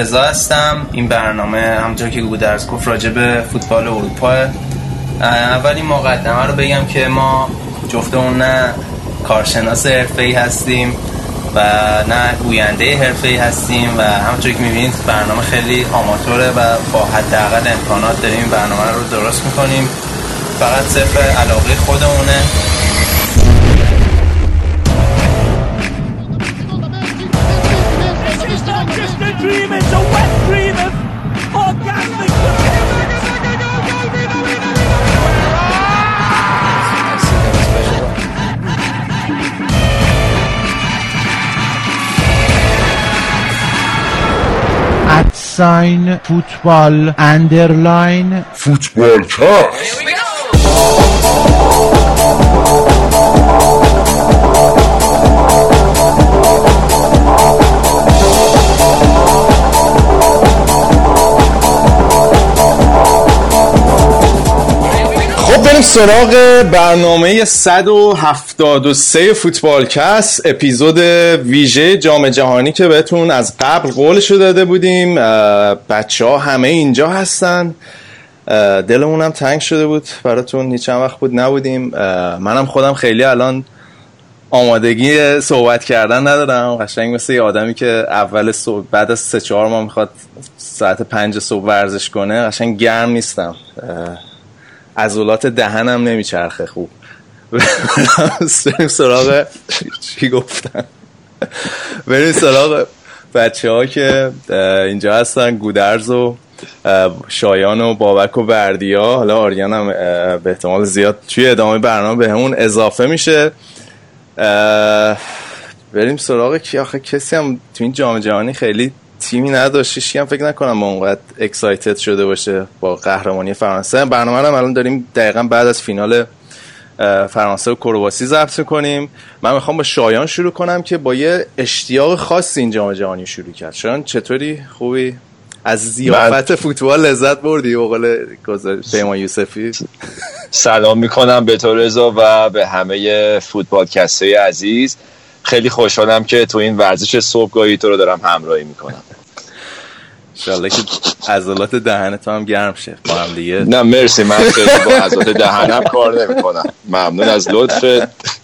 رضا هستم. این برنامه همونطور که گودرز گفت راجع به فوتبال اروپا اولین مقدمه رو بگم که ما جفتمون نه کارشناس حرفه‌ای هستیم و نه گوینده حرفه‌ای هستیم و همونطور که می‌بینید برنامه خیلی آماتوره و با حداقل امکانات داریم برنامه رو درست می‌کنیم. فقط صرف علاقه خودمونه. sign فوتبال underline فوتبال کست بریم سراغ برنامه 173 فوتبال کست اپیزود ویژه جام جهانی که بهتون از قبل قولشو داده بودیم. بچه ها همه اینجا هستن. دلمون هم تنگ شده بود. براتون هیچ وقت بود نبودیم. منم خودم خیلی الان آمادگی صحبت کردن ندارم. قشنگ مثل یه آدمی که اول صبح بعد از سه چهار ماه می‌خواد ساعت پنج صبح ورزش کنه قشنگ گرم نیستم. عضلات دهنم نمیچرخه خوب. بریم سراغ چی گفتم؟ بریم سراغ بچه ها که اینجا هستن گودرز و شایان و بابک و بردیا. حالا آریان هم به احتمال زیاد توی ادامه برنامه به همون اضافه میشه. بریم سراغ کی آخه کسی هم تو این جام جهانی خیلی تیمی نداشت هم فکر نکنم ما اونقدر اکسایتد شده باشه با قهرمانی فرانسه. برنامه هم الان داریم دقیقا بعد از فینال فرانسه و کرواسی ضبط کنیم من می‌خوام با شایان شروع کنم که با یه اشتیاق خاصی این جام جهانی شروع کرد. شایان چطوری؟ خوبی؟ از زیافت فوتبال لذت بردی و قول پیما یوسفی؟ سلام می‌کنم به تو رضا و به همه فوتبال کسته عزیز. خیلی خوشحالم که تو این ورزش صبحگاهی تو رو دارم همراهی می‌کنم. انشالله که عضلات دهن تو هم گرم شه. با هم دیگه. نه مرسی. من خیلی با عضلات دهنم کار نمی‌کنم. ممنون از لطفت.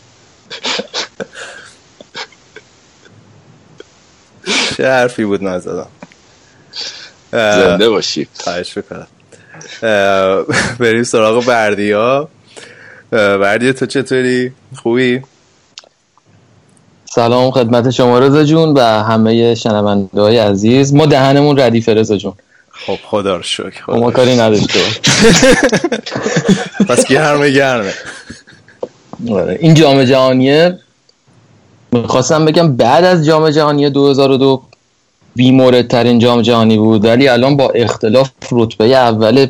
چه حرفی بود نزدم زنده باشی. خواهش بکنم بریم سراغ بردیا. بردیا تو چطوری؟ خوبی؟ سلام خدمت شما رضا جون و همه شنونده های عزیز. ما دهنمون ردیف رضا جون. خب خدا رو شکر ما کاری نداشته پس گرمه گرمه. آره، این جام جهانیه می‌خواستم بگم بعد از جام جهانی 2002 بیمورد ترین جام جهانی بود ولی الان با اختلاف رتبه اول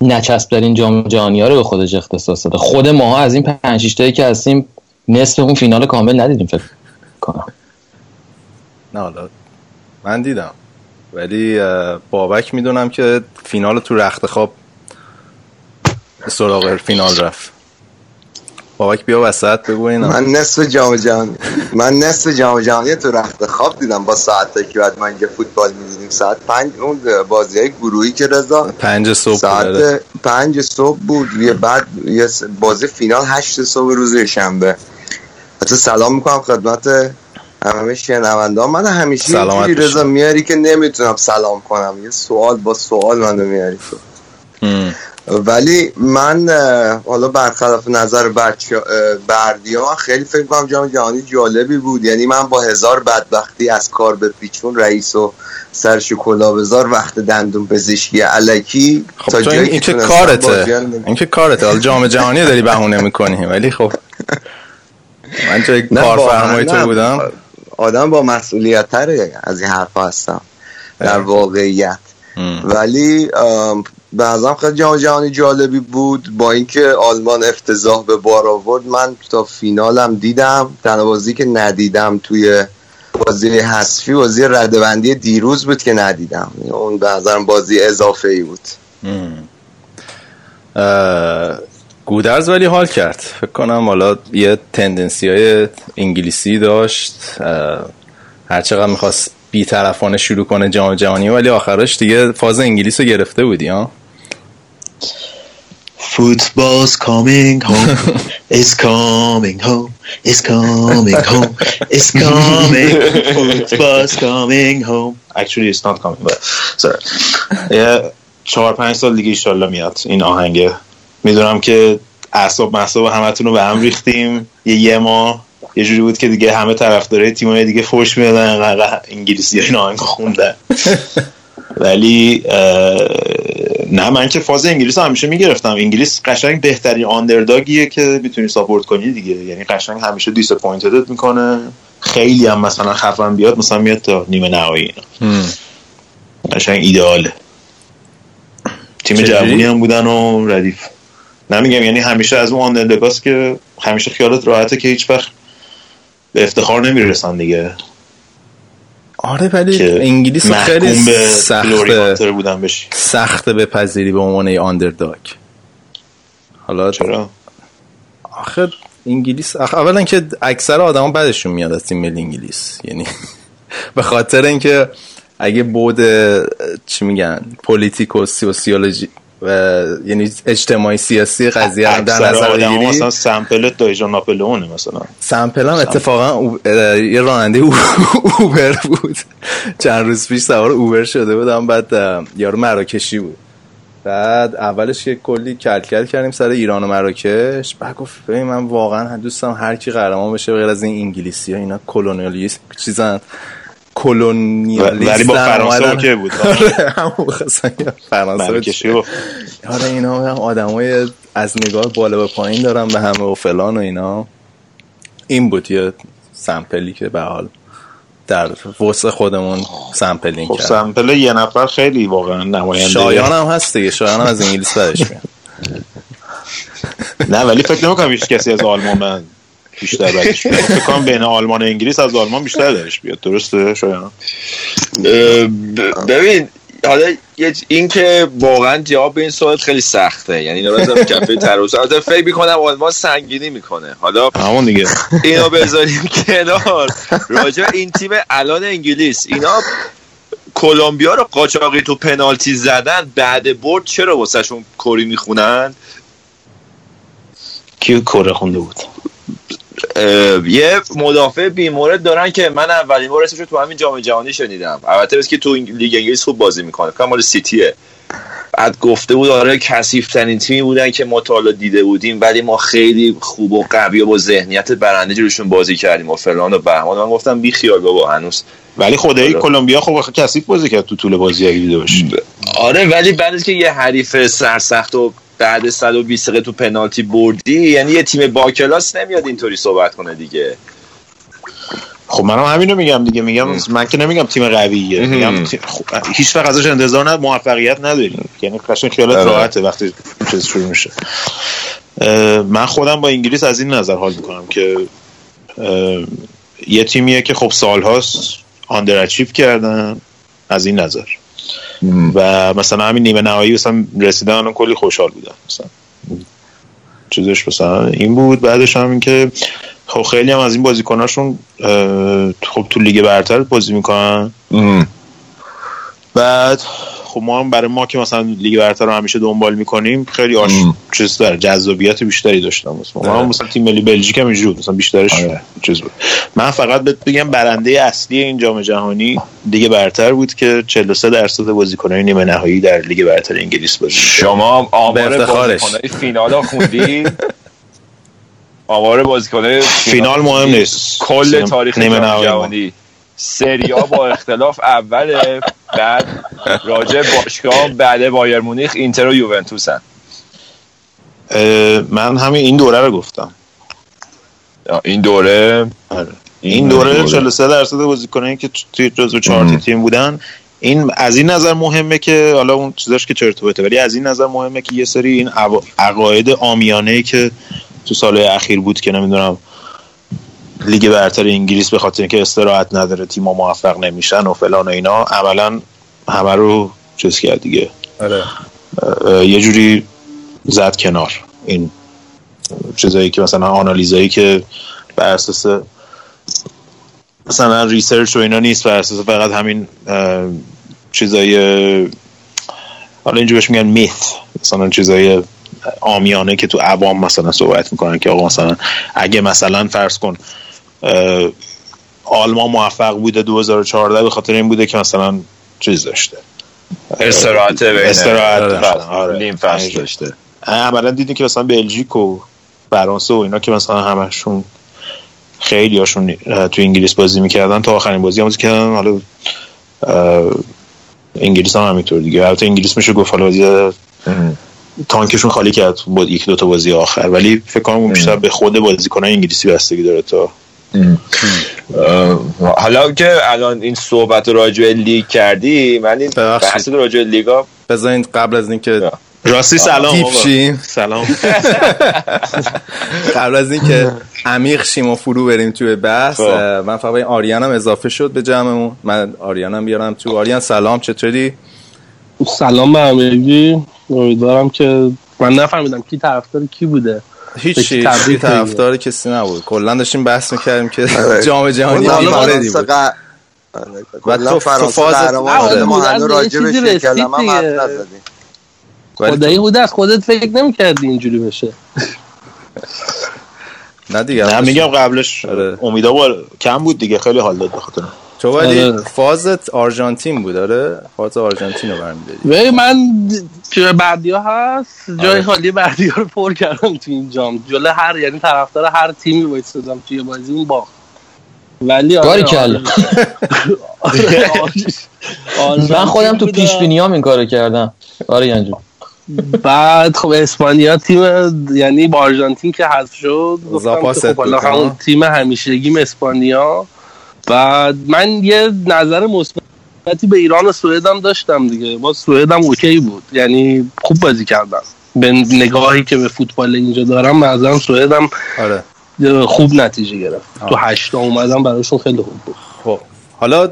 نچسب این جام جهانی ها رو به خودش اختصاص داده. خود ماها از این پنج تایی که هستیم نصف اون فینال کامل ندیدیم فکر کنم نه حالا من دیدم. ولی بابک می‌دونم که فینال تو رخت خواب سراغ فینال رفت. بابک بیا وسط بگو اینا. من نصف جام جهانی من نصف جام جهانی تو رخت خواب دیدم با ساعت که بعد ما اینجا فوتبال می‌دیدیم. ساعت پنج اون بازی های گروهی که رضا پنج صبح ساعت پنج صبح بود. یه بعد یه بازی فینال هشت صبح روز شنبه. حتی سلام می‌کنم خدمت همه شنونده من همیشه اینجوری رضا میاری که نمی‌تونم سلام کنم. یه سوال با سوال منو میاری. ولی من حالا برخلاف نظر بردی ها خیلی فکر کنم جام جهانی جالبی بود. یعنی من با هزار بدبختی از کار به پیچون رئیس و سرش کلا بذار وقت دندون پزشکی علکی خب تا جایی این که کارته. این که کارته. حالا جام جهانی داری بهونه می‌کنی. ولی خب من جای کارفرمای تو بودم. آدم با مسئولیت تره از این حرف هستم. در واقعیت. ولی نظرم خیلی جام جهانی جالبی بود. با اینکه آلمان افتضاح به بار آورد من تا فینالم دیدم. تنها بازی که ندیدم توی بازی حذفی بازی ردبندی دیروز بود که ندیدم. اون به نظرم بازی اضافه ای بود گودرز ولی حال کرد فکر کنم حالا یه تندنسی های انگلیسی داشت هر چقدر می‌خواست بیطرفانه شروع کنه جام جهانی ولی آخرش دیگه فاز انگلیس رو گرفته بودی ها Football's coming home. It's coming home. It's coming home. It's coming. Football's coming home. Actually, it's not coming, but sorry. یه چهار پنج سال دیگه ایشالله میاد این آهنگه می‌دونم که اعصاب محصاب همتون رو به هم ریختیم. یه یه ماه. یه جوری بود که دیگه همه طرفدارای تیمای دیگه فوش می‌دادن انگلیسی ها این آهنگ خوندن. ولی نه من که فاز انگلیس همیشه می‌گرفتم. انگلیس قشنگ بهترین underdog یه که می‌تونی support کنی دیگه. یعنی قشنگ همیشه disappointed ت می‌کنه. خیلی هم مثلا خفن بیاد مثلا میاد تا نیمه نهایی. قشنگ ایدئاله تیم جوونی هم بودن و ردیف. نمیگم یعنی همیشه از اون آندردگاست که همیشه خیالت راحته که هیچ وقت به افتخار نمی‌رسن دیگه. آره ولی انگلیس خیلی سخته. بودن بشی. سخته به پذیری به عنوان آندرداگ حالا چرا؟ آخه انگلیس آخه اولا که اکثر آدما بعدشون میاد از تیم ملی انگلیس. یعنی به خاطر اینکه اگه بود چی میگن پولیتیک سوسیولوژی و یعنی اجتماعی سیاسی قضیه هم در نظر بگیری؟ مثلا سمپل دایجا ناپلئونه مثلا. سمپل هم اتفاقا یه راننده اوبر بود. چند روز پیش سوار اوبر شده بودم بعد یارو مراکشی بود. بعد اولش یه کلی کلکل کردیم سر ایران و مراکش. بعد گفت ببین من واقعا دوستم هر کی قهرمان بشه غیر از این انگلیسی ها اینا کلونیالیست چیزن. colonialist ولی با فرانسه که بود. آره، همون فرانسه آره اینا آدمای از نگاه بالا به پایین دارم به همه و فلان و اینا. این بود یه sample ی که به حال در وسع خودمون sampling خب sample یه نفر خیلی واقعا نماینده. شایان هم هست دیگه شایان هم از انگلیس برش میاد. نه ولی فکر نمی‌کنم هیچ کسی از آلمان بیشتر برش بیاد. فکر کنم بین آلمان و انگلیس از آلمان بیشتر درش بیاد. درسته؟ شایان؟ ببین حالا این که واقعا جواب به این سوال خیلی سخته. یعنی اینا بذارم کفه تروس البته فکر می‌کنم آلمان سنگینی می‌کنه. حالا همون دیگه. اینا بذاریم کنار. راجع این تیم الان انگلیس. اینا کلمبیا رو قاچاقی تو پنالتی زدن بعد برد چرا واسهشون کری می‌خونن؟ کی کره خونده بود؟ یه مدافع بیمورد دارن که من اولین بار اسمش تو همین جام جهانی شنیدم. البته بس که تو لیگ انگلیس خوب بازی می‌کنه. فکر مال سیتیه. بعد گفته بود آره کثیف ترین تیمی بودن که ما تا دیده بودیم ولی ما خیلی خوب و قوی و با ذهنیت برنده جلوشون بازی کردیم و فلان و بهمان. من گفتم بی خیال بابا هنوز. ولی خدای کلمبیا خب کثیف بازی کرد تو طول بازی اگه دیده باشی. آره ولی بعد که یه حریف سرسخت و بعد 120 دقیقه تو پنالتی بردی یعنی یه تیم با کلاس نمیاد اینطوری صحبت کنه دیگه. خب منم همینو میگم دیگه میگم من که نمیگم تیم قویه. میگم خب هیچ وقت ازش انتظار نه موفقیت نداریم. یعنی قشنگ خیالت آره. راحته وقتی چیز شروع میشه. من خودم با انگلیس از این نظر حال می‌کنم که یه تیمیه که خب سالهاست آندر کردن از این نظر. و مثلا همین نیمه نهایی مثلا رسیدن کلی خوشحال بودن مثلا چیزش مثلا این بود. بعدش هم این که خب خیلی هم از این بازیکناشون خب تو لیگ برتر بازی می‌کنن. بعد خب ما هم برای ما که مثلا لیگ برتر رو همیشه دنبال می‌کنیم خیلی آش چیز داره جذابیت بیشتری داشتم. مثلا ما هم مثلا تیم ملی بلژیک هم اینجوری مثلا بیشترش آره. چیز بود. من فقط بهت بگم برنده اصلی این جام جهانی لیگ برتر بود که 43 درصد بازیکنان نیمه نهایی در لیگ برتر انگلیس بود شما آمار بازیکنای فینال خوندی آمار بازیکنای فینال. مهم نیست. کل تاریخ نیمه نهایی سریا با اختلاف اوله بعد راجع باشگاه بعد بایر مونیخ اینتر و یوونتوس هن. من همین این دوره رو گفتم این دوره آره. این دوره 43 درصد بازیکنایی که توی جزو چهار تیم بودن این از این نظر مهمه که حالا اون چیزاش که چرت ولی از این نظر مهمه که یه سری این عقاید آمیانه که تو سالهای اخیر بود که نمی‌دونم لیگ برتر انگلیس به خاطر اینکه استراحت نداره تیم‌ها موفق نمیشن و فلان و اینا عملا همه رو چیز کرد دیگه آره. یه جوری زد کنار این چیزایی که مثلا آنالیزایی که بر اساس مثلا ریسرچ و اینا نیست بر اساس فقط همین چیزای حالا اینجا بهش میگن میث مثلا چیزای آمیانه که تو عوام مثلا صحبت می‌کنن که آقا مثلا اگه مثلا فرض کن آلمان موفق بوده 2014 به خاطر این بوده که مثلا چیز داشته. استراحت استراحت داشته. آره. نیم فصل داشته. عملا دیدیم که مثلا بلژیک و فرانسه و اینا که مثلا همشون خیلی هاشون تو انگلیس بازی می‌کردن تا آخرین بازی هم بازی کردن حالا انگلیس هم همینطور دیگه. البته انگلیس میشه گفت حالا بازی تانکشون خالی کرد با یک دو تا بازی آخر. ولی فکر کنم بیشتر به خود بازیکنان انگلیسی بستگی داره تا حالا که الان این صحبت راجع لیگ کردی من این. بحث راجع لیگا بذارین قبل از اینکه راستی سلام. سلام. قبل از اینکه عمیق شیم و فرو بریم توی بحث خب. من فقط این آریانم اضافه شد به جمعمون. من آریانم بیارم تو. آریان سلام چطوری؟ سلام به همگی. امیدوارم که من نفهمیدم کی طرفدار کی بوده. هیچ بگیم. طرفدار کسی نبود کلا داشتیم بحث می‌کردیم که آره. جام جهانی فرانسه بود و تو- فرانسه فاز- قهرمان آره،. ما یک رسید کلمه هم حرف. نزدیم خدایی از خودت فکر نمی‌کردی اینجوری بشه نه دیگه نه میگم قبلش آره. امیدا با کم بود دیگه خیلی حال داد بخاطر تو ولی آره. فازت آرژانتین بود آره فاز آرژانتین رو برمیداری ولی من جای بردیا هست جای آره. خالی بردیا رو پر کردم تو این جام جلو هر یعنی طرفدار هر تیمی وایسادم توی بازی اون باخت ولی آره، باریکلا. آره، آره. من خودم تو. پیش بینی هم این کارو کردم آره ینجو بعد خب اسپانیا تیم یعنی با آرژانتین که حذف شد زاپا گفتم که ست خب حالا همون ها؟ تیم همیشگیم اسپانیا بعد من یه نظر مثبتی به ایران و سوئد هم داشتم دیگه. با سوئد هم اوکی بود. یعنی خوب بازی کردن به نگاهی که به فوتبال اینجا دارم مثلا سوئد هم آره. خوب نتیجه گرفت. تو هشتا اومدن براشون خیلی خوب بود. خب. حالا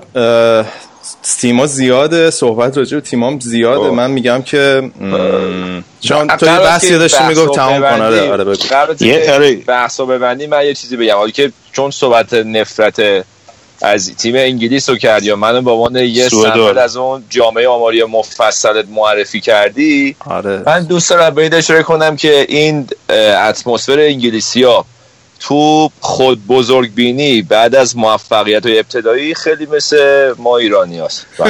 تیما زیاده صحبت راجع به تیمام زیاده خب. من میگم که چون تو یه بحثی داشتی می‌گفت تمام کن آره آره بگو. آره. بحثو ببندی من یه چیزی بگم. حالا که چون صحبت نفرت از تیم انگلیس رو کردی یا منو به عنوان یه آره. از اون جامعه آماری مفصلت معرفی کردی؟ آره. من دوست دارم به این اشاره کنم که این اتمسفر انگلیسی ها تو خود بزرگ بینی بعد از موفقیت های ابتدایی خیلی مثل ما ایرانی هست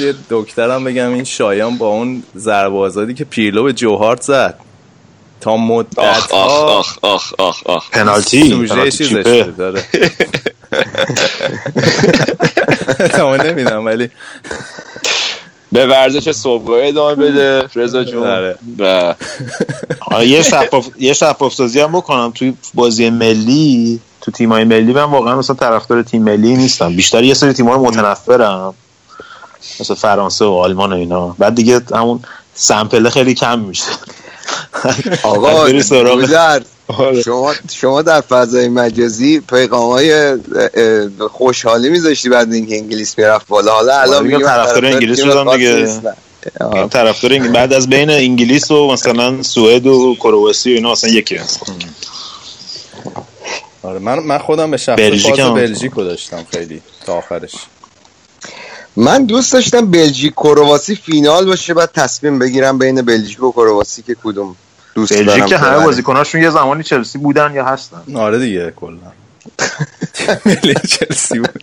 یه دکترم بگم این شایان با اون ضربه آزادی که پیرلو به جوهارت زد. تا مدت آخ آخ آخ آخ آخ آخ. پنالتی. سوژه چیزش داره تمام نمی‌دونم ولی به ورزش صبحگاهی ادامه بده رضا جون. آره. و آره، یه شفاف یه شفاف سازی هم بکنم. توی بازی ملی تو تیمای ملی من واقعا مثلا طرفدار تیم ملی نیستم. بیشتر یه سری تیم‌ها رو متنفرم. مثل فرانسه و آلمان و اینا. بعد دیگه همون سمپله خیلی کم میشه. آقا گودرز، آره. شما شما در فضای مجازی پیغام های خوشحالی میذاشتی بعد اینکه انگلیس می‌رفت بالا حالا الان دیگه میگی من طرفدار انگلیس شدم دیگه. آه. طرفدار انگلیس بعد از بین انگلیس و مثلا سوئد و کرواسی و اینا اصلا یکی هست آره من من خودم به شخص بلژیک. بلژیک رو داشتم خیلی تا آخرش من دوست داشتم بلژیک کرواسی فینال باشه بعد تصمیم بگیرم بین بلژیک و کرواسی که کدوم دوست بلژیک دارم که همه. بازیکناشون یه زمانی چلسی بودن یا هستن. آره دیگه کلا. ملی چلسی بود.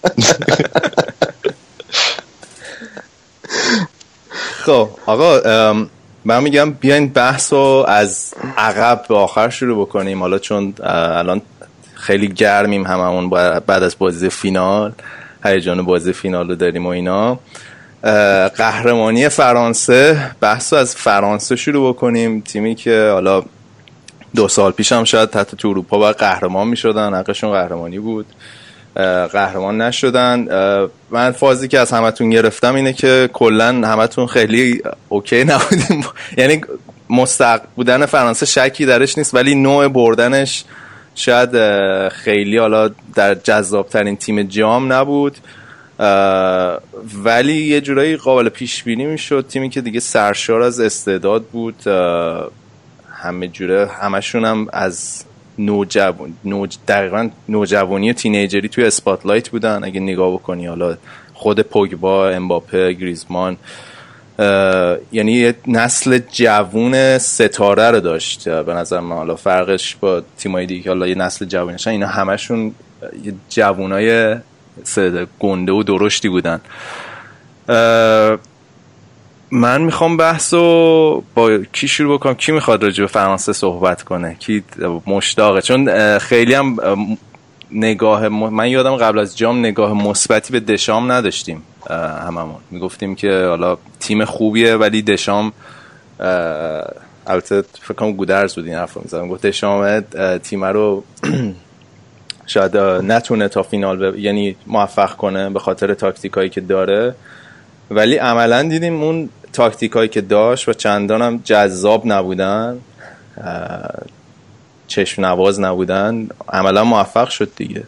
خب آقا من میگم بیاین بحث رو از عقب به آخر شروع بکنیم. حالا چون الان خیلی گرمیم هممون بعد از بازی فینال. هیجان بازی فینال رو داریم و اینا. قهرمانی فرانسه بحث از فرانسه شروع بکنیم. تیمی که حالا دو سال پیش هم شاید تحت تو اروپا باید قهرمان می شدن حقشون قهرمانی بود. قهرمان نشدن. من فازی که از همتون گرفتم اینه که کلا همتون خیلی اوکی نبودیم. یعنی مستق بودن فرانسه شکی درش نیست ولی نوع بردنش شاید خیلی حالا در جذابترین تیم جام نبود. ولی یه جورایی قابل پیش بینی می‌شد. تیمی که دیگه سرشار از استعداد بود همه جوره همشون هم از نوجوان نوج دقیقا نوجوانی تینیجری توی اسپاتلایت بودن. اگه نگاه بکنی حالا خود پوگبا امباپه گریزمان یعنی یه نسل جوون ستاره رو داشت. به نظر من حالا فرقش با تیمای دیگه حالا یه نسل جوونشن اینا همشون یه جوونای گنده و درشتی بودن. من می‌خوام بحث رو با کی شروع بکنم؟ کی می‌خواد راجع به فرانسه صحبت کنه؟ کی مشتاقه؟ چون خیلی هم نگاه من یادم قبل از جام نگاه مثبتی به دشام نداشتیم هممون. می‌گفتیم که حالا تیم خوبیه ولی دشام البته فکر کنم گودرز بود این حرف می‌زدم. گفت دشام تیم رو شاید نتونه تا فینال یعنی موفق کنه به خاطر تاکتیکایی که داره. ولی عملا دیدیم اون تاکتیکایی که داشت و چندان هم جذاب نبودن. چشم نواز نبودن عملا موفق شد دیگه.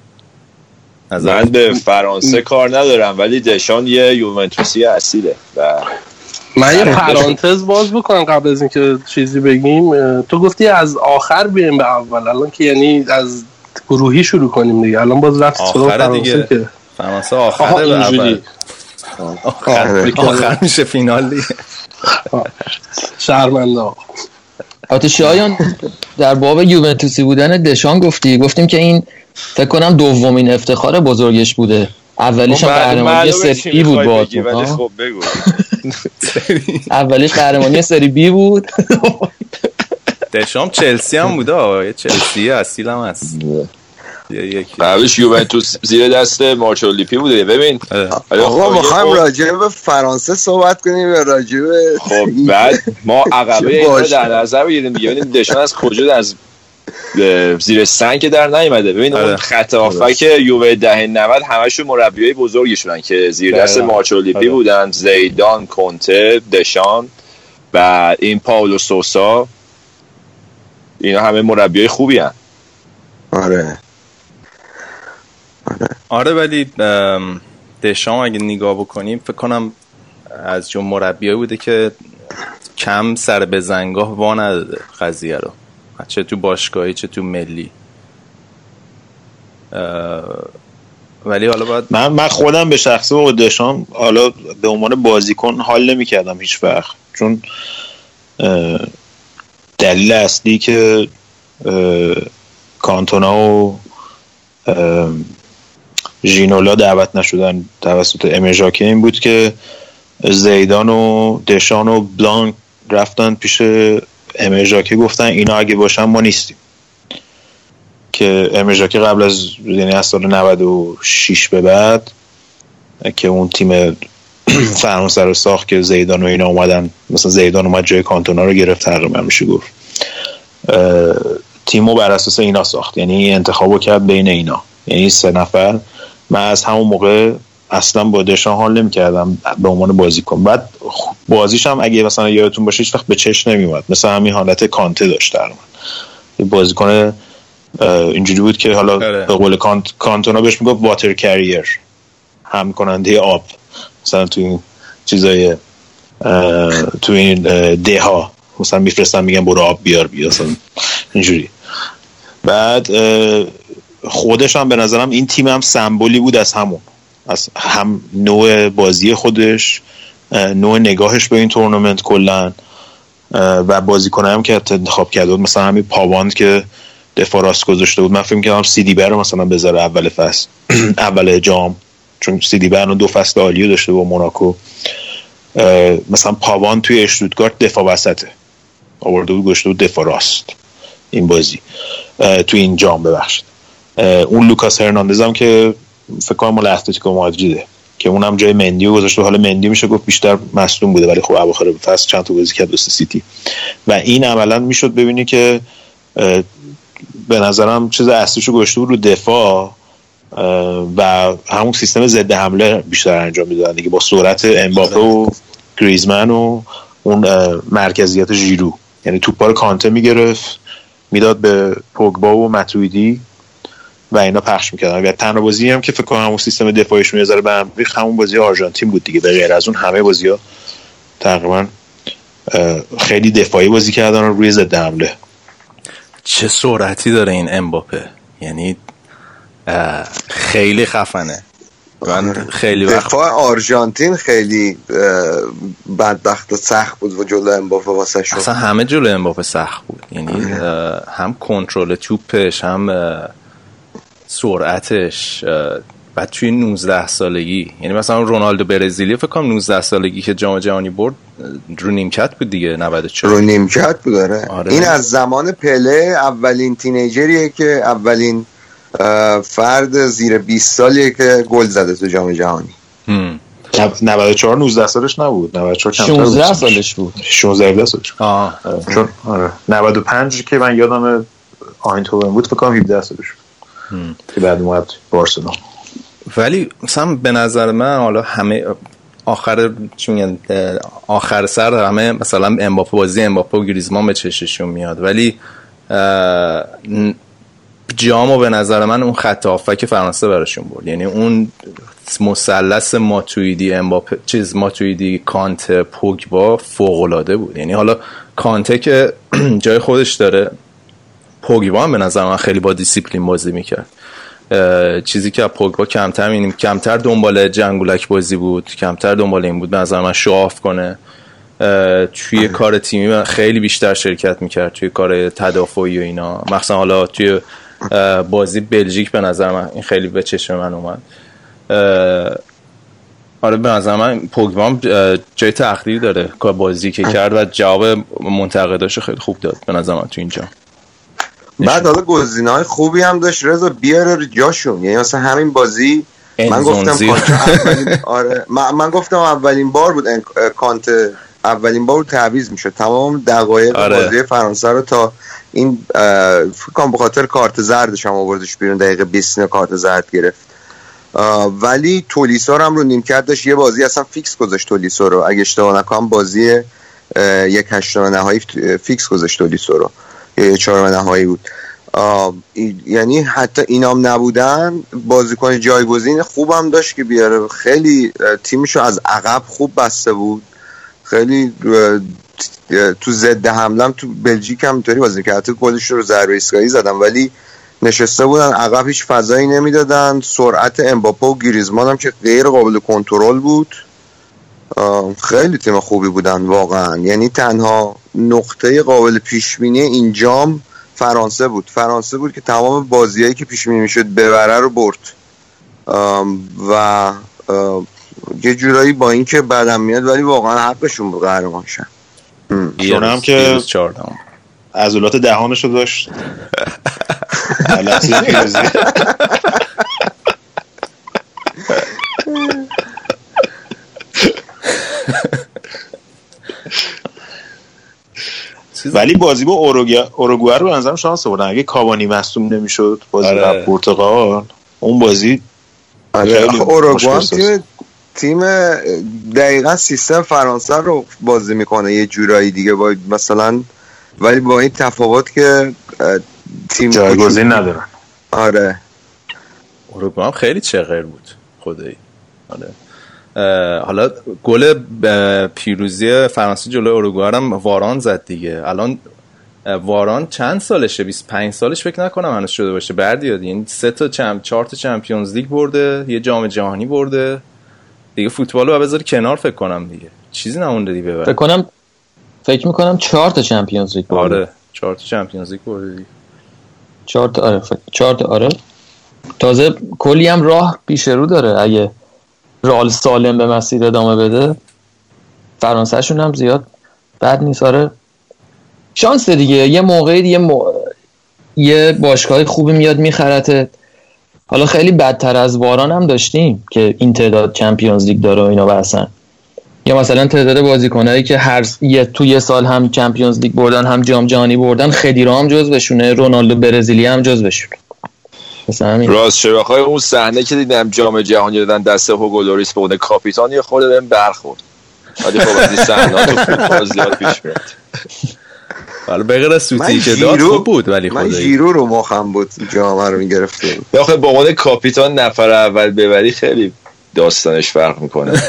من به فرانسه کار ندارم ولی دشان یه یوونتوسی اصیله و من یه پرانتز باز بکنم قبل از اینکه چیزی بگیم تو گفتی از آخر بیایم به اول الان که یعنی از گروهی شروع کنیم دیگه. الان باز رفت آخر دیگه. که فرانسه آخره به اول. آخر, آخر میشه فینال دیگه شرمنده. آقا شایان در باب یوونتوسی بودن دشان گفتی. گفتیم که این فکر کنم دومین افتخار بزرگش بوده. اولیش هم قهرمانی سری بی بود با خب بگو. اولیش قهرمانی سری بی بود. دشام چلسی هم بوده چلسی اصیل هم هست. قبلش یوونتوس زیر دست مارچولیپی بوده. ببین آقا می‌خوایم راجع به فرانسه صحبت کنیم یا راجع به خب بعد ما عقبه این در نظر بگیریم دیگه. ببینیم دشان از کجا از زیر سنگ که در نیومده. ببین اون خط هافک یووه دهه 90 همشون مربیای بزرگی شدن که زیر دست مارچولیپی بودن. زیدان کنته دشان و این پاولو سوسا. اینا همه مربیای خوبی هن. آره. آره ولی دشام اگه نگاه بکنیم فکر کنم از جون مربیایی بوده که کم سر به زنگاه وا نداده قضیه رو. چه تو باشگاهی چه تو ملی. ولی حالا باید من من خودم به شخصه با دشام حالا به عنوان بازیکن حال نمی کردم هیچ وقت. چون دلیل اصلی که کانتونا و ژینولا دعوت نشدن توسط امژاکه این بود که زیدان و دشان و بلانک رفتن پیش امژاکه گفتن اینا اگه باشن ما نیستیم. که امژاکه قبل از یعنی از سال 96 به بعد که اون تیم فرانسه رو ساخت که زیدان و اینا اومدن مثلا زیدان اومد جای کانتونا رو گرفت تقریبا میشه گفت. تیمو بر اساس اینا ساخت یعنی انتخابو کرد بین اینا. یعنی سه نفر من از همون موقع اصلا با دشان حال نمی کردم به عنوان بازیکن بعد بازیش هم اگه مثلا یادتون باشه هیچ وقت به چش نمیومد مثلا همین حالت کانته داشت در من بازیکن اینجوری بود که حالا به قول کانت کانتونا بهش می‌گفت واتر کریر هم کننده آب. مثلا تو این چیزای تو این ده ها مثلا میفرستن میگن برو آب بیار بیا مثلا اینجوری. بعد خودش هم به نظرم این تیم هم سمبولی بود از همون. از هم نوع بازی خودش نوع نگاهش به این تورنمنت کلا و بازیکن هم که انتخاب کرده بود. مثلا همین پاواند که دفاع راست گذاشته بود. من فکر کردم سیدی بر مثلا بذاره اول فصل اول جام. چون سیدیبه دو فصل عالی داشته با موناکو. مثلا پاوار توی اشتوتگارت دفاع وسطه. آورده بود گشته بود دفاع راست. این بازی. توی این جام ببخشید. اون لوکاس هرناندز هم که فکر کنم مال اتلتیکو مادریده که اونم جای مندی رو گذاشته. حالا مندی میشه گفت بیشتر مصدوم بوده ولی خب اواخر فصل چند تا بازی کرد توی سیتی. و این عملا می‌شد ببینی که به نظرم چیز اصلیشو گشته بود رو دفاع و همون سیستم ضد حمله بیشتر انجام می‌دادن. دیگه با سرعت امباپه و گریزمن و اون مرکزیت ژیرو. یعنی توپا رو کانته می‌گرفت می‌داد به پوگبا و متویدی و اینا پخش می‌کردن. و تنها بازی هم که فکر کنم همون سیستم دفاعیشون یه ذره به هم ریخت همون بازی آرژانتین بود دیگه به غیر از اون همه بازی ها تقریبا خیلی دفاعی بازی کردن و روی ضد حمله. چه سرعتی داره این امباپه؟ یعنی خیلی خفنه. من خیلی وقت. دفاع آرژانتین خیلی بدبخت و سخت بود و جلو امباپه واسه شد. اصلا همه جلو امباپه سخت بود. یعنی اه، هم کنترل توپش هم سرعتش و توی 19 سالگی یعنی مثلا رونالدو برزیلی فکر کنم 19 سالگی که جام جهانی برد رو نیمکت بود دیگه 94 رو نیمکت بود داره آره. این از زمان پله اولین تینیجریه که اولین فرد زیر 20 سالیه که گل زده تو جام جهانی. هم. 94 19 سالش نبود. 94 کمتر بود. 16 سالش بود. 16 17 سالش بود. آه. آره، چون آره 95 که من یادم آینتوون بود فکر کنم 17 سالش بود. که بعد اومد بارسلون ولی مثلا به نظر من حالا همه آخر میگن اه، آخر سر همه مثلا امباپه بازی امباپه و گریزمان به چششون میاد. ولی جامو به نظر من اون خط هافک فرانسه براشون برد. یعنی اون مثلث ماتویدی امباپه چیز ماتویدی کانت پوگبا فوق العاده بود. یعنی حالا کانته که جای خودش داره پوگبا هم به نظر من خیلی با دیسیپلین بازی می‌کرد. چیزی که پوگبا کمتر می‌بینیم کمتر دنبال جنگولک بازی بود کمتر دنبال این بود به نظر من شواف کنه. توی کار تیمی من خیلی بیشتر شرکت می‌کرد توی کار تدافعی و اینا. مخصوصا حالا توی بازی بلژیک به نظر من این خیلی به چشم من اومد. آره به نظر من پوگبا جای تقدیر داره کار بازی که کرد و جواب منتقداش خیلی خوب داد به نظر من تو اینجا. بعد حالا گزینه های خوبی هم داشت رزرو بیاره جاشون. یعنی مثلا همین بازی من گفتم. کانت آره. من, من گفتم اولین بار بود ان- کانت اولین بار تعویض می‌شد. تمام دقایق آره. بازی فرانسه رو تا این فکر به خاطر کارت زردش هم آوردش بیرون. دقیقه 20 اینا کارت زرد گرفت. ولی تولیسا رو هم رو نیمکت داشت. یه بازی اصلا fix گذاشت تولیسا رو. اگه اشتباه نکنم بازی یک هشتم نهایی فیکس گذاشت تولیسا رو. چهارم نهایی بود. یعنی حتی اینام نبودن بازیکن جایگزین خوبم داشت که بیاره. خیلی تیمشو از عقب خوب بسته بود. خیلی تو ضد حملم تو بلژیک هم اینطوری بازی کرد. گلش رو ضربه ایستگاهی زدن ولی نشسته بودن عقب هیچ فضایی نمی‌دادن. سرعت امباپه و گریزمان هم که غیر قابل کنترل بود. خیلی تیم خوبی بودن واقعا. یعنی تنها نقطه قابل پیش بینی این جام فرانسه بود. فرانسه بود که تمام بازیایی که پیش بینی می‌شد ببره رو برد. و یه جورایی با اینکه بدم میاد ولی واقعا حقشون بود قهرمان چون هم که-. عضلات دهانشو داشت در لحظه پیروزی چیز- ولی بازی با اوروگوئه رو نظرم شانس آوردن. اگه کاوانی مصدوم نمی‌شد بازی آره. قبل پرتغال. اون بازی آره. اوروگوئه تیم تیم دقیقا سیستم فرانسه رو بازی می‌کنه. یه جورایی دیگه با مثلا ولی با این تفاوت که تیم جایگزین ندارن. آره. اروگوئه هم خیلی چغر بود. خدایی. آره. حالا گل پیروزی فرانسه جلوی اروگوئه رو هم واران زد دیگه. الان واران چند سالشه؟ 25 سالش فکر نکنم هنوز شده باشه. بردیاد یعنی سه تا چم چهار تا چمپیونز لیگ برده یه جام جهانی برده. دیگه فوتبال رو بذار کنار فکر کنم دیگه. چیزی نمونده دیگه فکر کنم فکر می‌کنم چهار تا چمپیونز لیگ برده. آره چهار تا چمپیونز لیگ برده دیگه. چهار تا آره فکر- چهار تا آره. تازه کلی هم راه پیش رو داره. اگه رال سالم به مسیر ادامه بده فرانسهشون هم زیاد بد نیست. آره. شانس دیگه. یه موقعی یه مو... یه باشگاه خوبی میاد میخرته. حالا خیلی بدتر از واران هم داشتیم که این تعداد چمپیونز لیگ داره و اینا بحثن یا مثلا تعداد بازیکنایی که هر یه تو یه سال هم چمپیونز لیگ بردن هم جام جهانی بردن خدیرا هم جز بشونه رونالدو برزیلی هم جز بشونه راست بخوای اون صحنه که دیدم جام جهانی دادن دست هوگو لوریس به عنوان کاپیتان یه خورده بهم برخورد. ولی خب از این صحنه تو فوتبال زیاد پیش میاد. حالا بغیر از من سوتی که داد خوب بود ولی من خدایی. ژیرو رو مخم بود جام رو می‌گرفتیم. آخه با عنوان کاپیتان نفر اول ببری خیلی داستانش فرق می‌کنه.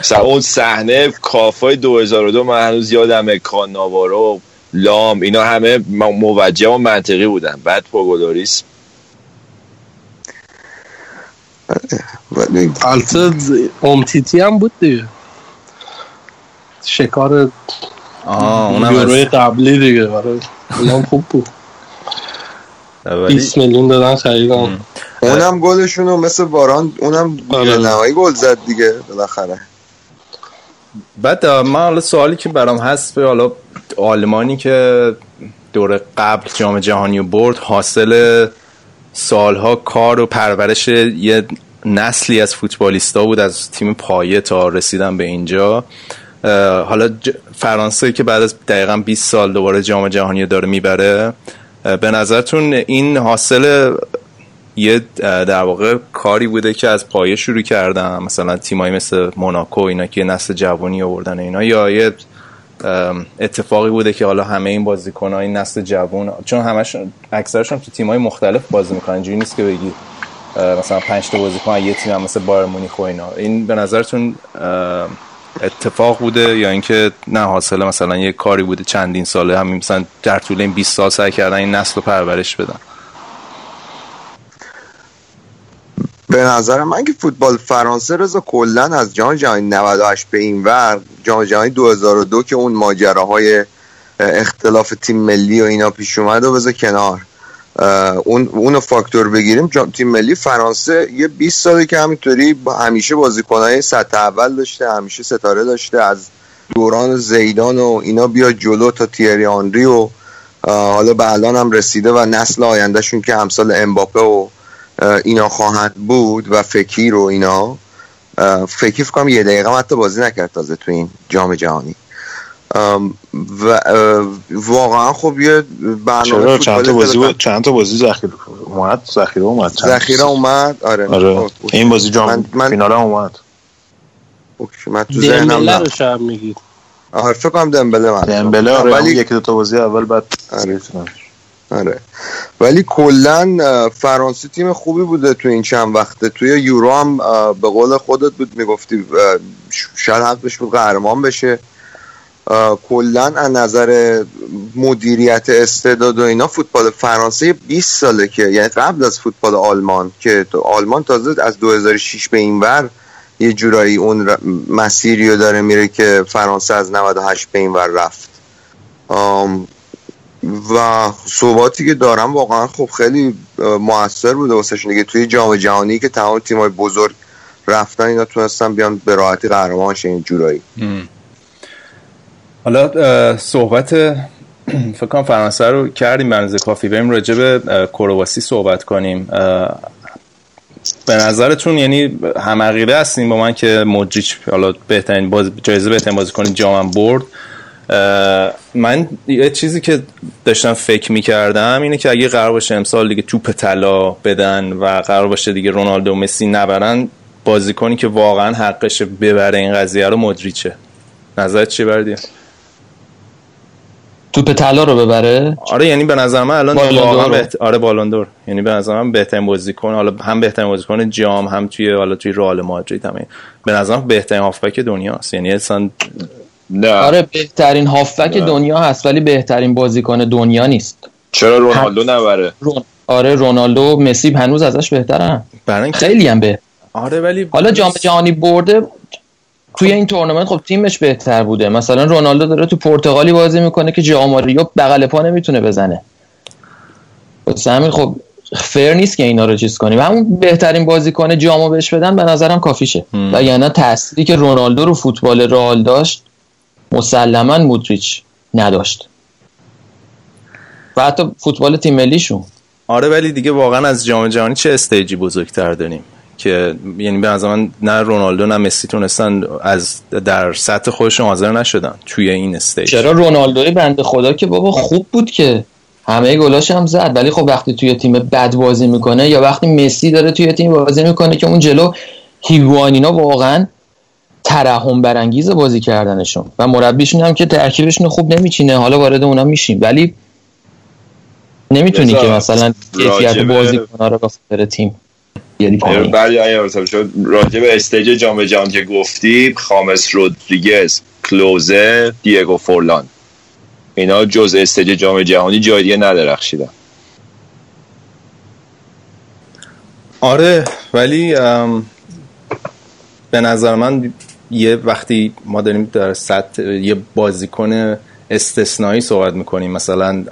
مثلا اون صحنه کافای 2002 من هنوز یادمه کاناوارو لام اینا همه موجه و منطقی بودن. بعد پوگودوریس ولی البته امتیتی هم بود دیگه. شکار آه اونم یوروی قبلی دیگه. برای اونم خوب بود. ولی 20 میلیون دادن خریدن. اونم گلشون رو مثل باران اونم آره. نهایی گل زد دیگه بالاخره. بعد من حالا سوالی که برام هست به حالا آلمانی که دور قبل جام جهانی رو برد حاصل سالها کار و پرورش یه نسلی از فوتبالیستا بود از تیم پایه تا رسیدن به اینجا. حالا فرانسه که بعد از دقیقا 20 سال دوباره جام جهانی داره می‌بره. به نظرتون این حاصل یه در واقع کاری بوده که از پایه شروع کردن مثلا تیمایی مثل موناکو اینا که نسل جوانی آوردن اینا یا یه اتفاقی بوده که حالا همه این بازیکن این نسل جوان چون همشون اکثرشون تو تیمای مختلف بازی می‌کنن اینجوری نیست که بگی مثلا پنج تا بازیکن از یه تیم هم مثل بایر مونیخ و اینا. این به نظرتون اتفاق بوده یا اینکه نه حاصل مثلا یه کاری بوده چندین ساله همین مثلا در طول این 20 سال سعی کردن این نسل رو پرورش بدن؟ به نظر من که فوتبال فرانسه رضا کلا از جام جهانی 98 به این ور جام جهانی 2002 که اون ماجراهای اختلاف تیم ملی و اینا پیش اومد و بذار کنار. اون اونو فاکتور بگیریم. تیم ملی فرانسه یه 20 ساله که همینطوری با همیشه بازیکنای سطح اول داشته همیشه ستاره داشته از دوران زیدان و اینا بیا جلو تا تیری آنری و حالا به الان هم رسیده و نسل آیندهشون که امثال امباپه و اینا خواهند بود و فکیر و اینا فکر کنم یه دقیقه هم حتی بازی نکرد تازه تو این جام جهانی. و واقعا خب یه برنامه چرا؟ چند تا فوتبال بازی بود چند تا بازی ذخیره اومد؟ ذخیره اومد چند- ذخیره اومد؟ آره. آره. خب، این بازی جام من, من, فینال هم اومد. اوکی، من تو ذهنم رو شب میگید آره فکر کنم دمبله من. دمبله آره ولی یکی دو تا بازی اول بعد آره. آره. ولی کلا فرانسه تیم خوبی بوده تو این چند وقته. توی یورو هم به قول خودت بود می‌گفتی شاید حقش بود قهرمان بشه. کلا از نظر مدیریت استعداد و اینا فوتبال فرانسه 20 ساله که یعنی قبل از فوتبال آلمان که تو آلمان تازه از 2006 به این ور یه جورایی اون مسیری رو داره میره که فرانسه از 98 به این ور رفت. و صحباتی که دارم واقعا خب خیلی موثر بوده واسهشون دیگه توی جام جهانی که تمام تیمای بزرگ رفتن اینا تونستن بیان به راحتی قهرمان این جورایی. حالا صحبت فکر کنم فرانسه رو کردیم بنز کافی. بریم راجع به کرواسی صحبت کنیم. به نظرتون یعنی همغیره هستیم با من که مدریچ حالا بهترین باز جایزه بهترین بازیکن جامم برد. من یه چیزی که داشتم فکر می‌کردم اینه که اگه قرار باشه امسال دیگه توپ طلا بدن و قرار باشه دیگه رونالدو و مسی نبرن بازیکنی که واقعا حقش ببره این قضیه رو مدریچه. نظرت چی بردی؟ توپ طلا رو ببره؟ آره یعنی به نظر من الان واقعا. بهت... آره بالوندور یعنی به نظر من بهترین بازیکن حالا هم بهترین بازیکن جام هم توی حالا توی رئال مادرید هم به نظر من بهترین هافبک دنیاست. یعنی اصلا نه. آره بهترین هافبک دنیا هست ولی بهترین بازیکن دنیا نیست. چرا رونالدو نبره؟ رون... آره رونالدو مسی هنوز ازش بهترن. برای اینکه خیلی هم به آره ولی حالا جام جهانی برده توی این تورنمنت خب تیمش بهتر بوده. مثلا رونالدو داره تو پرتغالی بازی می‌کنه که جاماریو بغل پا نمی‌تونه بزنه. همین خب فر نیست که اینا رو چیز کنیم. همون بهترین بازیکن جامو بهش بدن به نظرم کافیشه. و یعنی تأثیری که رونالدو رو فوتبال رئال داشت مسلما مودریچ نداشت. و حتی فوتبال تیم ملیشون. آره ولی دیگه واقعا از جام جهانی چه استیجی بزرگتر داریم که یعنی به نظر من نه رونالدو نه مسی تونستن از در سطح خودشون حاضر نشدن توی این استیج. چرا رونالدوی بنده خدا که بابا خوب بود که همه گلاش هم زد. ولی خب وقتی توی تیم بد بازی می‌کنه یا وقتی مسی داره توی تیم بازی می‌کنه که اون جلو هیگوانینا واقعا ترحم برانگیز بازی کردنشون. و مربیشون هم که ترکیبشون خوب نمیچینه. حالا وارد اونا میشیم. ولی نمی‌تونی که مثلا کیفیت بازی کنه رو به تیم راجع به stage جام جهانی که گفتی خامس رودریگز کلوزه دیگو فورلان. اینا جز stage جام جهانی جای دیگه ندرخشیدن. آره ولی به نظر من یه وقتی ما داریم در سطح یه بازیکن استثنایی صحبت می‌کنیم مثلا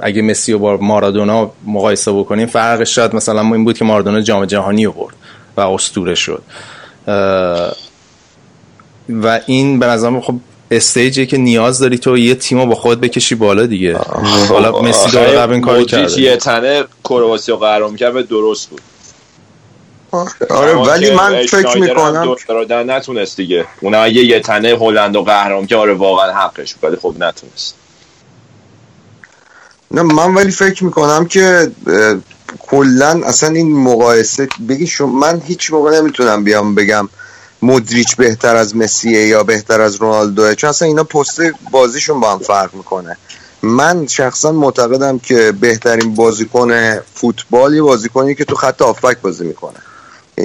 اگه مسی و با مارادونا مقایسه بکنیم فرقش شاید مثلا این بود که مارادونا جام جهانی برد و اسطوره شد. و این به نظر خب استیجی که نیاز داری تو یه تیمو با خود بکشی بالا دیگه. حالا مسی داره قبل این کاری کرده. یه تنه کرواسی و قهرمان کرد درست بود. آره ولی من فکر می‌کنم دادن نتونست دیگه. اون اگه یه تنه هلند و قهرمان که آره واقعا حقش ولی خب نتونست. نه من ولی فکر می‌کنم که کلا اصلا این مقایسه بگی شما من هیچ موقع نمی‌تونم بیام بگم مدریچ بهتر از مسیه یا بهتر از رونالدوه چون اصلا اینا پست بازیشون با هم فرق می‌کنه. من شخصا معتقدم که بهترین بازیکن فوتبالی بازیکنی که تو خط آفک بازی می‌کنه.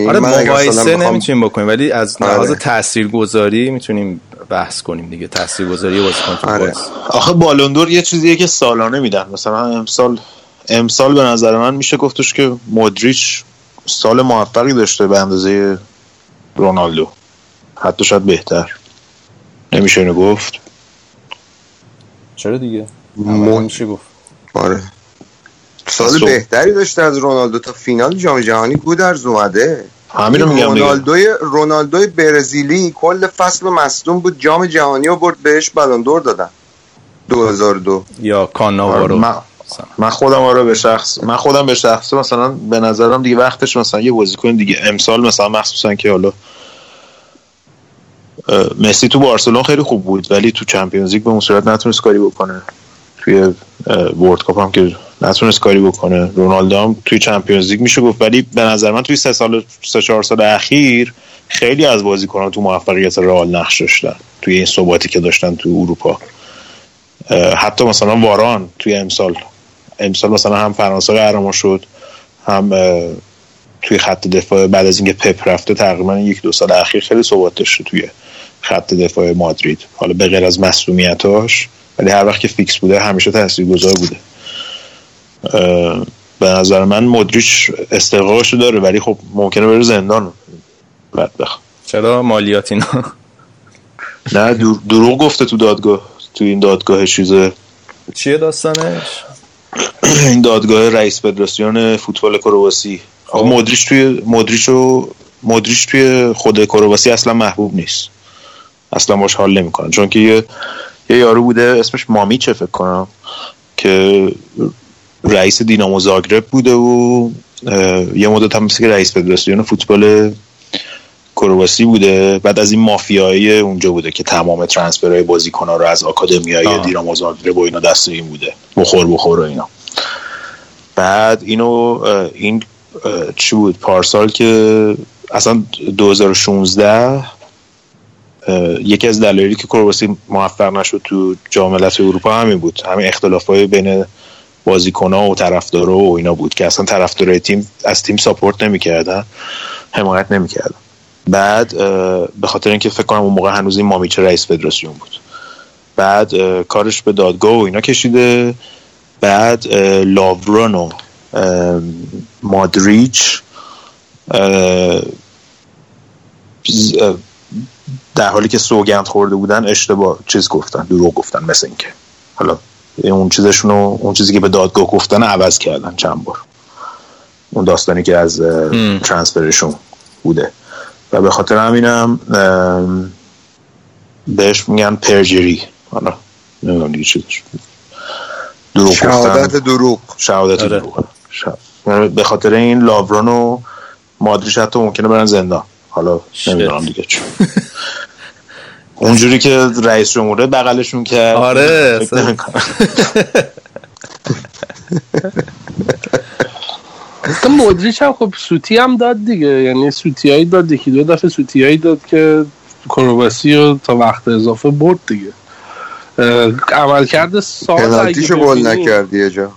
آره مقایسه نمی‌تونیم بکنیم ولی از لحاظ آره. تاثیرگذاری می‌تونیم بحث کنیم دیگه تاثیرگذاری بازیکن تو آره. آخه بالوندور یه چیزیه که سالانه میدن. مثلا امسال امسال به نظر من میشه گفتش که مودریچ سال موفقی داشته به اندازه رونالدو. حتی شاید بهتر. نمیشه اینو گفت؟ چرا دیگه؟ میشه گفت. آره. سال بهتری داشته از رونالدو تا فینال جام جهانی گودرز اومده. همین رو میگم رونالدوی رونالدوی برزیلی کل فصل مصدوم بود. جام جهانی رو برد بهش بلون دور دادن. 2002 یا کاناوارو من, من خودم آره به شخص من خودم به شخص مثلا به نظرم دیگه وقتش مثلا یه بازیکن دیگه امسال مثلا مخصوصا که حالا مسی تو بارسلون خیلی خوب بود ولی تو چمپیونز لیگ به اون صورت نتونست کاری بکنه. توی ورد کاپ هم که نتونست کاری بکنه. رونالدو هم توی چمپیونز لیگ میشه گفت. ولی به نظر من توی سه سال سه چهار سال اخیر خیلی از بازیکنان تو موفقیت رئال نقش داشتن. توی این ثباتی که داشتن تو اروپا. حتی مثلا واران توی امسال. امسال مثلا هم فرانسه قهرمان شد هم توی خط دفاع بعد از اینکه پپ رفته تقریبا یک دو سال اخیر خیلی ثبات داشته توی خط دفاع مادرید. حالا به غیر از مسئولیتاش ولی هر وقت که فیکس بوده همیشه تاثیرگذار بوده. به نظر من مدریچ استقاقش داره ولی خب ممکنه بره زندان. بعد بخ چرا مالیات اینا؟ نه دروغ گفته تو دادگاه. تو این دادگاه چیزه چیه داستانش؟ این دادگاه رئیس فدراسیون فوتبال کرواسی. آقا مدریچ توی مدریچ و مدریچ توی خود کرواسی اصلا محبوب نیست. اصلا باش حال نمی‌کنن چون که یه یه یارو بوده اسمش مامیچه فکر کنم که رئیس دینامو زاگرب بوده و یه مدت هم که رئیس فدراسیون فوتبال کرواسی بوده. بعد از این مافیایی اونجا بوده که تمام ترانسفرهای بازیکن‌ها رو از آکادمیای دینامو زاگرب و اینا دست این بوده. بخور بخور و اینا. بعد اینو این چی بود؟ پارسال که اصلا 2016 یکی از دلایلی که کرواسی موفق نشد تو جام اروپا همین بود. همین اختلاف های بین بازیکن ها و طرفدارا و اینا بود که اصلا طرفدارای تیم از تیم ساپورت نمی‌کردن حمایت نمی‌کردن. بعد به خاطر اینکه فکر کنم اون موقع هنوز این مامیچ رئیس فدراسیون بود. بعد کارش به دادگاه و اینا کشیده. بعد لاورون و مادریچ در حالی که سوگند خورده بودن اشتباه چیز گفتن دروغ گفتن مثل اینکه. حالا اون چیزشون اون چیزی که به دادگاه گفتن عوض کردن چند بار. اون داستانی که از ترانسفرشون بوده. و به خاطر همینم بهش میگن پرجری حالا نمی‌دونم دیگه چی دروغ شهادت دروغ. شهادت آره. دروغ. یعنی به خاطر این لاورون و مادریش حتی ممکنه برن زندان. حالا نمی‌دونم دیگه چون اونجوری که رئیس جمهوره بغلشون کرد. آره مدریچ هم خب سوتی هم داد دیگه. یعنی سوتی هایی داد یکی دو دفعه سوتی هایی داد که کرواسی رو تا وقت اضافه برد دیگه. عمل کرده سال پنالتیشو گل نکرد یه جا.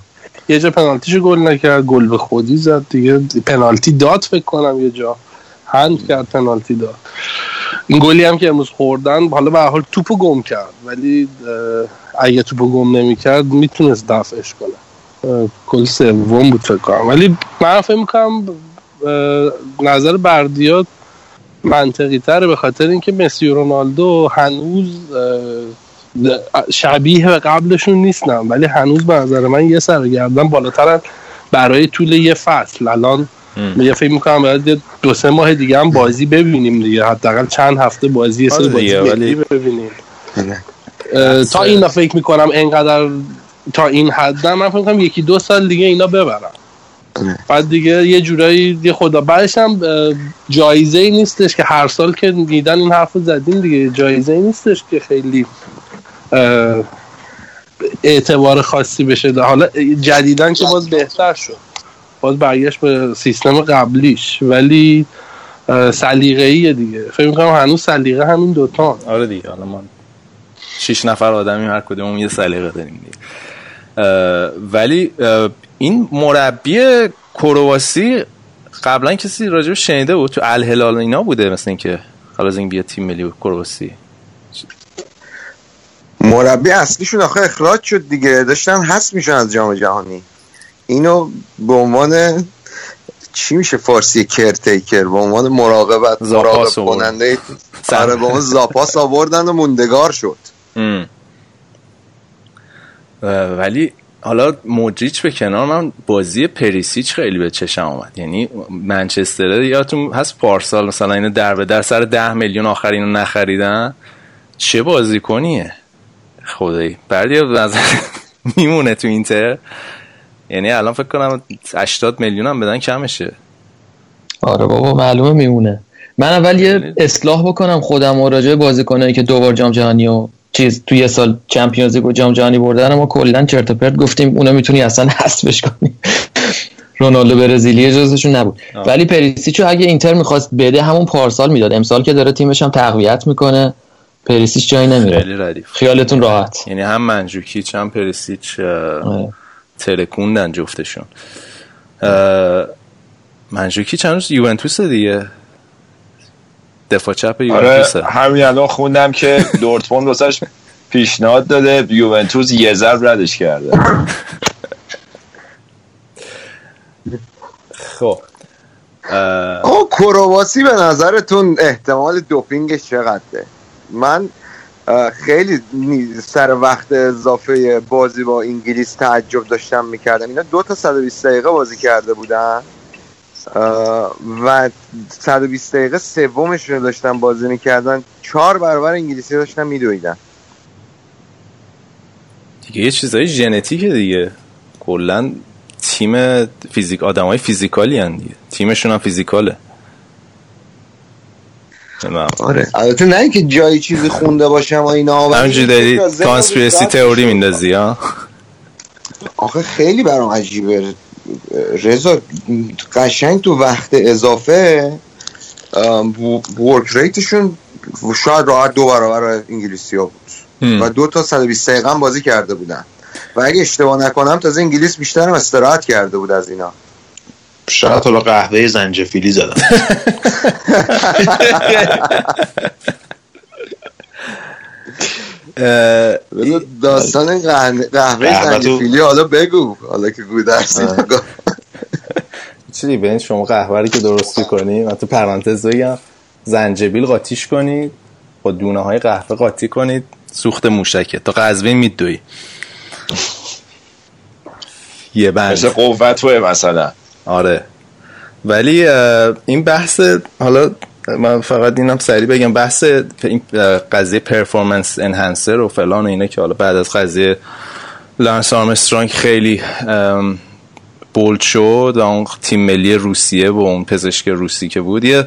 یه جا پنالتیشو گل نکرد گل به خودی زد دیگه. پنالتی داد فکر کنم یه جا. هند کرد پنالتی داد. این گلی هم که امروز خوردن حالا به حال توپو گم کرد ولی اگه توپو گم نمی‌کرد می‌تونست دفعش کنه. گل سوم بود فکر کنم. ولی من فکر می‌کنم نظر بردیات منطقی تره به خاطر اینکه مسی و رونالدو هنوز شبیه به قبلشون نیستن. ولی هنوز به نظر من یه سرگردن بالاترن برای طول یه فصل. الان یه فکر می‌کنم باید دو سه ماه دیگه هم بازی ببینیم دیگه. حداقل چند هفته بازی یه سری بازی ولی... ببینیم. تا اینا فکر می‌کنم اینقدر تا این حد من فکر می‌کنم یکی دو سال دیگه اینا ببرن. بعد دیگه یه جورایی یه خدا بعدش هم جایزه ای نیستش که هر سال که دیدن این حرف زدیم دیگه. جایزه ای نیستش که خیلی اعتبار خاصی بشه. حالا جدیدن که باز بهتر شد. باز برگشت به سیستم قبلیش. ولی سلیقه دیگه. فکر می‌کنم هنوز سلیقه همین دوتا. آره دیگه حالا ما شش نفر آدمی هر کدوم یه سلیقه داریم دیگه. ولی این مربی کرواسی قبلا کسی راجب شنیده بود؟ تو الهلال اینا بوده مثل اینکه حالا از این بیا تیم ملی کرواسی. مربی اصلیشون آخه اخراج شد دیگه. داشتن حس میشن از جام جهانی. اینو به عنوان چی میشه فارسی کرتیکر به عنوان مراقبت مراقب کننده. سر به عنوان زاپاس آوردن و موندگار شد. ولی حالا مودریچ به کنار من بازی پریسیچ خیلی به چشم آمد. یعنی منچستر یادتون هست پارسال مثلا اینو در به در سر ده میلیون آخر اینو نخریدن؟ چه بازی کنیه خدایی بردی نظر میمونه تو اینتر. یعنی الان فکر کنم 80 میلیون هم بدن کمشه. آره بابا معلومه میمونه. من اول یه اصلاح بکنم خودم و راجع بازیکنایی که دوبار جام جهانی و چیز توی یه سال چمپیونز لیگ و جام جهانی بردن ما کلا چرت و پرت گفتیم اونا می‌تونی اصلا حذفش کنی. رونالدو برزیلی جزشون نبود. آه. ولی پریسیچو اگه اینتر می‌خواست بده همون پارسال می‌داد. امسال که داره تیمش هم تقویت می‌کنه. پریسیچ جایی نمیره. خیالتون راحت. یعنی هم منجوکیچ هم پریسیچ ترکوندن جفتشون. منجوکی چند روز یوونتوس دیگه. دفاع چپ یوونتوس آره همین الان خوندم که دورتموند واسش پیشنهاد داده. یوونتوس یه ضرب ردش کرده. خب. آه کرواسی به نظرتون احتمال دوپینگش چقدره؟ من خیلی سر وقت اضافه بازی با انگلیس تعجب داشتم می‌کردم. اینا دو تا 120 دقیقه بازی کرده بودن. و 120 دقیقه سومش رو داشتن بازی می‌کردن. چهار برابر انگلیسی داشتن میدویدن. دیگه یه چیزای ژنتیکه دیگه. کلا تیم فیزیک آدمای فیزیکالی هن دیگه. تیمشون هم فیزیکاله. آره. البته نه اینکه جایی چیزی خونده باشم و اینا همینجوری داری کانسپیرسی تئوری میندازی ها؟ آخه خیلی برام عجیبه. رضا قشنگ تو وقت اضافه ورک ریتشون شاید راحت دو برابر انگلیسی ها بود. و دو تا 120 دقیقه بازی کرده بودن. و اگه اشتباه نکنم تازه انگلیس بیشتر هم استراحت کرده بود از اینا. شاید حالا قهوه زنجفیلی زدن داستان قهوه زنجفیلی حالا بگو. حالا که گودرسی چی ببین شما قهوه که درست کنی؟ من تو پرانتز بگم. زنجبیل قاطیش کنید با دونه های قهوه قاطی کنید سوخت موشکه. تا قزوین میدوی. یه بند. مثل قوت مثلا. آره. ولی این بحث حالا من فقط اینم سریع بگم بحث این قضیه performance enhancer و فلان و اینا که حالا بعد از قضیه لانس آرمسترانگ خیلی bold شد و اون تیم ملی روسیه و اون پزشک روسی که بود یه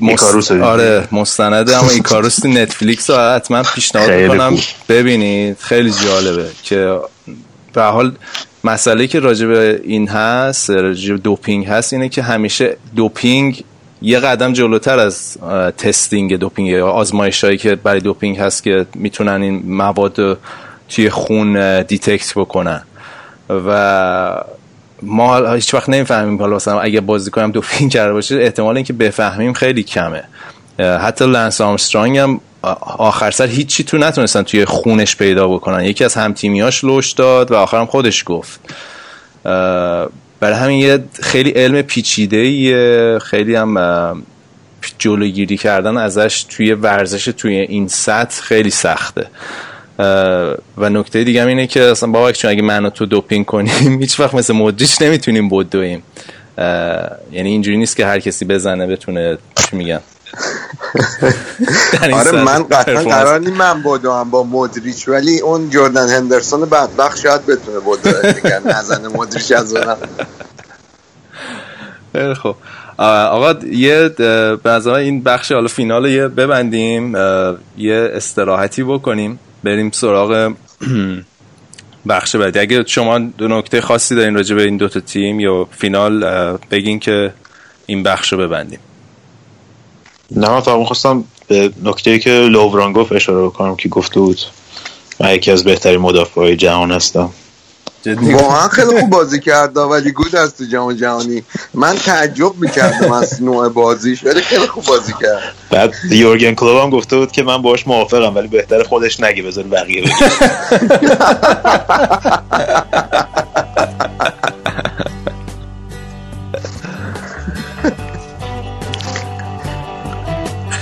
مست... آره مستند اما ایکاروس نتفلیکس رو حتما پیشنهاد کنم ببینید. خیلی جالبه که به حال مسئله که راجع به این هست راجع دوپینگ هست اینه که همیشه دوپینگ یه قدم جلوتر از testing دوپینگ یا آزمایش هایی که برای دوپینگ هست که می‌تونن این مواد توی خون detect بکنن. و ما هیچ وقت نمی‌فهمیم حالا مثلا اگه بازی کنم دوپینگ کرده باشه احتمال اینکه بفهمیم خیلی کمه. حتی لنس آرمسترانگ هم آخر سر هیچی تو نتونستن توی خونش پیدا بکنن. یکی از همتیمیاش لوش داد و آخرم خودش گفت. برای همین یه خیلی علم پیچیده خیلی هم جلوگیری کردن ازش توی ورزش توی این سطح خیلی سخته. و نکته دیگه هم اینه که اصلا بابا چون اگه منو تو دوپینگ کنیم هیچ وقت مثل مدریچ نمی‌تونیم بدویم یعنی اینجوری نیست که هر کسی بزنه بتونه چی میگم آره من قطعا قرار نیم من هم با مدریچ ولی اون جردن هندرسون بدبخت شاید بتونه بوده نزنه مدریچ از اونم خب آقا یه به این بخش حالا فینال یه ببندیم یه استراحتی بکنیم بریم سراغ بخش بعدی. اگه شما دو نکته خاصی دارین راجع به این دوتا تیم یا فینال بگین که این بخش رو ببندیم. نه من فقط خواستم به نکته که لووران گفت اشاره بکنم که گفته بود. من یکی از بهترین مدافع جهان هستم. واقعا خیلی خوب بازی کرد ولی گود از تو جام جهانی. من تعجب می‌کردم از نوع بازیش ولی خیلی خوب بازی کرد. بعد یورگن کلوب هم گفته بود که من باش موافقم ولی بهتر خودش نگی بذار بقیه بگی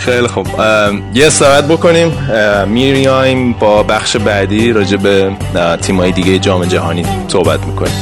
خیلی خوب. یه استراحت بکنیم. میریایم با بخش بعدی راجع به تیمای دیگه جام جهانی صحبت می‌کنیم.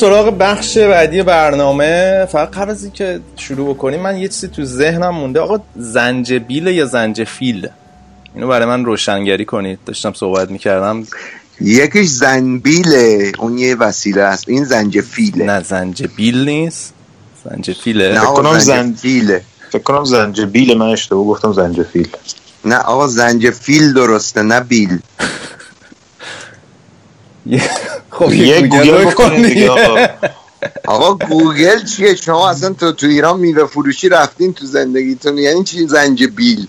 سراغ بخش بعدی برنامه. فقط قبل از اینکه شروع بکنیم من یه چیزی تو ذهنم مونده. آقا زنجبیل یا زنجفیل؟ اینو برای من روشنگری کنید. داشتم صحبت می‌کردم. یکیش زنبیله. اون یه وسیله است. این زنجفیله. نه زنجبیل نیست. زنجفیله. نه کنم زنجفیله. فکر کنم زنجبیل من اشتباه گفتم زنجفیل. نه آقا زنجفیل درسته نه بیل. خب یه گوگل بکنید آقا. گوگل چیه؟ شما اصلا تو تو ایران میوه فروشی رفتین تو زندگیتون. یعنی چی؟ زنجبیل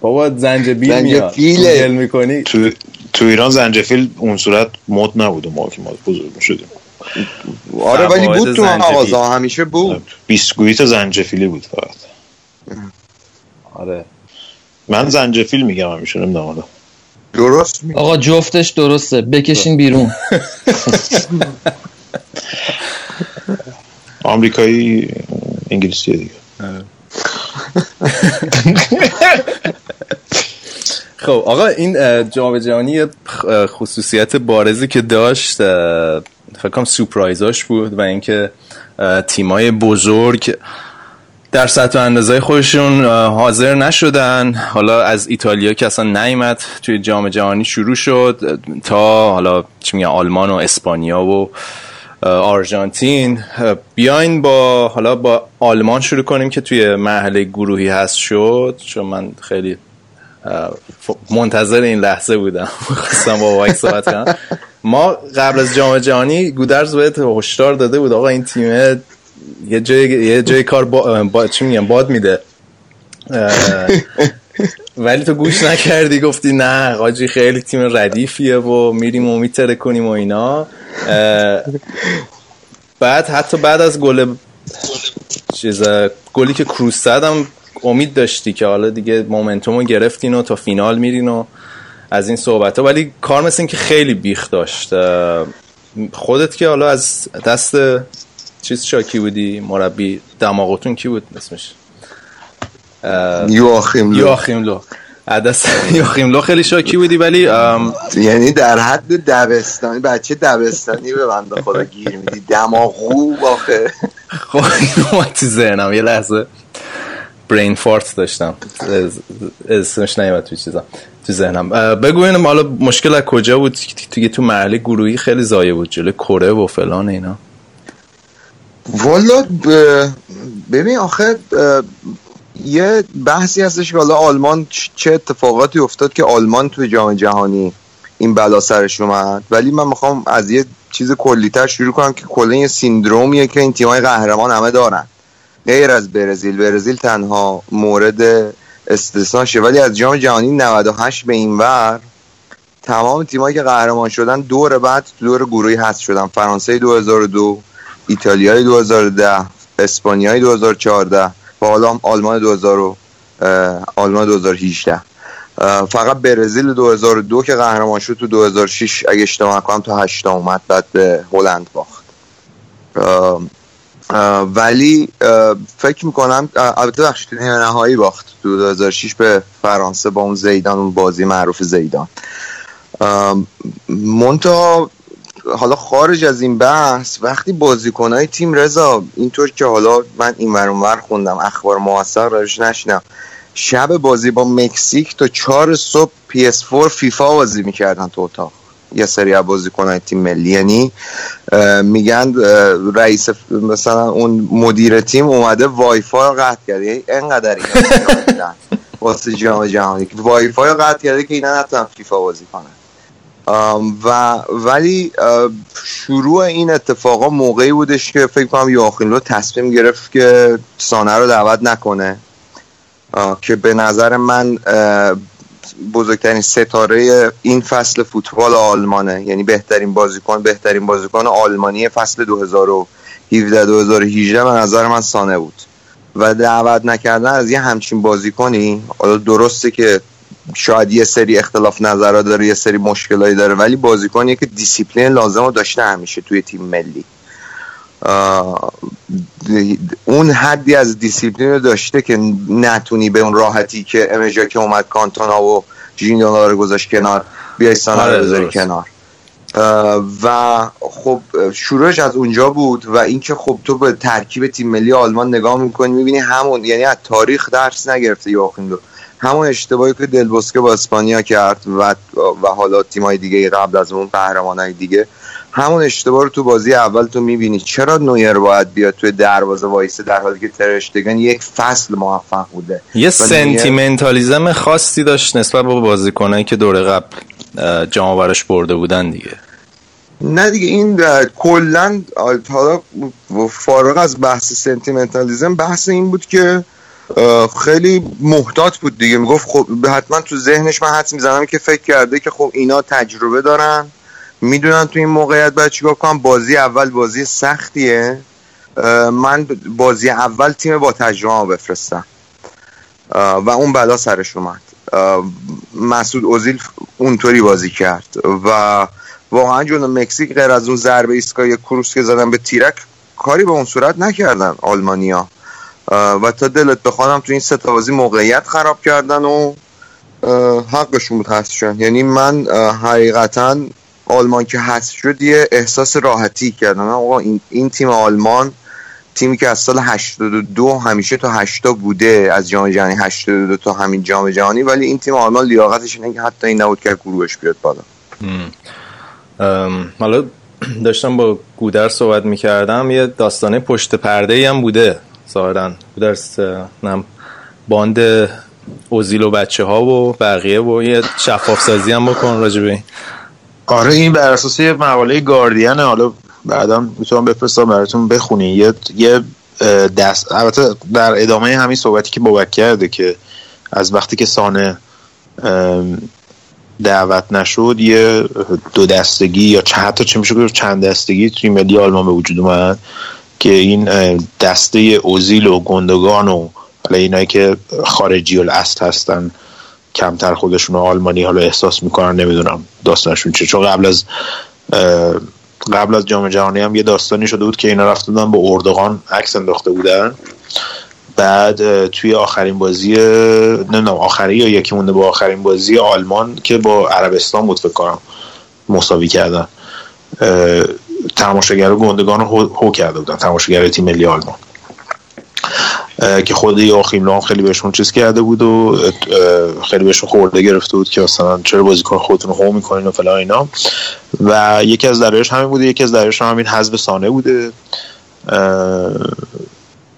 بابا زنجبیل زنجفیل می‌کنی؟ تو تو ایران زنجفیل اون صورت مد نبود ما که ما بزرگ شدیم. آره ولی بود تو مغازه همیشه بود. بیسکویت زنجفیلی بود فقط. آره. من زنجفیل میگم همیشه نمی‌دونم درست آقا جفتش درسته. بکشین بیرون. آمریکایی انگلیسی دیگه. خب آقا این جام جهانی خصوصیت بارزی که داشت فکر کنم سورپرایزاش بود و اینکه تیمای بزرگ در سطح اندازه خودشون حاضر نشدن. حالا از ایتالیا که اصلا نیمد توی جام جهانی شروع شد. تا حالا چی میگن آلمان و اسپانیا و آرژانتین. بیاین با حالا با آلمان شروع کنیم که توی مرحله گروهی هست شد. چون من خیلی منتظر این لحظه بودم. خواستم با وایک صحبت کنم. ما قبل از جام جهانی گودرز بهت هشدار داده بود. آقا این تیم یه جای یه جای کار با, با... چی میگم باد میده. ولی تو گوش نکردی گفتی نه قاجی خیلی تیم ردیفیه و میریم و میتره کنیم و اینا. بعد حتی بعد از گل چیز گلی که کروس زدم امید داشتی که حالا دیگه مومنتومو گرفتین و تا فینال میرین و از این صحبت ها ولی کار مثل این که خیلی بیخ داشت. خودت که حالا از دست چیز شاکی بودی؟ مربی دماغتون کی بود اسمش؟ یواخیم لو. یواخیم لو. عدس یواخیم لو خیلی شاکی بودی ولی یعنی در حد دبستانی بچه دبستانی به بنده خدا گیر میدی. دماغو آخه. خب اومد تو ذهنم. یه لحظه برین فارت داشتم. اسمش نیمد تو چیزا تو ذهنم. بگو اینم حالا مشکل از کجا بود؟ توی تو مرحله گروهی خیلی زایه بود جلو کره و فلان اینا. والا ببین آخه یه بحثی هستش که حالا آلمان چه اتفاقاتی افتاد که آلمان توی جام جهانی این بلا سرش اومد. ولی من می‌خوام از یه چیز کلیتر شروع کنم که کلا یه سیندرومیه که این تیمای قهرمان همه دارن. غیر از برزیل. برزیل تنها مورد استثناشه. ولی از جام جهانی 98 به این ور تمام تیمایی که قهرمان شدن دور بعد دور گروهی هست شدن. فرانسه 2002 ایتالیای 2010 اسپانیای 2014 و حالا آلمان 2000 آلمان 2018 فقط برزیل 2002 که قهرمان شد تو 2006 اگه اشتباه نکنم تا 8 اومد بعد به هلند باخت. ولی فکر می‌کنم البته بخشید نهایی باخت تو 2006 به فرانسه با اون زیدان اون بازی معروف زیدان. مونتا حالا خارج از این بحث وقتی بازیکنهای تیم رضا اینطور که حالا من این ور خوندم اخبار موثق راش نشنم شب بازی با مکزیک تا چهار صبح PS4 فیفا بازی می‌کردن تو اتاق. یه سری از بازیکنهای تیم ملی یعنی میگن رئیس مثلا اون مدیر تیم اومده وای فای رو قطع کرده یعنی انقدر اینا واسه جام جهانی. وای فای رو قطع کرده که اینا نتونن فیفا بازی کنن. و ولی شروع این اتفاقا موقعی بودش که فکر کنم یواخیم رو تصمیم گرفت که سانه رو دعوت نکنه. که به نظر من بزرگترین ستاره این فصل فوتبال آلمانه. یعنی بهترین بازیکن بهترین بازیکن آلمانی فصل 2017 2018 به نظر من سانه بود. و دعوت نکردن از یه همچین بازیکنی حالا درسته که شاید یه سری اختلاف نظرها داره یه سری مشکلایی داره ولی بازیکنیه که دیسیپلین لازم رو داشته همیشه توی تیم ملی. اون حدی از دیسیپلین رو داشته که نتونی به اون راحتی که امه ژاکه اومد کانتونا و ژینولا رو گذاشت کنار بیای سانه رو آره، بذاری کنار. و خب شروعش از اونجا بود و اینکه خب تو به ترکیب تیم ملی آلمان نگاه می‌کنی می‌بینی همون یعنی از تاریخ درس نگرفته دو همون اشتباهی که دلبوسکه با اسپانیا کرد و و حالا تیمای دیگه قبل از اون قهرمانای دیگه همون اشتباه رو تو بازی اول تو می‌بینی. چرا نویر باید بیاد توی دروازه وایسه در حالی که ترشتگن یک فصل موفق بوده؟ یه sentimentalism خاصی داشت نسبت با بازیکنایی که دور قبل جام براش برده بودن دیگه. نه دیگه این کلا حالا فارغ از بحث سنتیمنتالیزم بحث این بود که خیلی محتاط بود دیگه. می‌گفت خب حتما تو ذهنش من حدس می‌زنم که فکر کرده که خب اینا تجربه دارن. می‌دونن تو این موقعیت باید چیکار کنم. بازی اول بازی سختیه. من بازی اول تیم با تجربه بفرستم. و اون بلا سرش اومد. مسعود اوزیل اونطوری بازی کرد. و واقعا جلو مکزیک غیر از اون ضربه ایستگاه کروس که زدن به تیرک کاری به اون صورت نکردن آلمانیا. و تا دلت بخوانم تو این سه بازی موقعیت خراب کردن و حقشون بود هستشون یعنی من حقیقتا آلمان که هست شد یه احساس راحتی کردم. آقا این, این تیم آلمان تیمی که از سال 82 همیشه تا 80 بوده از جام جهانی 82 تا همین جام جهانی ولی این تیم آلمان لیاقتش اینه که حتی این نبود که گروهش بیاد بالا. حالا داشتم با گودر صحبت می‌کردم یه داستانه پشت پرده هم بوده. ظاهرا گودرس نم باند اوزیل و بچه ها و بقیه و یه شفاف سازی هم بکن راجبه آره این بر اساس یه مقاله گاردین حالا بعدا می‌تونم بفرستم براتون بخونی یه یه دست البته در ادامه همین صحبتی که بابک کرده که از وقتی که سانه دعوت نشد یه دو دستگی یا حتی چه میشه چند دستگی توی ملی آلمان به وجود اومد. که این دسته اوزیل و گندگان و حالا اینایی که خارجی الاصل هستن کمتر خودشون آلمانی حالا احساس می‌کنن نمی‌دونم داستانشون چه چون قبل از قبل از جام جهانی هم یه داستانی شده بود که اینا رفته بودن با اردوغان عکس انداخته بودن. بعد توی آخرین بازی نمی‌دونم آخری یا یکی مونده با آخرین بازی آلمان که با عربستان بود فکر کنم مساوی کردن. تماشاگر گندگان رو هو کرده بودن تماشاگر تیم ملی آلمان. که خود یاخیم لام خیلی بهشون چیز کرده بود و خیلی بهشون خورده گرفته بود که مثلا چرا بازیکن خودتون هو می‌کنین و فلان اینا. و یکی از دلایلش همین بوده یکی از دلایلش همین حذف سانه بوده.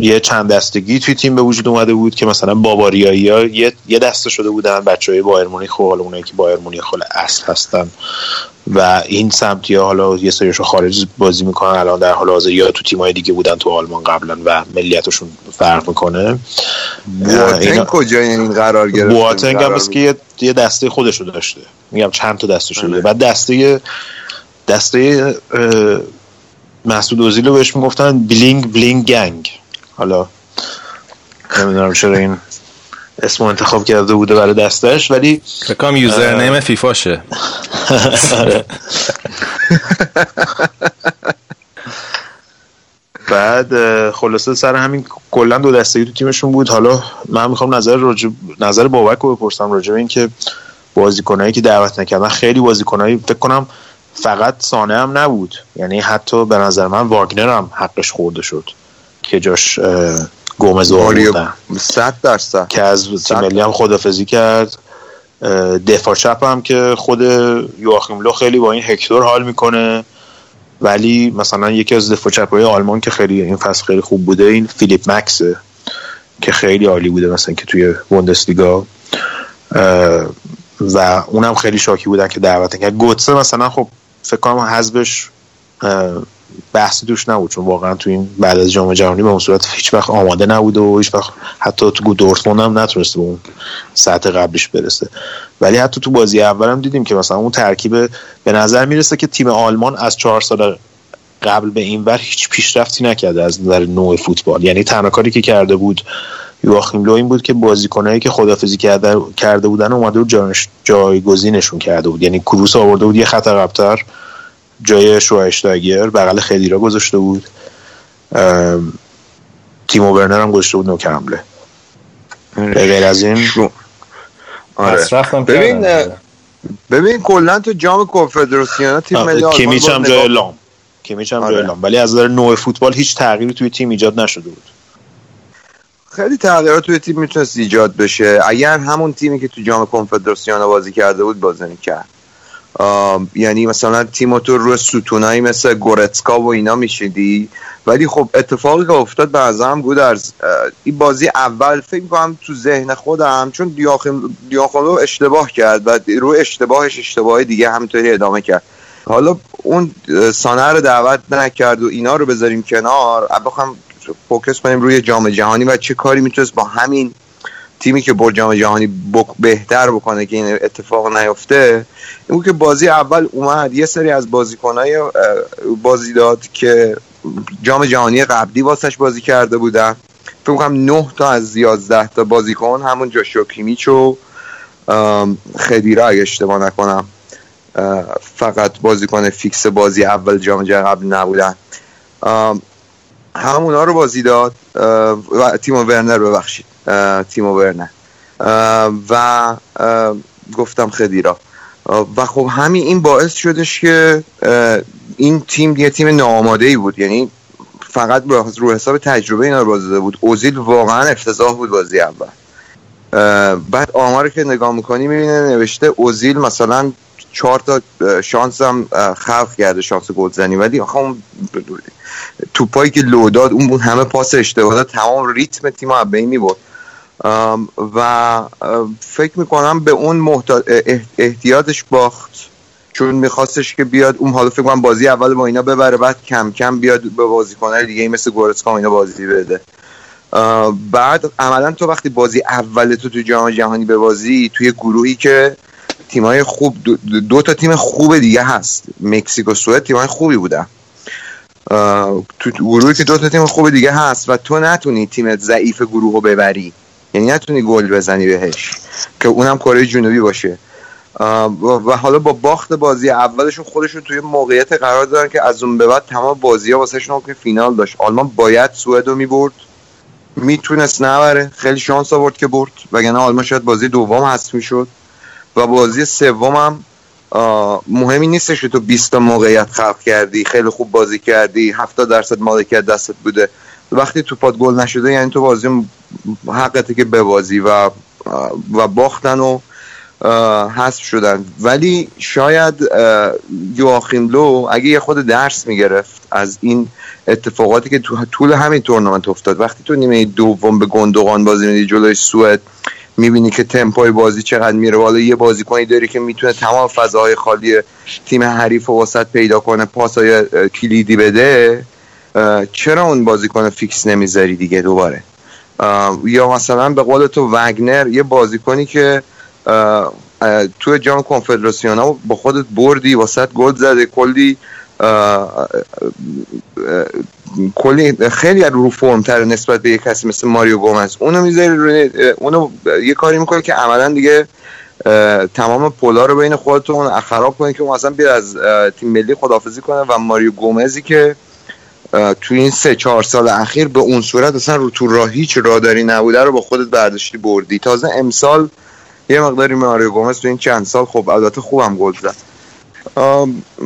یه چند دستگی توی تیم به وجود اومده بود که مثلا باباریایی ها یه, یه دسته شده بودن بچه های بایر مونیخ و حالا اونایی که بایر مونیخ اصل هستن. و این سمتی ها حالا یه سریشون خارج بازی می‌کنن. الان در حال حاضر یا تو تیمای دیگه بودن تو آلمان قبلا و ملیتشون فرق می‌کنه. بواتنگ کجا این قرار گرفته؟ بواتنگ هم که یه دسته خودشو داشته. میگم چند تا دسته شده. بعد دسته دسته مسعود اوزیل رو بهش می‌گفتن bling bling gang. حالا نمی‌دونم چرا این اسم انتخاب کرده بوده برای دسته‌ش ولی فکرم username فیفاشه. بعد خلاصه سر همین کلا دو دستگی تو تیمشون بود. حالا من می‌خوام نظر راجب نظر بابک رو بپرسم راجب این که بازیکنایی که دعوت نکردن خیلی بازیکنایی فکر کنم فقط سانه هم نبود. یعنی حتی به نظر من واگنر هم حقش خورده شد. که جاش گومز آوردن صد درصد. که از تیم ملی هم خدافزی کرد. دفاع چپ هم که خود یواخیم لو خیلی با این هکتور حال می‌کنه. ولی مثلا یکی از دفاع چپ های آلمان که خیلی این فصل خیلی خوب بوده این فیلیپ مکسه که خیلی عالی بوده مثلا که توی بوندسلیگا. و اونم خیلی شاکی بودن که دعوت کرد گوتسه مثلا خب فکر کنم حذفش بحثی دوش نبود چون واقعا تو این بعد از جام جهانی به صورت هیچ وقت آماده نبود و هیچ وقت حتی تو دورتموند هم نتونسته به اون سطح قبلش برسه. ولی حتی تو بازی اول هم دیدیم که مثلا اون ترکیب به نظر می‌رسه که تیم آلمان از چهار سال قبل به این ور هیچ پیشرفتی نکرده از نظر نوع فوتبال. یعنی تنها کاری که کرده بود یواخیم لو این بود که بازیکنایی که خدافزی کرده کرده بودن اومده بود جایگزینشون کرده بود. یعنی کروس آورده بود یه خط عقب‌تر جای شوایشتاگر بغل خدیرا گذاشته بود. تیمو برنر هم گذاشته بود نوک حمله. به غیر از این آره. ببین ببین کلا تو جام کنفدراسیون تیم ملی کیمیچ هم جای لام کیمیچ هم جای لام ولی از نظر نوع فوتبال هیچ تغییری توی تیم ایجاد نشده بود. خیلی تغییرات توی تیم می‌تونست ایجاد بشه. اگر همون تیمی که تو جام کنفدراسیون بازی کرده بود بازی کرد یعنی مثلا تیم تو روی ستونایی مثل گورتسکا و اینا میشیدی ولی خب اتفاقی که افتاد به هم گودرز این بازی اول فکر کنم تو ذهن خودم چون دیاخلو اشتباه کرد و روی اشتباهش اشتباه دیگه همینطوری ادامه کرد. حالا اون سانه رو دعوت نکرد و اینا رو بذاریم کنار بخوام focus کنیم روی جام جهانی و چه کاری می‌تونست با همین تیمی که بر جام جهانی برد بهتر بکنه که این اتفاق نیفته این که بازی اول اومد یه سری از بازیکنای بازی داد که جام جهانی قبلی واسش بازی کرده بودن. فکر کنم 9 تا از 11 تا بازیکن همون یاشوا کیمیش و خدیره اگه اشتباه نکنم فقط بازیکن fix بازی اول جام جهانی قبل نبودن. همونا رو بازی داد. و تیمو ورنر ببخشید. تیمو ورنر و گفتم خدیرا و خب همین این باعث شدش که این تیم یه تیم ناآماده ای بود. یعنی فقط رو حساب تجربه اینا رو بازده بود. اوزیل واقعا افتضاح بود بازی اول. بعد آمار که نگاه می‌کنی می‌بینه نوشته اوزیل مثلا چهار تا شانس هم خلق کرده شانس گلزنی. ولی آخه اون توپایی که لوداد اون همه پاس اشتباه تمام ریتم تیم رو بین می‌برد. و فکر می‌کنم به اون احتیاطش باخت. چون میخواستش که بیاد اون حالا فکر کنم بازی اول با اینا ببره بعد کم کم بیاد به بازیکنهای دیگه مثل گورسکا اینا بازی بده. بعد عملا تو وقتی بازی اول تو تو جام جهانی به بازی توی گروهی که تیمای خوب دو, دو, تا تیم خوب دیگه هست مکزیک و سوئد تیمای خوبی بودن. تو گروهی که دو تا تیم خوب دیگه هست و تو نتونی تیمت ضعیف گروه رو ببری. یعنی نتونی گل بزنی بهش که اونم کره جنوبی باشه. و حالا با باخت بازی اولشون خودشون توی موقعیت قرار دارن که از اون به بعد تمام بازی ها واسه که فینال داشت. آلمان باید سوئد رو می‌برد. می‌تونست نبره. خیلی شانس آورد که برد. وگرنه آلمان شاید بازی دوم هست می‌شد. و بازی سوم هم مهمی نیستش که تو 20 تا موقعیت خلق کردی خیلی خوب بازی کردی 70 درصد مالکیت دستت بوده. وقتی تو پاد گل نشده یعنی تو بازی حقته که ببازی و و باختن و حذف شدن. ولی شاید یواخیم لو اگه یه خود درس می‌گرفت از این اتفاقاتی که تو طول همین تورنمنت افتاد وقتی تو نیمه دوم به گندوقان بازی میدی جلوی سوئد می‌بینی که تمپوی بازی چقدر میره حالا یه بازیکنی داری که می‌تونه تمام فضاهای خالی تیم حریف و وسط پیدا کنه پاسای کلیدی بده. چرا اون بازیکن فیکس نمی‌ذاری دیگه دوباره؟ یا مثلا به قول تو وگنر یه بازیکنی که توی جام کنفدراسیون ها با خودت بردی وسط گل زده کلی کلی خیلی رو فرم تر نسبت به یه کسی مثل ماریو گومز. اونو می‌ذاری اونو یه کاری می‌کنه که عملا دیگه تمام پولا رو بین خودتون خراب کنه که مثلا بیاد از تیم ملی خدافزی کنه و ماریو گومزی که تو این سه چهار سال اخیر به اون صورت اصلا رو تو راه هیچ راداری نبوده رو با خودت برداشتی بردی. تازه امسال یه مقداری ماریو گومز تو این چند سال خب البته خوبم گل زد.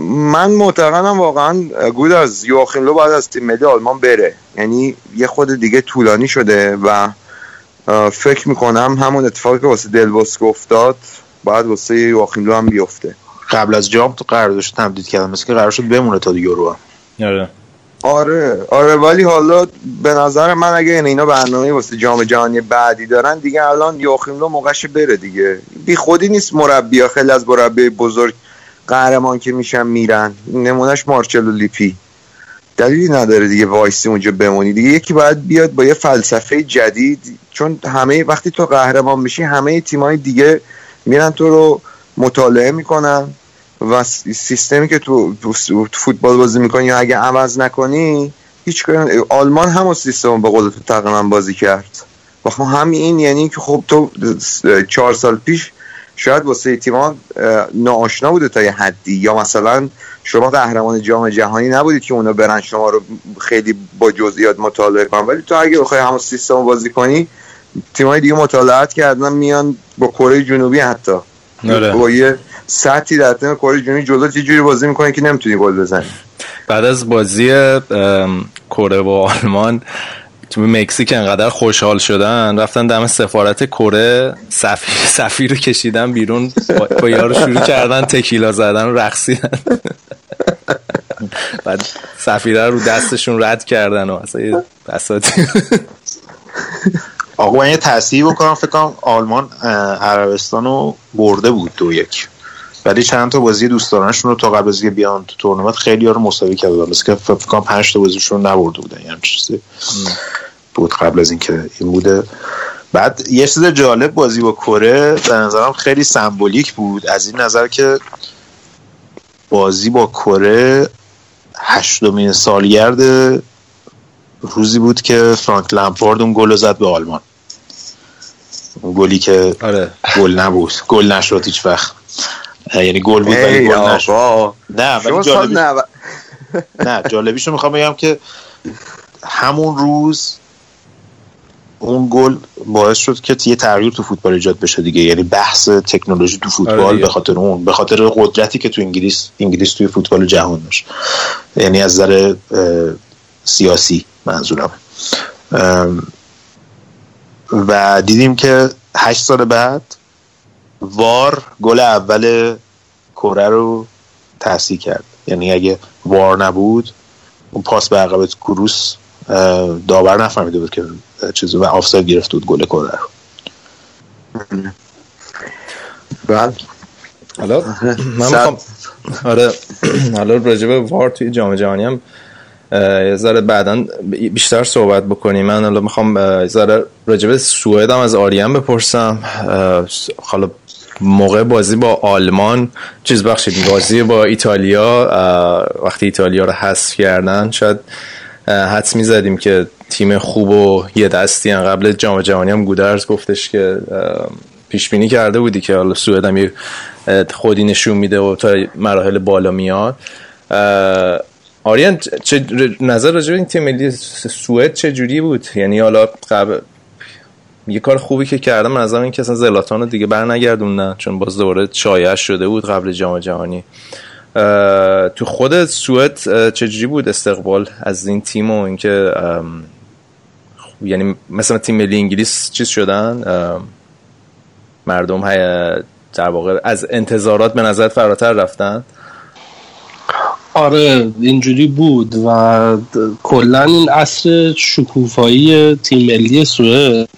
من معتقدم واقعا گود از یواخیم لو بعد از تیم ملی آلمان بره. یعنی یه خود دیگه طولانی شده و فکر می‌کنم همون اتفاقی که واسه دلبوسکه افتاد بعد واسه یواخیم لو هم بیفته. قبل از جام تو قراردادش تمدید کردم مثل که قرار شد بمونه تا یورو آره. آره آره ولی حالا به نظر من اگه اینا برنامه واسه جام جهانی بعدی دارن دیگه الان یواخیم لو موقعش بره دیگه. بی خودی نیست مربی خیلی از مربی بزرگ قهرمان که میشن میرن. نمونهش مارچلو لیپی. دلیلی نداره دیگه وایسی اونجا بمونی. دیگه یکی باید بیاد با یه فلسفه جدید. چون همه وقتی تو قهرمان میشی همه تیمای دیگه میرن تو رو مطالعه می‌کنن. و سیستمی که تو فوتبال بازی می‌کنی یا اگه عوض نکنی هیچ آلمان همون سیستم به قول تو تقریبا بازی کرد. و خب همین یعنی که خب تو چهار سال پیش شاید واسه تیمان ناآشنا بوده تا یه حدی. یا مثلا شما قهرمان جام جهانی نبودید که اونا برن شما رو خیلی با جزئیات مطالعه کنن. ولی تو اگه بخوای همون سیستم بازی کنی تیمای دیگه مطالعات کردن میان با کره جنوبی حتی. آره. با یه سطحی در تیم کره جنوبی جلو یه جوری بازی می‌کنه که نمی‌تونی گل بزنی؟ بعد از بازی کره و آلمان تو مکزیک انقدر خوشحال شدن رفتن دم سفارت کره سفیر سفیر رو کشیدن بیرون با یارو شروع کردن تکیلا زدن و رقصیدن. بعد سفیره رو دستشون رد کردن و اصلا بساتی آقا من یه تصحیح بکنم. فکر کنم آلمان عربستان رو برده بود دو یک. ولی چند تا بازی دوستانشون رو تا قبل از بیان تو تورنمنت خیلی ها رو مساوی کرده مثل که فکر کنم 5 تا بازیشون نبرده بودن یعنی چیزی بود قبل از اینکه این بوده. بعد یه چیز جالب بازی با کره به نظرم خیلی سمبولیک بود. از این نظر که بازی با کره هشتمین سالگرد روزی بود که فرانک لمپارد اون گل زد به آلمان. اون گلی که آره. گل نبود. گل نشد هیچ وقت. یعنی گل بود ولی گل نشد. نه ولی جالبی... نه جالبیشو می‌خوام بگم که همون روز اون گل باعث شد که یه تغییر تو فوتبال ایجاد بشه دیگه. یعنی بحث تکنولوژی تو فوتبال آره به خاطر اون به خاطر قدرتی که تو انگلیس انگلیس توی فوتبال جهان داشت. یعنی از نظر سیاسی منظورم و دیدیم که هشت سال بعد وار گل اول کره رو تحصیل کرد. یعنی اگه وار نبود اون پاس به عقب کروس داور نفهمیده بود که چیزی و آفساید گرفته بود گل کره رو. بله. حالا من می‌خوام آره حالا راجب وار توی جام جهانی هم یه ذره بعدا بیشتر صحبت بکنیم. من الان می‌خوام یه ذره راجب سوئد هم از آریان بپرسم. حالا موقع بازی با آلمان چیز بخشید بازی با ایتالیا وقتی ایتالیا رو حذف کردن شاید حدس می‌زدیم که تیم خوب و یه دستی هم قبل جام جهانی هم گودرز گفتش که پیش بینی کرده بودی که حالا سوئد هم خودی نشون میده و تا مراحل بالا میاد. آریان چه نظر راجع این تیم ملی سوئد چه جوری بود؟ یعنی حالا قبل یه کار خوبی که کردم از این که اصلا زلاتان رو دیگه بر نگردوندن چون باز دوباره شایع شده بود قبل جام جهانی. تو خود سوئد چجوری بود استقبال از این تیم و اینکه یعنی مثلا تیم ملی انگلیس چیز شدن؟ مردم در واقع از انتظارات به نظر فراتر رفتن. آره اینجوری بود و کلا این عصر شکوفایی تیم ملی سوئد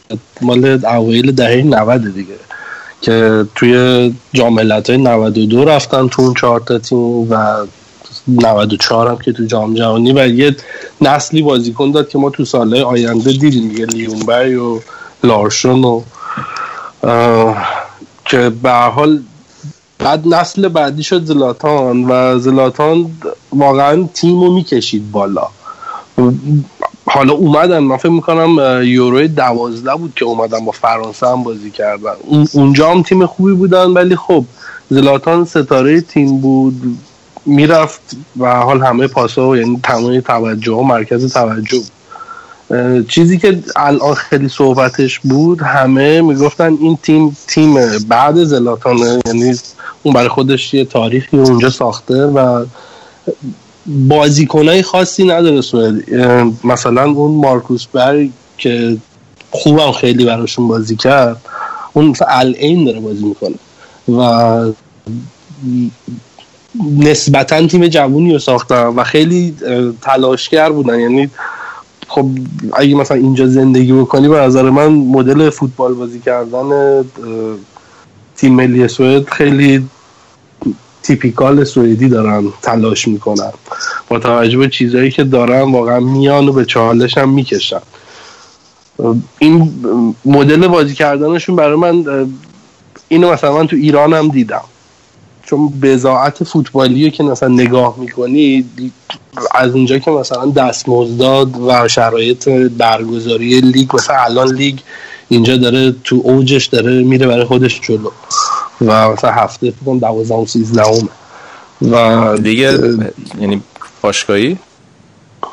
مال اوایل دهه 90 دیگه که توی جام های 92 رفتن تو اون چهار تا تیم و 94 هم که تو جام جهانی و یه نسلی بازیکن داد که ما تو سالهای آینده دیدیم دیگه لیونبرگ و لارشون و که به حال بعد نسل بعدی شد زلاتان و زلاتان واقعا تیم رو می‌کشید بالا. حالا اومدن من فکر می‌کنم یورو دوازده بود که اومدن با فرانسه هم بازی کردن. اونجا هم تیم خوبی بودن ولی خب زلاتان ستاره تیم بود می‌رفت و حال همه پاسا یعنی تمام توجه و مرکز توجه. چیزی که الان خیلی صحبتش بود همه می‌گفتن این تیم تیم بعد زلاتان یعنی اون برای خودش یه تاریخی اونجا ساخته و بازیکنای خاصی نداره سوئد. مثلا اون مارکوس برگ که خوبم خیلی براشون بازی کرد اون الان داره بازی می‌کنه و نسبتا تیم جوونی رو ساختن و خیلی تلاشگر بودن. یعنی خب اگه مثلا اینجا زندگی بکنی به نظر من مدل فوتبال بازی کردن تیم ملی سوئد خیلی تیپیکال سوئدی دارن تلاش می‌کنن. با توجه به چیزهایی که دارن واقعا میان و به چالش هم می‌کشن. این مدل بازی کردنشون برای من اینو مثلا من تو ایران هم دیدم. چون بزاعت فوتبالی که مثلا نگاه می‌کنی از اونجا که مثلا دستمزداد و شرایط برگزاری لیگ مثلا الان لیگ اینجا داره تو اوجش داره میره برای خودش جلو. و مثلا هفته فکرم دوازدهم و سیزدهم. و دیگه یعنی باشگاهی؟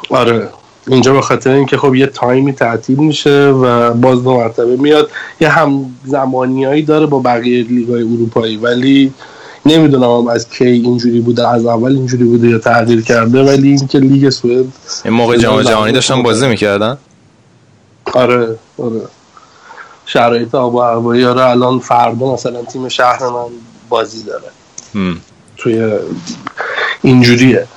آره. اینجا به خاطر اینکه خب یه تایمی تعطیل میشه و باز دو مرتبه میاد. یه هم زمانیایی داره با بقیه لیگای اروپایی. ولی نمی‌دونم از کی اینجوری بوده از اول اینجوری بوده یا تغییر کرده. ولی اینکه لیگ سوئد این موقع جام جهانی داشتن بازی می‌کردن؟ آره آره. شرایط آب و هوایی آره الان فردا مثلا تیم شهر من بازی داره. توی اینجوریه.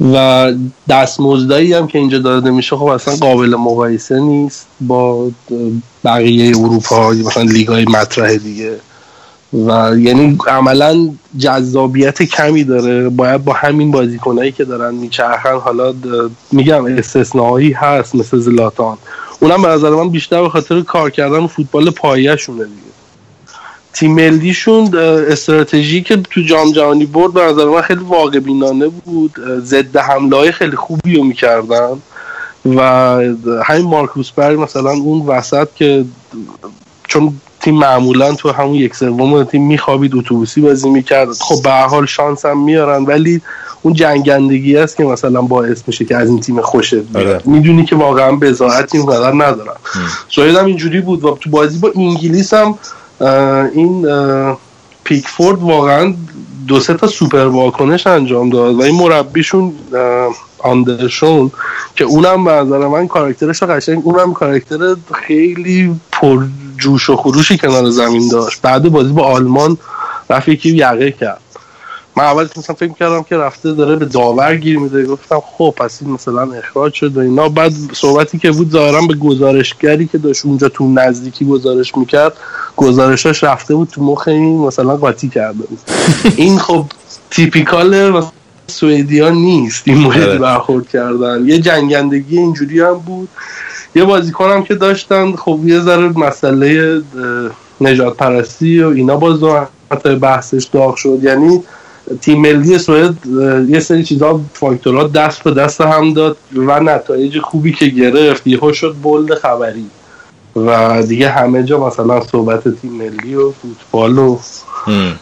و دستمزدایی هم که اینجا داده میشه خب اصلا قابل مقایسه نیست با بقیه اروپا مثلا لیگای مطرح دیگه. و یعنی عملا جذابیت کمی داره. باید با همین بازیکنایی که دارن میچرخن حالا میگم استثنایی هست مثل زلاتان. اونم به نظر من بیشتر به خاطر کار کردن فوتبال پایه‌شونه دیگه. تیم ملیشون استراتژی که تو جام جهانی برد به نظر من خیلی واقع بینانه بود ضد حمله های خیلی خوبی رو می‌کردن. و همین مارکوس برگ مثلا اون وسط که چون تیم معمولا تو همون یک سوم تیم میخوابید اتوبوسی بازی می‌کرد. خب به حال شانس هم میارن ولی اون جنگندگی است که مثلا باعث میشه که از این تیم خوشت آره. می‌دونی که واقعا بزاعت این قدر ندارن. سوئد هم اینجوری بود. و تو بازی با انگلیس هم این پیکفورد واقعا دو سه تا سوپر واکنش انجام داد و این مربیشون آندرشون که اونم به نظر من کاراکترش قشنگ اونم کاراکتر خیلی پر جوش و خروشی کنار زمین داشت. بعد بازی با آلمان رفت یکی یقه کرد. من اول مثلا فکر کردم که رفته داره به داور گیر میده. گفتم خب پس این مثلا اخراج شد و اینا. بعد صحبتی که بود ظاهرا به گزارشگری که داشت اونجا تو نزدیکی گزارش می‌کرد گزارشاش رفته بود تو مخ این مثلا قاطی کرده بود. این خب تیپیکال سوئدیا نیست. این آره. مورد برخورد کردن. یه جنگندگی اینجوری هم بود. یه بازیکن هم که داشتن خب یه ذره مسئله نجات پرستی و اینا باز حتی بحثش داغ شد. یعنی تیم ملی سوئد یه سری چیزا فاکتورها دست به دست هم داد و نتایج خوبی که گرفت. یهو شد بلد خبری. و دیگه همه جا مثلا صحبت تیم ملی و فوتبال و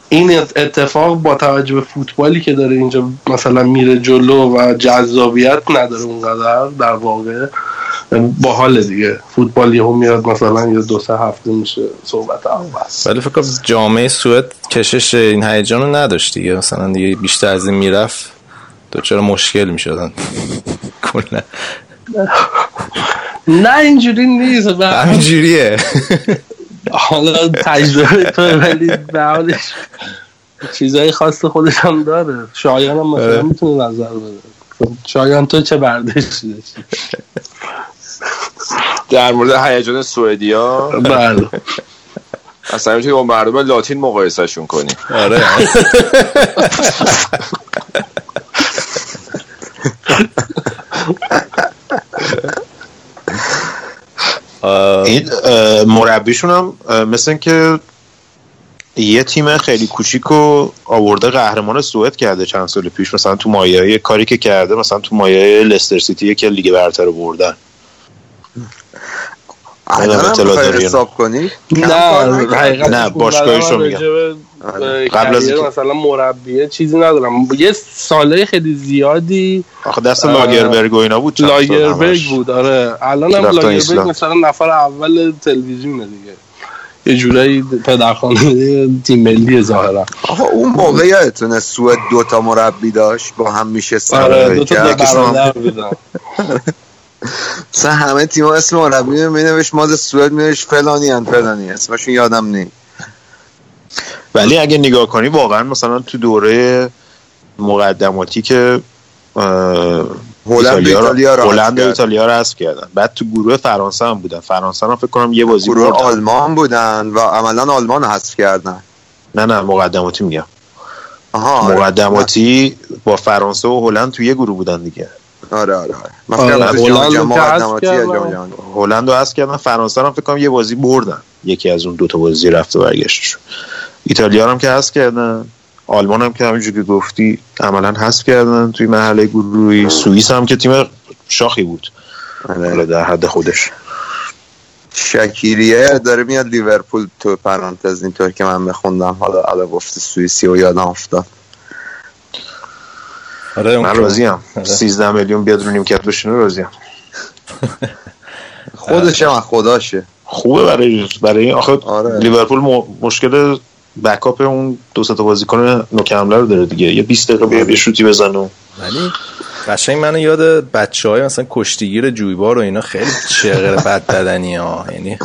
این اتفاق با توجه به فوتبالی که داره اینجا مثلا میره جلو و جذابیت نداره اونقدر در واقع. باحال دیگه. فوتبال یهو میاد مثلا یه دو سه هفته میشه صحبت هم بس ولی فکر کنم جامعه سوئد کشش این هیجان رو نداشت دیگه. مثلا دیگه بیشتر از این می‌رفت چرا مشکل می‌شدن. کلا. نه اینجوری نیست. همینجوریه. حالا تجربه تو ولی به حالش چیزای خاص خودش هم داره. شایان هم مثلا آره. می‌تونه نظر بده. شایان تو چه برداشتی داشتی؟ در مورد هیجان سوئدیا؟ بله. اصلا می‌تونی با مردم لاتین مقایسهشون کنی. آره. این مربیشون هم مثل که یه تیم خیلی کوچیکو آورده قهرمان سوئد کرده چند سال پیش. مثلا تو مایه کاری که کرده مثلا تو مایه لستر سیتی که لیگ برتر رو بردن. الان هم؟ حساب کنی نه نه، باشگاهش رو من میگم. آره. قبل از مثلا مربیه چیزی ندارم یه ساله خیلی زیادی آخه دست لاگربرگ و اینا بود لاگربرگ. بود آره الان هم لاگربرگ. مثلا نفر اول تلویزیونه دیگه یه جورایی پدرخوانده تیم ملی ظاهرا آقا اون موقع یادتونه سوئد دوتا مربی داشت با هم میشه آره دو تا مثلا همه تیم اسم مربی رو مینوشت مال سوئد مینوشت فلانی ان فلانی اسمشون یادم نی. ولی اگه نگاه کنی واقعا مثلا تو دوره مقدماتی که هلند و ایتالیا رو هلند. ایتالیا رو حذف کردن. بعد تو گروه فرانسه هم بودن. فرانسه هم فکر کنم یه بازی گروه آلمان بودن و عملا آلمان رو حذف کردن. نه نه مقدماتی میگم. آها آره. مقدماتی با فرانسه و هلند تو یه گروه بودن دیگه. آره آره آره. آره، جام هلند. هلند رو حذف کردن فرانسه رو هم فکر کنم یه بازی بردن. یکی از اون دوتا بازی رفت و برگشتشون ایتالیا هم که حذف کردن. آلمان هم که همینجوری که گفتی عملا حذف کردن توی مرحله گروهی. سوئیس هم که تیم شاخی بود. آره. در حد خودش. شکیریه داره میاد لیورپول تو پرانتز. اینطور که من بخوندم. حالا حالا گفتی سوئیسی و یادم افتاد. آره من اون راضی هم آره. 13 میلیون بیاد رو نیمکت بشینه راضی هم خودش هم خداشه. خوبه برای برای آخه آره. لیورپول م- مشکل بکاپ اون دو سه تا بازیکن نوک حمله رو داره دیگه. یه 20 دقیقه بیا یه شوتی بزنه و ولی قشنگ منو یاد بچه های مثلا کشتیگیر جویبار و اینا خیلی چغر بد بدنی ها یعنی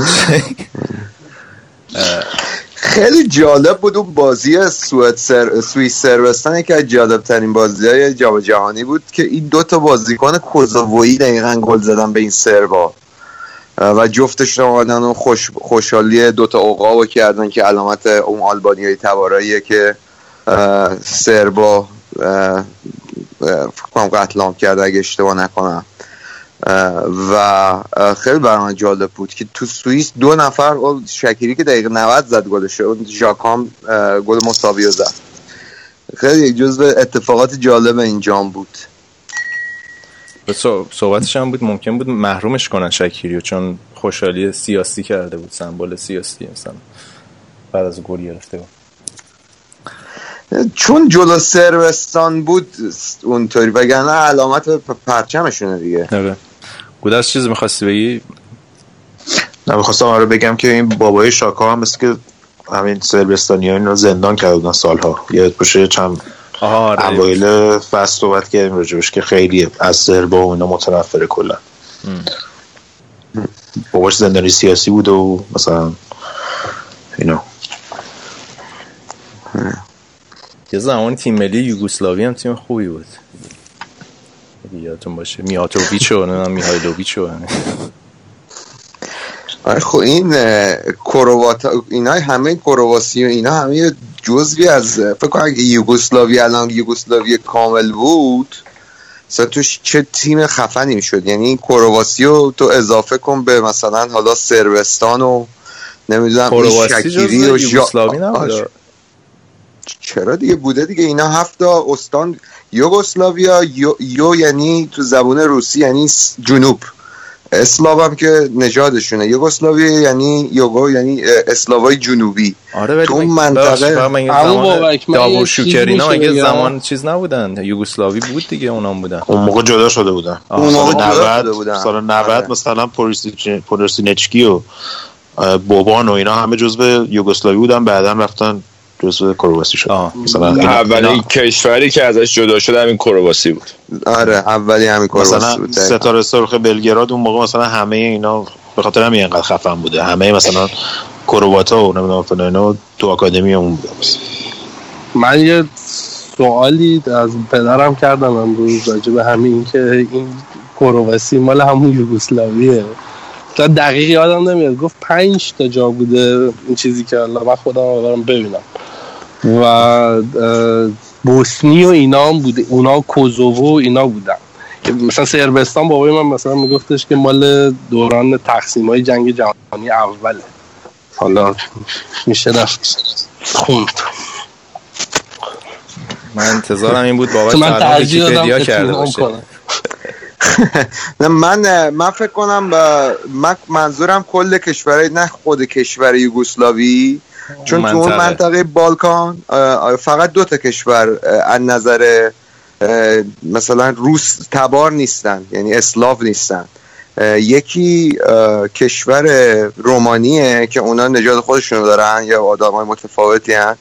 خیلی جالب بود اون بازی سوئد سر... سوئیس سربستان که از جالب ترین بازی های جام جهانی بود که این دو تا بازیکن کوزوویی دقیقا گل زدن به این سربا و جفتشون اومدن و خوش... خوشحالی دو تا عقابو کردن که علامت اون آلبانیایی تباراییه که سربا اه، اه، فکر کنم قتل کرده اگه اشتباه نکنم. و خیلی برای من جالب بود که تو سوئیس دو نفر اون شکیری که دقیقه 90 زد گلش اون ژاکام گل مساوی رو زد. خیلی جزو اتفاقات جالب این جام بود. صحبتش هم بود ممکن بود محرومش کنن شکیریو چون خوشحالی سیاسی کرده بود سمبل سیاسی مثلا بعد از گل گرفته بود. چون جلو سربستان بود اونطوری وگرنه علامت پرچمشونه دیگه. آره. گودرز چیز می‌خواستی بگی؟ نه می‌خواستم آره بگم که این بابای شاکا هم مثل که همین سربستانی ها این رو زندان کرده بودن سالها. یاد باشه چند آره. اوایل فصل صحبت کردیم راجبش که خیلی از سربا و اینا متنفره کلا. باباش زندانی سیاسی بود و مثلا اینا. یه زمان تیم ملی یوگسلاوی هم تیم خوبی بود. اگه یادتون باشه. میاتوویچ و نمی‌دونم میهایلوویچ و آره خب این کرواتا اینا همه کرواسی و اینا همه جزوی از فکر کنم اگه یوگسلاوی الان یوگسلاوی کامل بود توش چه تیم خفنی می‌شد. یعنی کرواسی رو تو اضافه کن به مثلا حالا سربستان و نمی‌دونم این شکیری و یوگسلاوی چرا دیگه بوده دیگه؟ اینا هفت تا استان یوگسلاویا یو, یو یعنی تو زبون روسی یعنی جنوب. اسلاو هم که نژادشونه. یوگسلاوی یعنی یوگو یعنی اسلاوای جنوبی. آره ولی تو اون من- منطقه- من یه عمو زمان مگه چیز نبودن. یوگسلاوی بود دیگه اونام بودن. اون موقع جدا شده بودن. اون موقع جدا 90 شده بودن. سال 90 آره. مثلا پولرسینچکی و بوبان و اینا همه جزو یوگسلاوی بودن. بعدا رفتن جزو کرواسی شد. آه. مثلا اینا- کشوری که ازش جدا شد همین کرواسی بود. آره اولی همین کرواسی مثلا بود دقیقاً. ستاره سرخ بلگراد اون موقع مثلا همه اینا به خاطر همین اینقدر خفن بوده. همه مثلا کرواتا و نمی‌دونم فلان اینا تو آکادمی اون بوده من یه سوالی از پدرم کردم امروز راجع به همین که این کرواسی مال همون یوگسلاویه. تا دقیق یادم نمیاد گفت پنج تا جا بوده این چیزی که الله من خودم برم ببینم. و بوسنی و اینا هم بوده اونا کوزوو و اینا بودن. مثلا سربستان بابای من مثلا میگفتش که مال دوران تقسیم های جنگ جهانی اوله. حالا میشه رفت خوند. من انتظارم این بود بابا تو من ترجیح دادم کرده باشه. نه من من فکر کنم با- من منظورم کل کشورهای نه خود کشور یوگسلاوی چون تو اون منطقه. منطقه بالکان فقط دو تا کشور از نظر مثلا روس تبار نیستن یعنی اسلاو نیستن یکی کشور رومانیه که اونا نژاد خودشون دارن یا آدم های متفاوتی هن.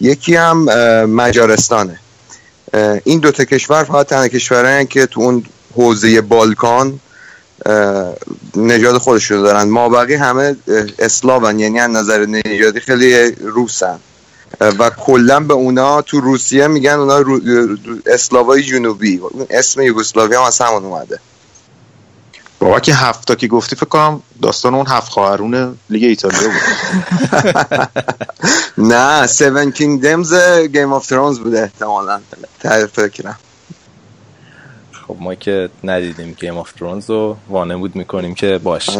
یکی هم مجارستانه این دوتا کشور فقط تنها کشورهایی که تو اون حوزه بالکان نژاد خودشون دارن. ما بقیه همه اسلاون یعنی از نظر نژادی خیلی روسن. و کلا به اونا تو روسیه میگن اونا رو... اسلاوای جنوبی. اون اسم یوگسلاوی هم از همون اومده. بابا که هفتا که گفتی فکر کنم داستان اون هفت خواهرون لیگ ایتالیا بود. نه Seven Kingdoms Game of Thrones بوده احتمالا. فکرم خب ما که ندیدیم Game of Thrones رو وانمود می‌کنیم که باش.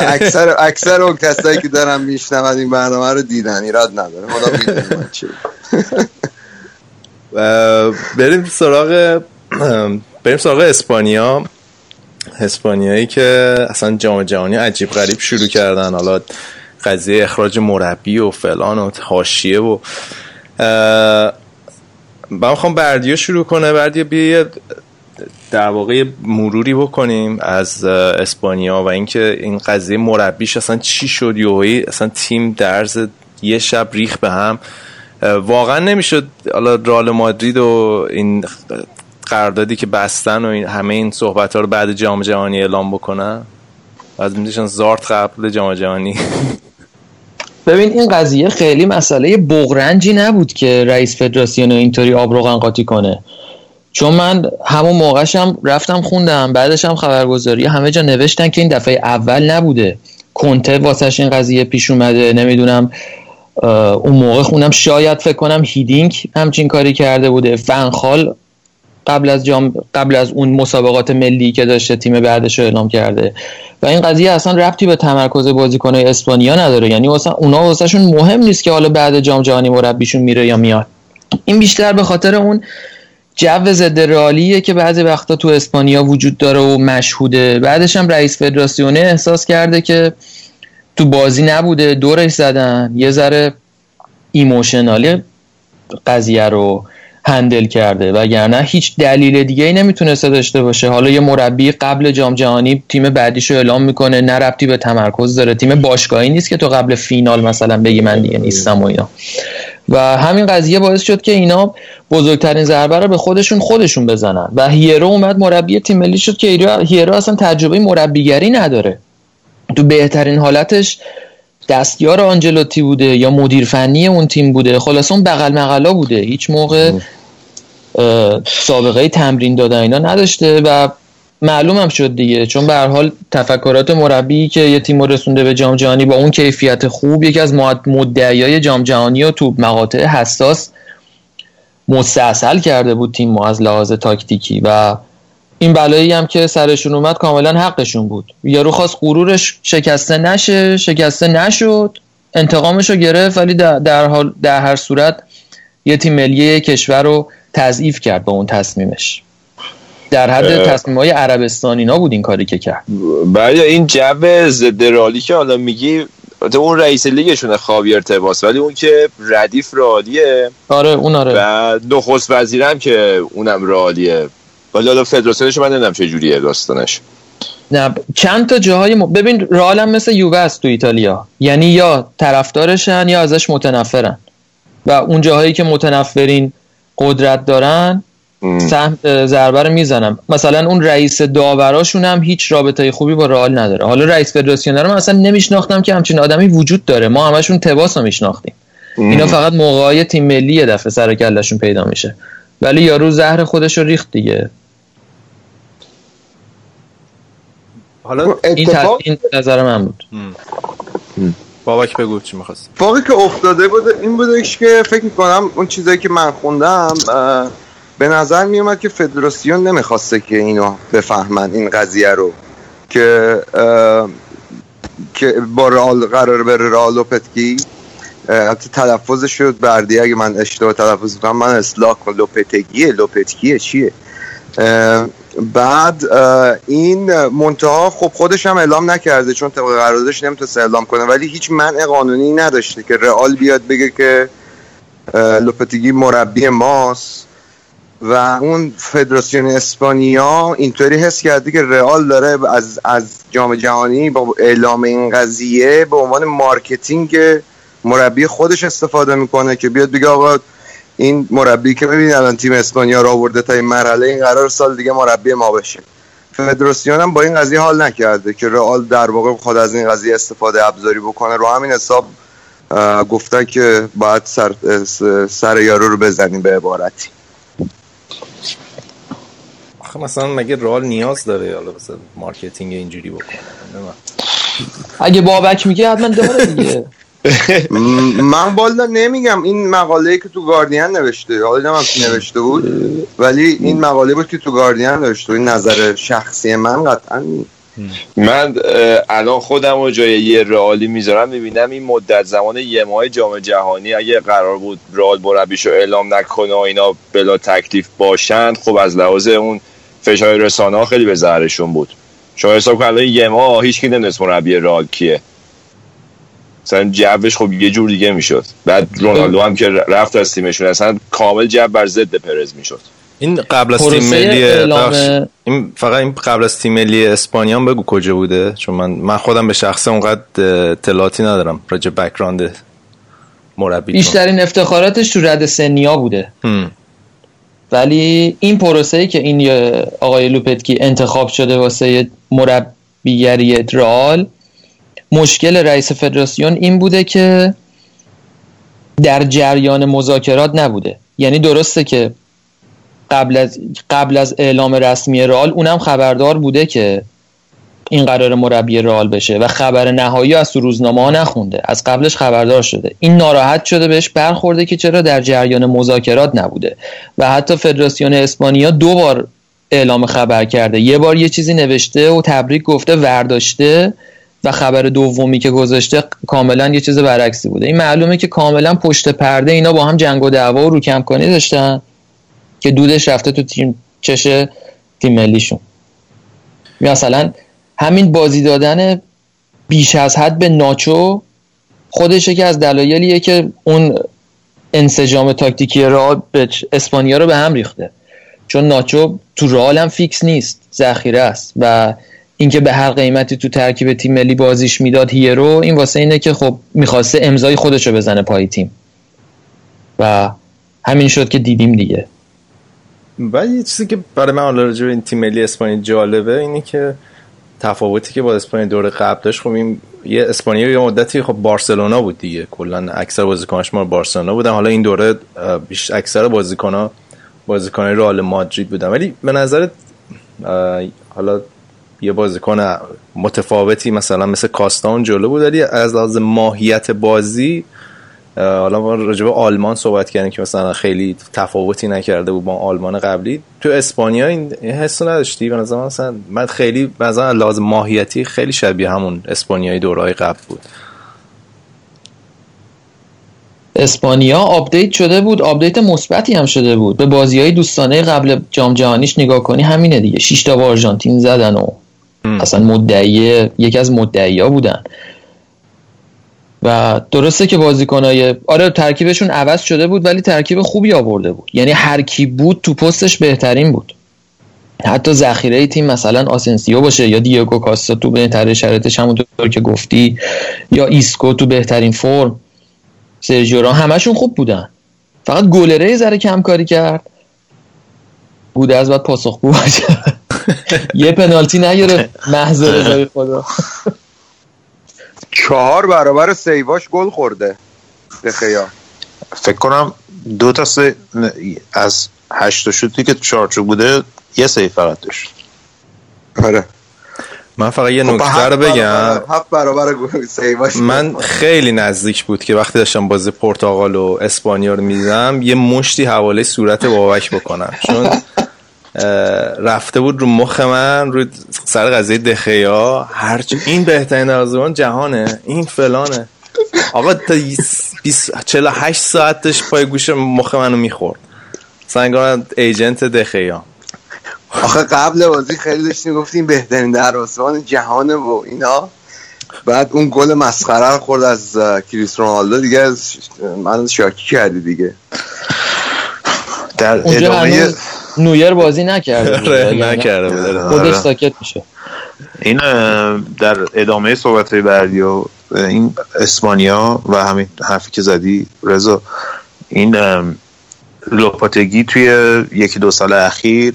اکثر اکثر اون کسایی که دارن میشنون این برنامه رو دیدن ایراد نداره. خدا می‌دونه چی. بریم سراغ بریم سراغ اسپانیا. اسپانیایی که اصلا جام جهانی عجیب غریب شروع کردن. حالا قضیه اخراج مربی و فلان و حاشیه و من می‌خوام بردیا شروع کنه. بردیا بیا یه در واقع مروری بکنیم از اسپانیا و اینکه این قضیه مربیش اصلا چی شد؟ یوهی اصلا تیم درز یه شب ریخ به هم. واقعا نمی‌شد. حالا رال مادرید و این قراردادی که بستن و این همه این صحبت ها رو بعد جام جهانی اعلام بکنن. از میدونشان زارت قبل جام جهانی. ببین این قضیه خیلی مسئله بغرنجی نبود که رئیس فدراسیون اینطوری آبروغن قاطی کنه. چون من همون موقعشم رفتم خوندم بعدش هم خبرگزاری همه جا نوشتن که این دفعه اول نبوده. کنته واسش این قضیه پیش اومده نمی‌دونم اون موقع خوندم شاید فکر کنم هیدینگ همچین کاری کرده بوده. فنخال قبل از جام قبل از اون مسابقات ملی که داشته تیم بعدش رو اعلام کرده. و این قضیه اصلا ربطی به تمرکز بازیکنهای اسپانیا نداره. یعنی واسه اونا واسهشون مهم نیست که حالا بعد جام جهانی مربیشون میره یا میاد. این بیشتر به خاطر اون جو ضد رئالیه که بعضی وقتا تو اسپانیا وجود داره و مشهوده. بعدش هم رئیس فدراسیونه احساس کرده که تو بازی نبوده دورش زدن. یه ذره ایموشنالی قضیه رو هندل کرده وگرنه هیچ دلیل دیگه ای نمی‌تونسته داشته باشه. حالا یه مربی قبل جام جهانی تیم بعدیش رو اعلام می‌کنه نه ربطی به تمرکز داره. تیم باشگاهی نیست که تو قبل فینال مثلا بگی من دیگه نیستم و اینا. و همین قضیه باعث شد که اینا بزرگترین ضربه رو به خودشون خودشون بزنن. و هیرو اومد مربی تیم ملی شد که هیرو اصلا تجربه مربیگری نداره. تو بهترین حالتش دستیار آنجلوتی بوده یا مدیر فنی اون تیم بوده؟ خلاص اون بغل مغلا بوده. هیچ موقع سابقه تمرین دادن اینا نداشته و معلوم هم شد دیگه. چون به هر حال تفکرات مربی که یه تیم رسونده به جام جهانی با اون کیفیت خوب یکی از مدعیای جام جهانی و تو مقاطع حساس مستاصل کرده بود تیم ما از لحاظ تاکتیکی و این بلایی هم که سرشون اومد کاملا حقشون بود. یارو خواست غرورش شکسته نشه شکسته نشد. انتقامش رو گرفت ولی در, حال در هر صورت یه تیم ملی کشور رو تضعیف کرد با اون تصمیمش. در حد تصمیم های عربستانی نا بود این کاری که کرد. بله این جو ضد رالی که حالا میگی اون رئیس لیگشونه خاویر تباس ولی اون که ردیف رالیه. آره اون آره. و نخست وزیرم که اونم رالیه. ولی حالا فدراسیونش من نمی‌دونم چه جوریه داستانش. نه چند تا جاهای م... ببین رئال هم مثل یووه است تو ایتالیا. یعنی یا طرفدارشن یا ازش متنفرن. و اون جاهایی که متنفرین قدرت دارن سهم ضربه رو می‌زنم مثلا اون رئیس داوراشون هم هیچ رابطه خوبی با رئال نداره. حالا رئیس فدراسیون رو اصلا نمیشناختم که همچین آدمی وجود داره. ما همشون تباس رو میشناختیم. اینا فقط موقعای تیم ملی یه دفعه سر کلشون پیدا میشه. ولی یارو زهر خودش رو ریخت دیگه. حالا این, این نظر من بود. بابک بگو چی می‌خواست فاقی که افتاده بود این بودش که فکر می‌کنم اون چیزایی که من خوندم به نظر میومد که فدراسیون نمی‌خواسته که اینو بفهمن این قضیه رو. که که با رال قرار بره رال لوپتگی حتی تلفظ شد بردی. اگه من اشتباه تلفظ کنم من اصلاح کن. لوپتگیه لوپتگیه چیه؟ بعد این منتها خب خودش هم اعلام نکرده چون طبق قراردادش نمی‌تونه اعلام کنه ولی هیچ منع قانونی نداشته که رئال بیاد بگه که لوپتگی مربی ماست. و اون فدراسیون اسپانیا اینطوری حس کرده که رئال داره از از جام جهانی با اعلام این قضیه به عنوان marketing مربی خودش استفاده می‌کنه که بیاد بگه آقا این مربی که ببینید الان تیم اسپانیا را آورده تا این مرحله این قرار سال دیگه مربی ما بشه. فدراسیون هم با این قضیه حال نکرده که رئال در واقع خود از این قضیه استفاده ابزاری بکنه. رو همین حساب گفتن که باید سر, سر یارو رو بزنیم به عبارتی. آخه مثلا مگه رئال نیاز داره حالا مثلا marketing اینجوری بکنه؟ اگه بابک میگه حتما داره دیگه. من والا نمیگم. این مقاله که تو گاردین نوشته حالا نمیم نوشته بود ولی این مقاله بود که تو گاردین نوشته. این نظر شخصی من قطعا من الان خودم رو جای یه رئالی می‌ذارم می‌بینم این مدت زمان یه ماه جام جهانی اگه قرار بود رئال مربیشو اعلام نکنه و اینا بلا تکلیف باشند خب از لحاظ اون فشار رسانه ها خیلی به ضررشون بود. شما حساب کن یه ماه هیچ کی نمی‌دونست مربی رئال کیه. مثلا جوش خب یه جور دیگه می‌شد. بعد رونالدو هم که رفت از تیمشون اصلا کامل جو بر ضد پرز می‌شد. این قبل از تیم ملی این فقط این قبل از تیم ملی اسپانیا بگو کجا بوده؟ چون من من خودم به شخصه اونقدر اطلاعاتی ندارم راجع بک‌گراند مربی بیشترین افتخاراتش تو رد سنیا بوده. ولی این پروسه که این آقای لوپتکی انتخاب شده واسه مربیگری رئال مشکل رئیس فدراسیون این بوده که در جریان مذاکرات نبوده. یعنی درسته که قبل از قبل از اعلام رسمی رئال اونم خبردار بوده که این قرار مربی رئال بشه و خبر نهایی از تو روزنامه ها نخونده. از قبلش خبردار شده. این ناراحت شده بهش برخورده که چرا در جریان مذاکرات نبوده. و حتی فدراسیون اسپانیا دو بار اعلام خبر کرده. یه بار یه چیزی نوشته و تبریک گفته ورداشته. و خبر دومی که گذاشته کاملا یه چیز برعکسی بوده. این معلومه که کاملا پشت پرده اینا با هم جنگ و دعوا رو کم کنی داشتن که دودش رفته تو تیم چشه تیم ملیشون. مثلا همین بازی دادن بیش از حد به ناچو خودشه که از دلایلیه که اون انسجام تاکتیکی را به اسپانیا رو به هم ریخته. چون ناچو تو رئال هم فیکس نیست ذخیره است و اینکه به هر قیمتی تو ترکیب تیم ملی بازیش می‌داد هیرو این واسه اینه که خب می‌خواسته امضای خودش رو بزنه پای تیم. و همین شد که دیدیم دیگه. و یه چیزی که برای من حالا این تیم ملی اسپانیا جالبه اینه که تفاوتی که با اسپانیا دور قبل داشت خب این یه اسپانیا یه مدتی خب بارسلونا بود دیگه. کلا اکثر بازیکناش ما بارسلونا بودن. حالا این دوره بیش اکثر بازیکن‌ها بازیکن رئال مادرید بودن. ولی به نظرت حالا یه بازیکن متفاوتی مثلا مثل کاستان جلو بود ولی از لحاظ ماهیت بازی حالا ما راجع به آلمان صحبت کردیم که مثلا خیلی تفاوتی نکرده بود با آلمان قبلی. تو اسپانیا این حسو نداشتی؟ به نظر مثلا من خیلی مثلا لازم ماهیتی خیلی شبیه همون اسپانیایی دورهای قبل بود. اسپانیا update شده بود update مثبتی هم شده بود. به بازی های دوستانه قبل جام جهانیش نگاه کنی همینه دیگه. 6 تا با آرژانتین زدن و اصلا مدعی یکی از ها بودن. و درسته که بازیکنای آره ترکیبشون عوض شده بود ولی ترکیب خوبی آورده بود. یعنی هر کی بود تو پستش بهترین بود. حتی ذخیره تیم مثلا آسنسیو باشه یا دیگو کاستا تو بهترین شرایطش همونطور که گفتی یا ایسکو تو بهترین فرم سرژیو همشون خوب بودن. فقط گلره ذره کم کاری کرد. بوده از بعد پاسخگو باشه. یه پنالتی نگیره محض خدا. چهار برابر سیواش گل خورده. بخیا فکر کنم دو تا سه از هشت شوتی که چارچوب بوده یه سیف فقط داشت. آره. من فقط یه خب نکته رو بگم. هفت برابر من خیلی نزدیک بود که وقتی داشتم بازی پرتغال و اسپانیا رو می‌دیدم یه مشتی حواله صورت بابک بکنم. چون رفته بود رو مخ من رو سر قضیه دخیا. هرچ این بهترین دروازه‌بان جهانه این فلانه. آقا تا 48 ساعتش پای گوش مخ منو می‌خورد. سنگان ایجنت دخیا. آخه قبل بازی خیلی داشتیم گفتیم بهترین دروازه‌بان جهانه و اینا. بعد اون گل مسخره خورد از کریس رونالدو. دیگه من شاکی کردی دیگه. در ادامه نویر بازی نکرده آره، نکرده بود. خودش آره. ساکت میشه. این در ادامه صحبت بعدی و این اسپانیا و همین حرفی که زدی رضا این لوپتگی توی یکی دو سال اخیر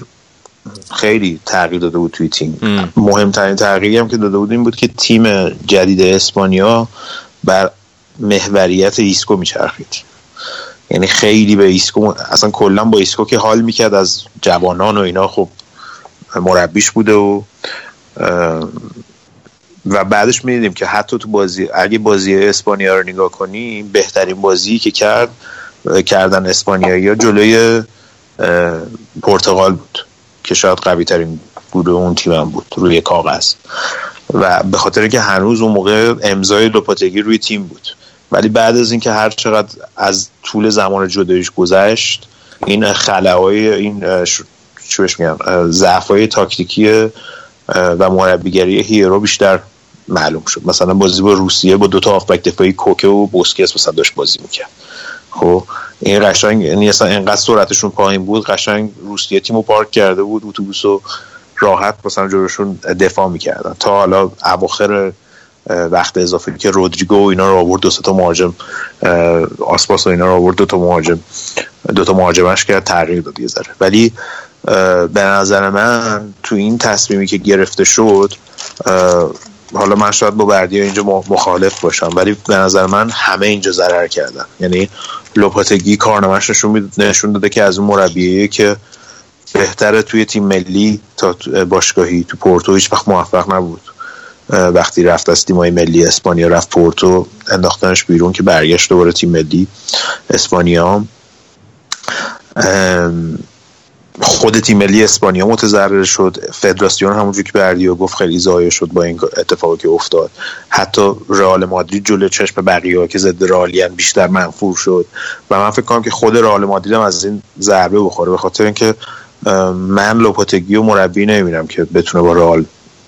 خیلی تغییر داده بود توی تیم. مهمترین تغییری هم که داده بود این بود که تیم جدید اسپانیا بر محوریت ایسکو میچرخید. یعنی خیلی به ایسکو اصلا کلا با ایسکو که حال می‌کرد از جوانان و اینا خب مربیش بوده و و بعدش می‌دیدیم که حتی تو بازی اگه بازی اسپانیا رو نگاه کنی بهترین بازی که کرد کردن اسپانیایی ها جلوی پرتغال بود که شاید قوی ترین گروه اون تیم بود روی کاغذ. و به خاطر که هنوز اون موقع امضای لوپاتگی روی تیم بود. ولی بعد از اینکه هر چقدر از طول زمان جدایش گذشت این خلاهای این چی بهش میگم ضعف های تاکتیکی و مربیگری هیرو بیشتر معلوم شد. مثلا بازی با روسیه با دو تا دفاعی کوکه و بوسکیس مثلا داشت بازی می‌کرد. خب این قشنگ یعنی اصلا انقدر سرعتشون پایین بود قشنگ روسیه تیمو پارک کرده بود اتوبوس راحت مثلا جلوشون دفاع می‌کردن. تا حالا اواخر وقت اضافه که رودریگو و اینا رو آورد دو تا مهاجم آسپاس و اینا رو آورد دو تا مهاجم دو تا مهاجمش کرد تغییر داد یه ذره. ولی به نظر من تو این تصمیمی که گرفته شد حالا من شاید با بردی اینجا مخالف باشم ولی به نظر من همه اینجا ضرر کردن. یعنی لوپاتگی کارنامهش نشون نشون داده که از اون مربیه که بهتره توی تیم ملی تا باشگاهی تو پورتو هیچ وقت موفق نبود. وقتی رفت از تیمای ملی اسپانیا رفت پورتو انداختنش بیرون که برگشت دوباره تیم ملی اسپانیا. خود تیم ملی اسپانیا متضرر شد. فدراسیون همونجور که بردیو گفت خیلی ضایع شد با این اتفاقی که افتاد. حتی رئال مادرید جلو چشم بقیه ها که ضد رئالیان بیشتر منفور شد. و من فکر کنم که خود رئال مادرید هم از این ضربه بخوره. به خاطر اینکه من لوپاتگی و مربی نمی‌بینم که بتونه با رئال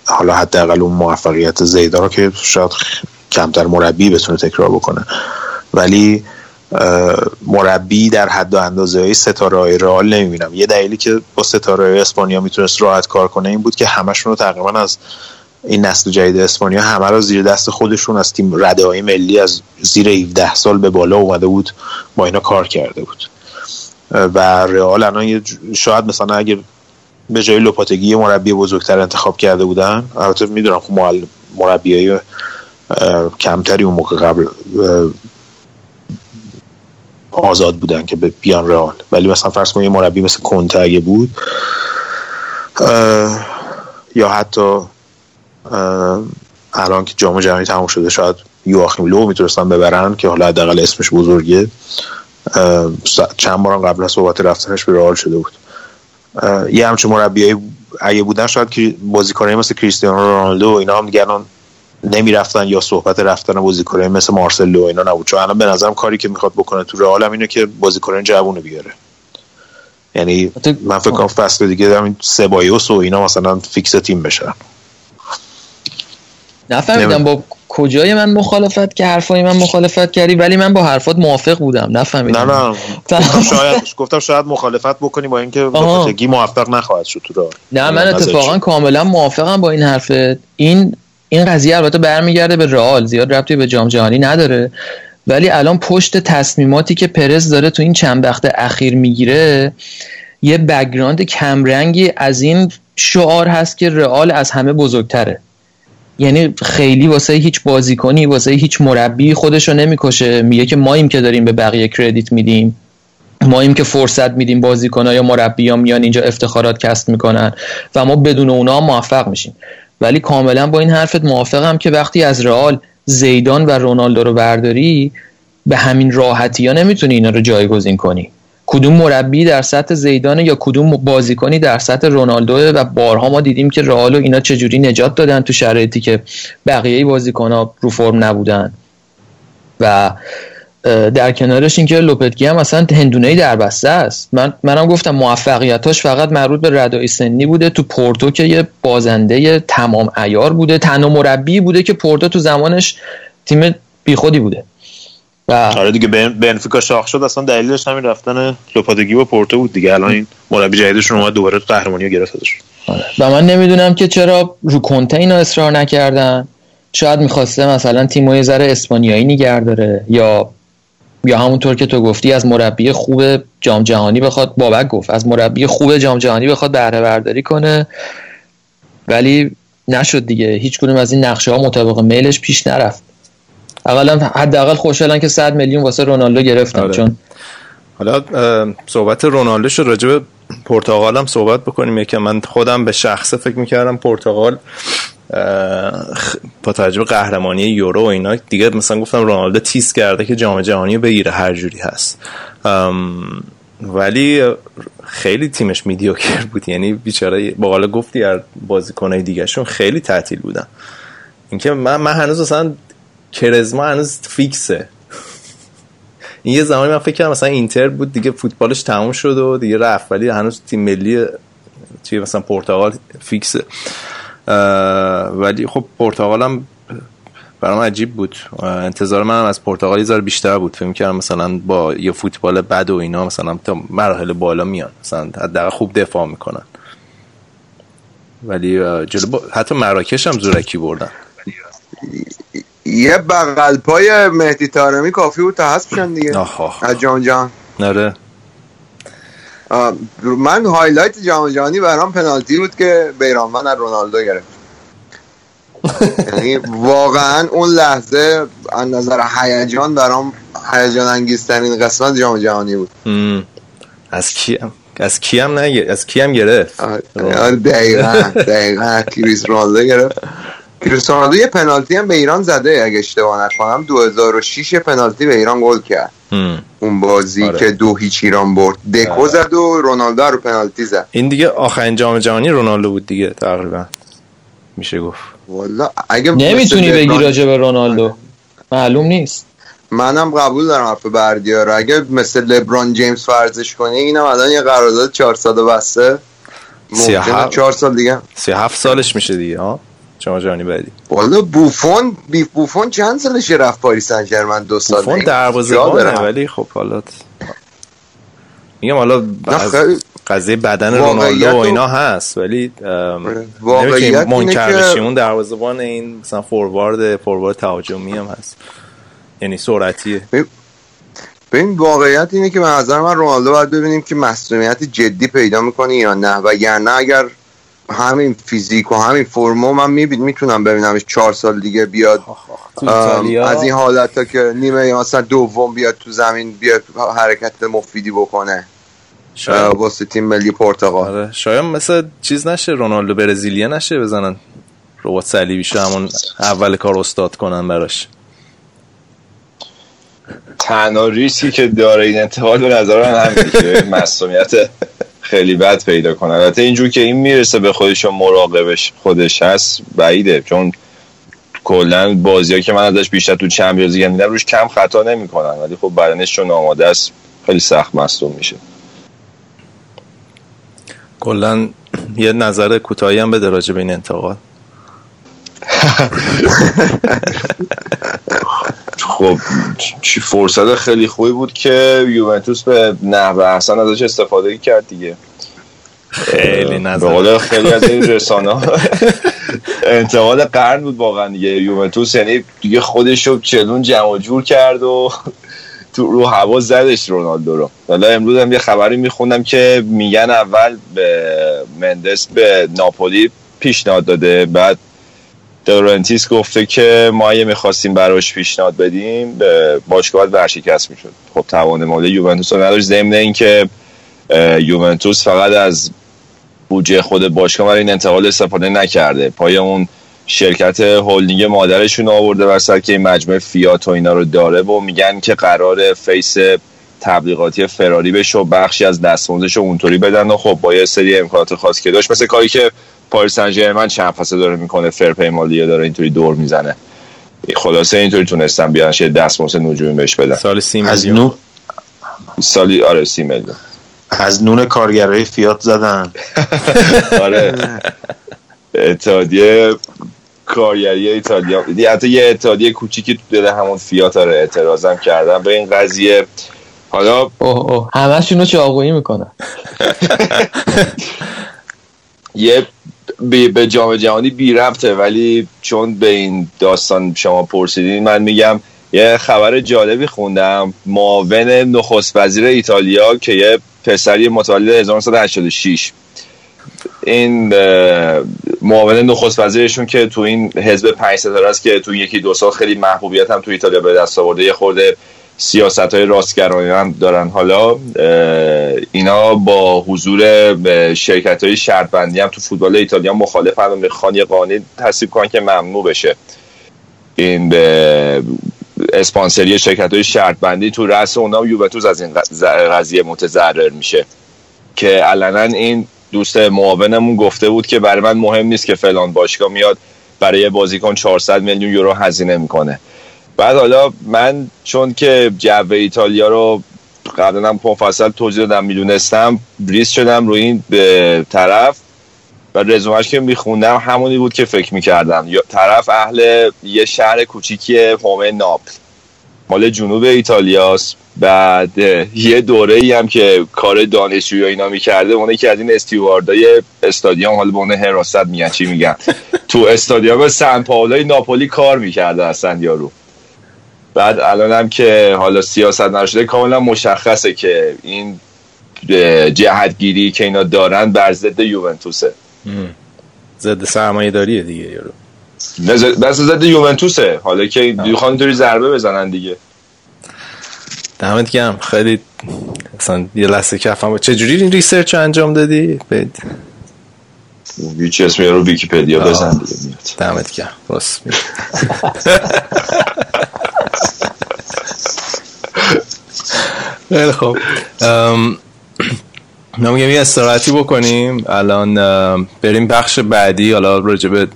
حالا حداقل اون موفقیت زیدا رو که شاید کمتر مربی بتونه تکرار بکنه. ولی مربی در حد و اندازه های ستاره های رئال نمی‌بینم. یه دلیلی که با ستاره های اسپانیا می‌تونست راحت کار کنه این بود که همشون رو تقریبا از این نسل جدید اسپانیا همه رو زیر دست خودشون از تیم رده های ملی از زیر 17 سال به بالا اومده بود با اینا کار کرده بود. و رئال الان شاید مثلا اگر به جای لوپاتگی مربی بزرگتر انتخاب کرده بودن. البته می‌دونم خب مربی کمتری اون موقع قبل آزاد بودن که به بیان رئال. ولی مثلا فرض کنید مربی مثل کنته اگه بود یا حتی الان که جام جهانی تموم شده شاید یواخیم لو می‌تونستن ببرن که حالا حداقل اسمش بزرگه. چند بارم قبل از صحبت رفتنش به رئال شده بود. یه همچین مربیایی اگه بودن شاید که بازیکنایی مثل کریستیانو رونالدو و اینا هم دیگه الان نمی‌رفتن یا صحبت رفتن بازیکنایی مثل مارسلو و اینا نبود. چون الان به نظرم کاری که می‌خواد بکنه تو رئال اینه که بازیکنان جوونو بیاره. یعنی من فکر کنم فصل دیگه همین سبایوس و اینا مثلا فیکس تیم بشن. نفهمیدم با کجای من مخالفت که حرفای من مخالفت کردی ولی من با حرفات موافق بودم نه نفهمیدم. نه گفتم شاید گفتم شاید مخالفت بکنی با اینکه. لوپتگی موفق نخواهد شد تو نه من اتفاقا؟ کاملا موافقم با این حرفت این این قضیه البته برمیگرده به رئال زیاد ربطی به جام جهانی نداره. ولی الان پشت تصمیماتی که پرز داره تو این چند وقت اخیر می‌گیره یه بگراند کمرنگی از این شعار هست که رئال از همه بزرگتره. یعنی خیلی واسه هیچ بازیکنی واسه هیچ مربی خودشو نمی‌کشه. میگه که ماییم که داریم به بقیه کردیت میدیم. ماییم که فرصت میدیم بازیکن‌ها یا مربیان میان اینجا افتخارات کسب می‌کنن و ما بدون اونا موفق میشیم. ولی کاملا با این حرفت موافقم که وقتی از رئال زیدان و رونالدو رو برداری به همین راحتی ها نمی‌تونی اینا رو جایگزین کنی. کدوم مربی در سطح زیدانه یا کدوم بازیکنی در سطح رونالدو و بارها ما دیدیم که رئال و اینا چجوری نجات دادن تو شرایطی که بقیه بازیکنها رو فرم نبودن. و در کنارش اینکه لوپتگی هم اصلا هندونه در بسته است. من منم گفتم موفقیتاش فقط مربوط به ردای سنی بوده. تو پورتو که یه بازنده تمام عیار بوده. تنها مربی بوده که پورتو تو زمانش تیم بیخودی بوده. و آره دیگه بن- بنفیکا شاخ شد اصلا دلیلش همین رفتن لوپاتگی با پورتو بود دیگه. الان این مربی جدیدشون اومد دوباره قهرمانی رو گرفت ازش و من نمی‌دونم که چرا رو کنته اینا اصرار نکردن. شاید می‌خواسته مثلا تیمو یه ذره اسپانیایی نگر داره یا یا همونطور که تو گفتی از مربی خوب جام جهانی بخواد بابک گفت از مربی خوب جام جهانی بخواد بهره برداری کنه. ولی نشد دیگه. هیچ کدوم از این نقشه ها مطابق میلش پیش نرفت. اولا حداقل خوشحالن که 100 میلیون واسه رونالدو گرفتن آره. چون حالا صحبت رونالدو شد راجع به پرتغال هم صحبت بکنیم. یکم من خودم به شخصه فکر می‌کردم پرتغال با توجه به قهرمانی یورو و اینا دیگه مثلا گفتم رونالدو تیز کرده که جام جهانی بگیره هر جوری هست. ولی خیلی تیمش میدیوکر بود. یعنی بیچاره با حالا گفتی از بازیکنای دیگه شون خیلی تعطیل بودن. اینکه من, من هنوز مثلا کرزما هنوز فیکسه. این یه زمانی من فکر کردم مثلا اینتر بود دیگه فوتبالش تموم شد و دیگه رفت ولی هنوز تیم ملی توی مثلا پرتغال فیکسه. ولی خب پرتغال هم برام عجیب بود. انتظار منم از پرتغال یه بیشتر بود. فکر کردم مثلا با یه فوتبال بد و اینا مثلا تا مراحل بالا میان. مثلا حداقل خوب دفاع می‌کنن. ولی جلو با... حتی مراکش هم زورکی بردن. یه بغل پای مهدی تارمی کافی بود تا حذف شن دیگه. از جام جهانی بره. من highlight جام جهانی برام پنالتی بود که بیرانوند از رونالدو گرفت. یعنی واقعا اون لحظه از نظر هیجان برام هیجان انگیزترین قسمت جام جهانی بود. از کی از کی هم نگه از کی هم گرفت دقیقا دقیقا. کریس رونالدو گرفت. رونالدو یه پنالتی هم به ایران زده اگه اشتباه نکنم. 2006 یه پنالتی به ایران گل کرد. ام. اون بازی آره. که دو هیچ ایران برد. دکو زد و رونالدو رو پنالتی زد. این دیگه آخرین جام جهانی رونالدو بود دیگه تقریبا. میشه گفت. والا اگه نمی‌تونی بگی لبران- راجع به رونالدو. معلوم نیست. منم قبول دارم حرف بردیا رو اگه مثل لبران جیمز فرضش کنی اینم الان یه قرارداد 4 ساله بسته. سی و ممکنه هفت. 4 سال دیگه. 37 سالش میشه دیگه ها؟ جام جهانی بعدی والا بوفون بی بوفون چند سالشه رفت پاریس سن ژرمن دو سال فون دروازه‌بانه ولی خب حالا میگم حالا قضیه بدن رونالدو و و- اینا هست ولی ام، واقعیت منکر بشیم. اون دروازه‌بان این مثلا فوروارد فوروارد تهاجمی هم هست. یعنی سرعتیه. ببین واقعیت اینه که به نظر من رونالدو باید ببینیم که مسئولیت جدی پیدا می‌کنه یا نه وگرنه اگر همین فیزیک و همین فرمو من می‌تونم ببینمش چهار سال دیگه بیاد. از این حالت ها که نیمه مثلا دوم بیاد تو زمین بیاد حرکت مفیدی بکنه. شاید. واسه تیم ملی پرتغال. آره شاید مثل چیز نشه رونالدو برزیلیا نشه بزنن. ربات صلیبی شو همون اول کار استاد کنن براش. تنها ریسکی که داره این انتقال به نظر من همینه که مسئولیت خیلی بد پیدا کنه. البته اینجور که این می‌رسه به خودش و مراقبش خودش هست بعیده. چون کلا بازی که من ازش بیشتر تو چمپیونز لیگ دیدم روش کم خطا نمی‌کنن. ولی خب بدنش چون آماده است خیلی سخت مصدوم میشه. کلا یه نظر کوتاهی هم بده راجع به این انتقال. خب چی فرصت خیلی خوبی بود که یوونتوس به نحو احسن ازش استفاده کرد دیگه. خیلی به نظر. قول خیلی از این رسانه انتقال قرن بود واقعا دیگه. یوونتوس یعنی دیگه خودش رو چلون جمع جور کرد و تو رو هوا زدش رونالدو رو. حالا امروز هم یه خبری میخوندم که میگن اول به مندس به ناپولی پیشنهاد داده بعد دلارنتیس گفته که ما اگه می‌خواستیم براش پیشنهاد بدیم به باشگاه ورشکست می‌شد. خب توان مالی یوونتوس رو نداشت. ضمن اینکه یوونتوس فقط از بودجه خود باشگاه برای این انتقال استفاده نکرده. پای اون شرکت هلدینگ مادرشون آورده وسط که این مجموعه فیات و اینا رو داره و میگن که قرار face تبلیغاتی فراری بشه و بخشی از دستمزدش اونطوری بدن و خب با یه سری امکانات خاص که داشت مثل کاری که پاریس سن ژرمن چند فصل داره می‌کنه فرپلی مالی داره اینطوری دور می‌زنه. خلاصه اینطوری تونستن بیان یه دستمزد نجومی بهش بدن. سال سی از نون سالی آره سی میلیون. از نون کارگرای فیات زدن. آره. اتحادیه کارگری ایتالیا دی- حتی یه اتحادیه کوچیکی تو دل همون فیات رو اعتراضم کردن به این قضیه حالا اوه اوه. همشون رو چاقویی می‌کنن. یه به جام جهانی بی ربطه ولی چون به این داستان شما پرسیدین من میگم یه خبر جالبی خوندم. معاون نخست وزیر ایتالیا که یه پسری متولد 1986 این معاون نخست وزیرشون که تو این حزب پنج ستاره است که تو یکی دو سال خیلی محبوبیت هم تو ایتالیا به دست آورده. یه خورده سیاست های راستگرانی هم دارن. حالا اینا با حضور شرکت های شرط بندی هم تو فوتبال ایتالیا مخالف هم. می‌خوان یه قانون تصویب کنن که ممنوع بشه. این به اسپانسری شرکت های شرط بندی تو رأس اونا یوونتوس از این قض- قضیه متضرر میشه. که علنا این دوست معاونمون گفته بود که برای من مهم نیست که فلان باشگاه میاد برای بازیکن 400 میلیون یورو هزینه می‌کنه. بعد حالا من چون که جو ایتالیا رو قبلا هم مفصل توضیح دادم می‌دونستم بریز شدم روی این به طرف و رزومش که میخوندم همونی بود که فکر می‌کردم. طرف اهل یه شهر کوچیکی هومه ناپل. مال جنوب ایتالیاست. بعد یه دوره ای هم که کار دانشجویی اینا می‌کرده اونه که از این استیواردای استادیوم حالا به اون حراست میگن چی میگن. تو استادیوم سن پائولوی ناپولی کار می‌کرده اصلا یارو. بعد الان هم که حالا سیاست نشده کاملا مشخصه که این جهتگیری که اینا دارن بر ضد یوونتوسه. ضد سرمایه داریه دیگه یارو. بس ضد یوونتوسه. حالا که می‌خوان اینطوری ضربه بزنن دیگه. دمت گرم. خیلی اصلا یه لحظه کفم بود. چجوری این research رو انجام دادی؟ به هیچ اسمی رو ویکیپدیا بزن دیگه. دمت گرم. راست میگی. خیلی خب ام، من میگم یه استراحتی بکنیم. الان بریم بخش بعدی. حالا راجع به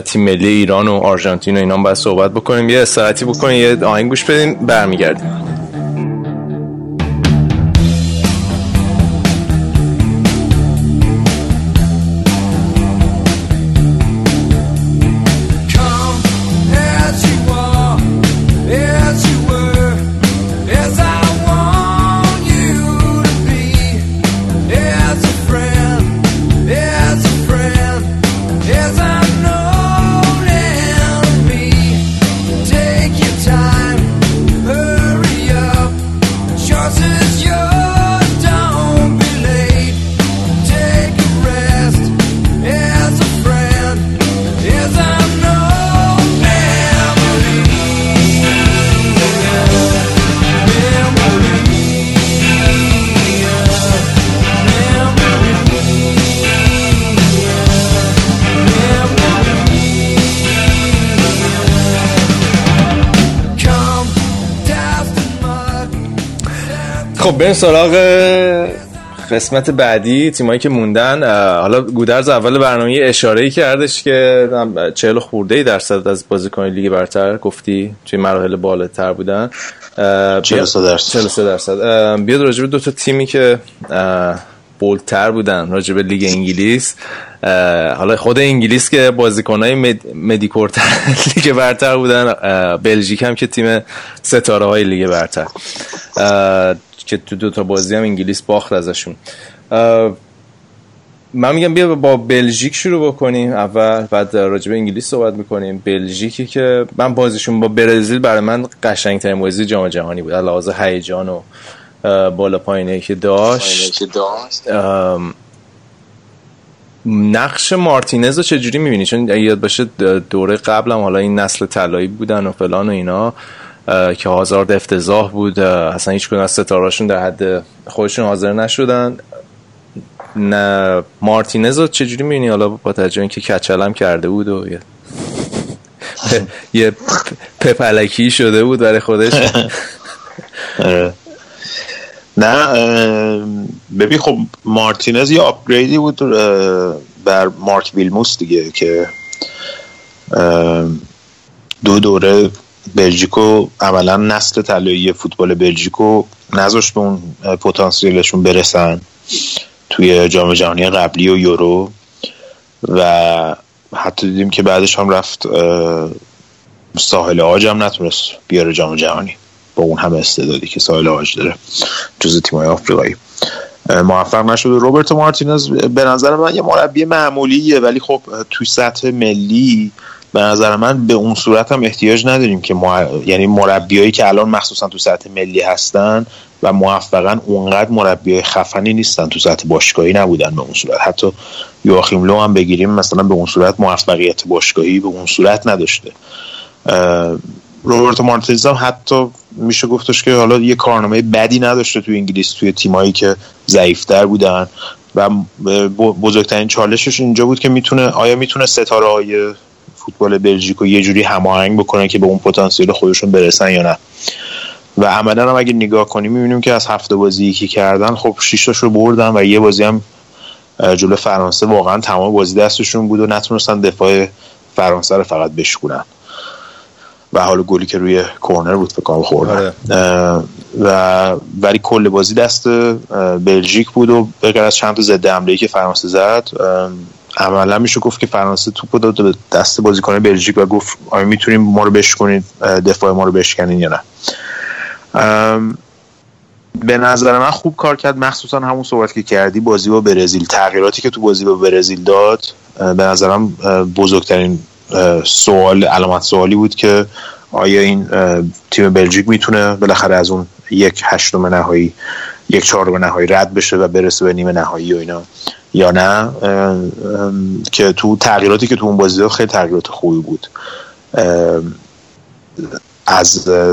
تیم ملی ایران و آرژانتین و اینا باید صحبت بکنیم. یه استراحتی بکنیم یه آهنگ گوش بدیم برمیگردیم. بریم سراغ قسمت بعدی تیمایی که موندن. حالا گودرز اول برنامه اشاره ای کردش که چهل خورده ای درصد از بازیکن لیگ برتر گفتی توی مراحل بالاتر بودن. 43 درصد. 43 درصد. بیاد راجع به دو تا تیمی که بولتر بودن راجع به لیگ انگلیس. حالا خود انگلیس که بازیکنهای مد... مدیکورتر لیگ برتر بودن بلژیک هم که تیم ستاره های لیگ برتر. که تو دو تا بازی هم انگلیس باخت ازشون. من میگم بیا با بلژیک شروع بکنیم. اول بعد راجع به انگلیس صحبت می‌کنیم. بلژیکی که من بازیشون با برزیل برای من قشنگترین بازی جام جهانی بود. علاوه هیجان و بالا پایینه که داشت. نقش مارتینز رو چجوری می‌بینی؟ چون اگه یاد باشه دوره قبلم حالا این نسل طلایی بودن و فلان و اینا. که هازارد افتضاح بود. اصلا هیچ از ستاراشون در حد خودشون حاضر نشدن. نه مارتینز رو چجوری می‌بینی؟ حالا با توجه اینکه کچلم کرده بود و یه یه پپلکی شده بود برای خودش. آره. نه ببین خب مارتینز یه آپگریدی بود بر مارک ویلموس دیگه که دو دوره بلژیکو عملا نسل طلایی فوتبال بلژیکو نذاشت به اون پتانسیلشون برسن توی جام جهانی قبلی و یورو. و حتی دیدیم که بعدش هم رفت ساحل آج هم نتونست بیاره جام جهانی با اون همه استعدادی که ساحل آج داره جز تیمای آفریقایی. موفق نشد. و روبرتو مارتینز به نظر من یه مربی معمولیه ولی خب توی سطح ملی به نظر من به اون صورت هم احتیاج نداریم که مع... یعنی مربیایی که الان مخصوصا تو سطح ملی هستن و موفقا اونقدر مربیای خفنی نیستن تو سطح باشگاهی نبودن به اون صورت. حتی یواخیم لو هم بگیریم مثلا به اون صورت موفقیت باشگاهی به اون صورت نداشته. اه، روبرتو مارتینز هم حتی میشه گفتش که حالا یه کارنامه بدی نداشته توی انگلیس توی تیمایی که ضعیفتر بودن. و بزرگترین چالشش اینجا بود که می‌تونه آیا می‌تونه ستاره های فوتبال بلژیک رو یه جوری هماهنگ بکنه که به اون پتانسیل خودشون برسن یا نه. و عملا هم اگه نگاه کنیم می‌بینیم که از هفته بازی که کردن خب 6 رو بردن و یه بازی هم جلو فرانسه واقعا تمام بازی دستشون بود و نتونستن دفاع فرانسه رو فقط بشکنن و حالا گلی که روی کورنر بود فکر کنم خوردن. آره. و ولی کل بازی دست بلژیک بود و به غیر از چند تا ضد حمله که فرانسه زد عملا میشه گفت که فرانسه توپ رو داد به دست بازیکن بلژیک و گفت آیا می‌تونیم ما رو بشکنید دفاع ما رو بشکنین یا نه. به نظر من خوب کار کرد مخصوصا همون صحبت که کردی بازی با برزیل. تغییراتی که تو بازی با برزیل داد به نظرم بزرگترین سوال علامت سوالی بود که آیا این تیم بلژیک می‌تونه بالاخره از اون یک هشتم نهایی یک چهارم نهایی رد بشه و برسه به نیمه نهایی و اینا. یا نه؟ که تو تغییراتی که تو اون بازی خیلی تغییرات خوبی بود. از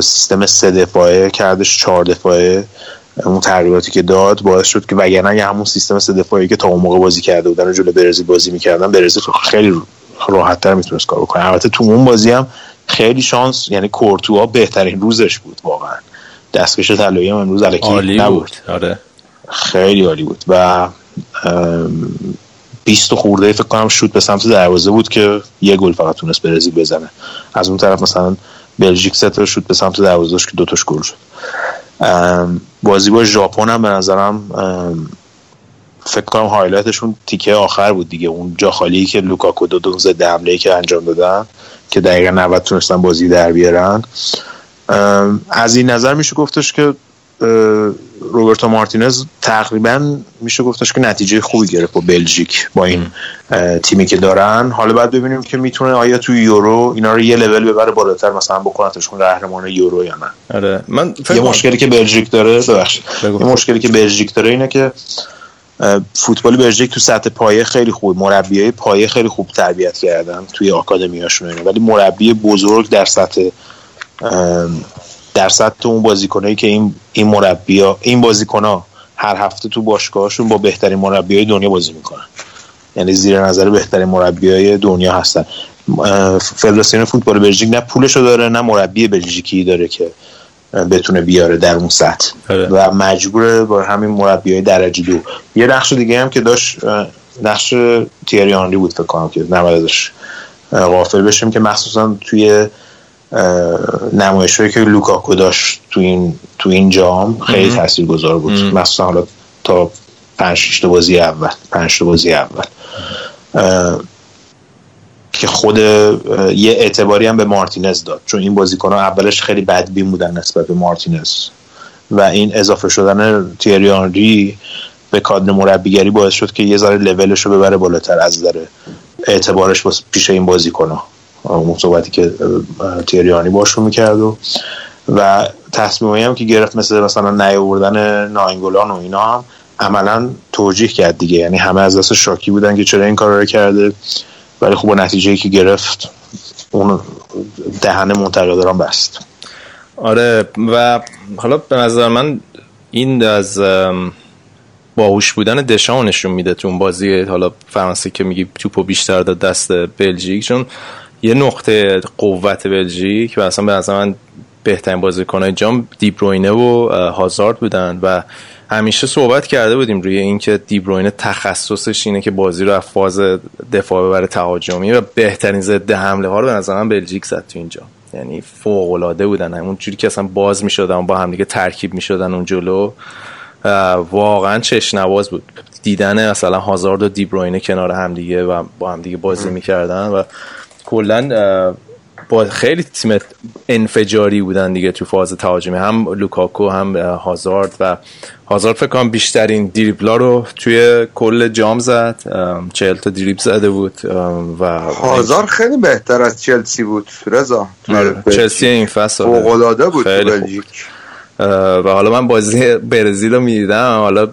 سیستم سه دفاعه کردش چهار دفاعه اون تغییراتی که داد باعث شد که وگرنه یه همون سیستم سه دفاعی که تا اون موقع بازی کرده بودن و جلو برزیل بازی می‌کردن برزیل خیلی راحت تر می‌تونست کار بکنه. البته تو اون بازی هم خیلی شانس یعنی کورتوا بهترین روزش بود واقعا. دستکش طلایی هم امروز الکی نبود. بود. آره. خیلی عالی بود. و 20 خورده فکر کنم شوت به سمت دروازه بود که یه گل فقط تونست برزیل بزنه. از اون طرف مثلا بلژیک سه تا شوت به سمت دروازه که دوتاش گل شد. بازی با ژاپن هم به نظرم فکر کنم highlight شون تیکه آخر بود دیگه. اون جا خالی که لوکاکو دو دو ضد حمله که انجام دادن که دقیقا 90 تونستن بازی در بیارن. از این نظر میشه گفتش که روبرتو مارتینز تقریبا میشه گفتش که نتیجه خوبی گرفت با بلژیک با این تیمی که دارن حالا باید ببینیم که می‌تونه آیا توی یورو اینا رو یه لول ببره بالاتر مثلا بکنتشون قهرمان یورو یا نه آره من یه مشکلی که بلژیک داره ببخشید. یه مشکلی که بلژیک داره اینه که فوتبال بلژیک تو سطح پایه خیلی خوب مربیای پایه خیلی خوب تربیت کردن توی آکادمیاشون. ولی مربی بزرگ در سطح ام، در سطح اون بازیکنایی که این این مربیا این بازیکنها هر هفته تو باشگاهشون با بهترین مربیای دنیا بازی می‌کنن. یعنی زیر نظر بهترین مربیای دنیا هستن. فدراسیون فوتبال بلژیک نه پولشو داره نه مربی بلژیکی داره که بتونه بیاره در اون سطح. آره. و مجبوره با همین مربیای درجه دو. یه نقش دیگه هم که داشت نقش تیری آنری بود فکر کنم که نباید ازش غافل بشیم که مخصوصا توی نمایشهایی که لوکاکو داشت تو این تو این جام خیلی تاثیرگذار بود. مخصوصا حالا تا پنج تا بازی اول پنج تا بازی اول. که خود یه اعتباری هم به مارتینز داد. چون این بازیکن ها اولش خیلی بدبین بودن نسبت به مارتینز. و این اضافه شدن تیری آنری به کادر مربیگری باعث شد که یه ذره لولش رو ببره بالاتر از نظر اعتبارش پیش این بازیکن ها اون که اه، تیری آنری باشون می‌کرد و و تصمیمایی هم که گرفت مثل مثلا نیاوردن ناینگولان و اینا هم عملا توجیه کرد دیگه. یعنی همه از دست شاکی بودن که چرا این کار رو کرده. ولی با نتیجه که گرفت اون دهن منتقداران بست. آره و حالا به نظر من این از باهوش بودن دشان نشون میده تو اون بازی حالا فرانسه که میگی توپو بیشتر داد دست بلژیک. چون یه نقطه قوت بلژیک و اصلا به نظر من بهترین بازیکنهای جام دیبروینه و هازارد بودن و همیشه صحبت کرده بودیم روی اینکه دیبروینه تخصصش اینه که بازی رو از فاز دفاع ببره تهاجمی و بهترین ضد حمله ها رو به نظر من بلژیک زد تو اینجا یعنی فوق العاده بودن. اون جوری که اصلا باز می‌شدن با همدیگه ترکیب می‌شدن اون جلو واقعا چشنواز بود. دیدن مثلا هازارد و دیبروینه کنار همدیگه و با همدیگه بازی می‌کردن و کلا با خیلی تیم انفجاری بودن دیگه تو فاز تهاجمی. هم لوکاکو هم هازارد و هازارد فکر کنم بیشترین دریبلا رو توی کل جام زد. چهل تا دریبل زده بود و هازار خیلی بهتر از چلسی بود رضا. آره،. چلسی این فصل آره. فوق‌العاده بود. بلژیک. و حالا من بازی برزیل رو می‌دیدم. حالا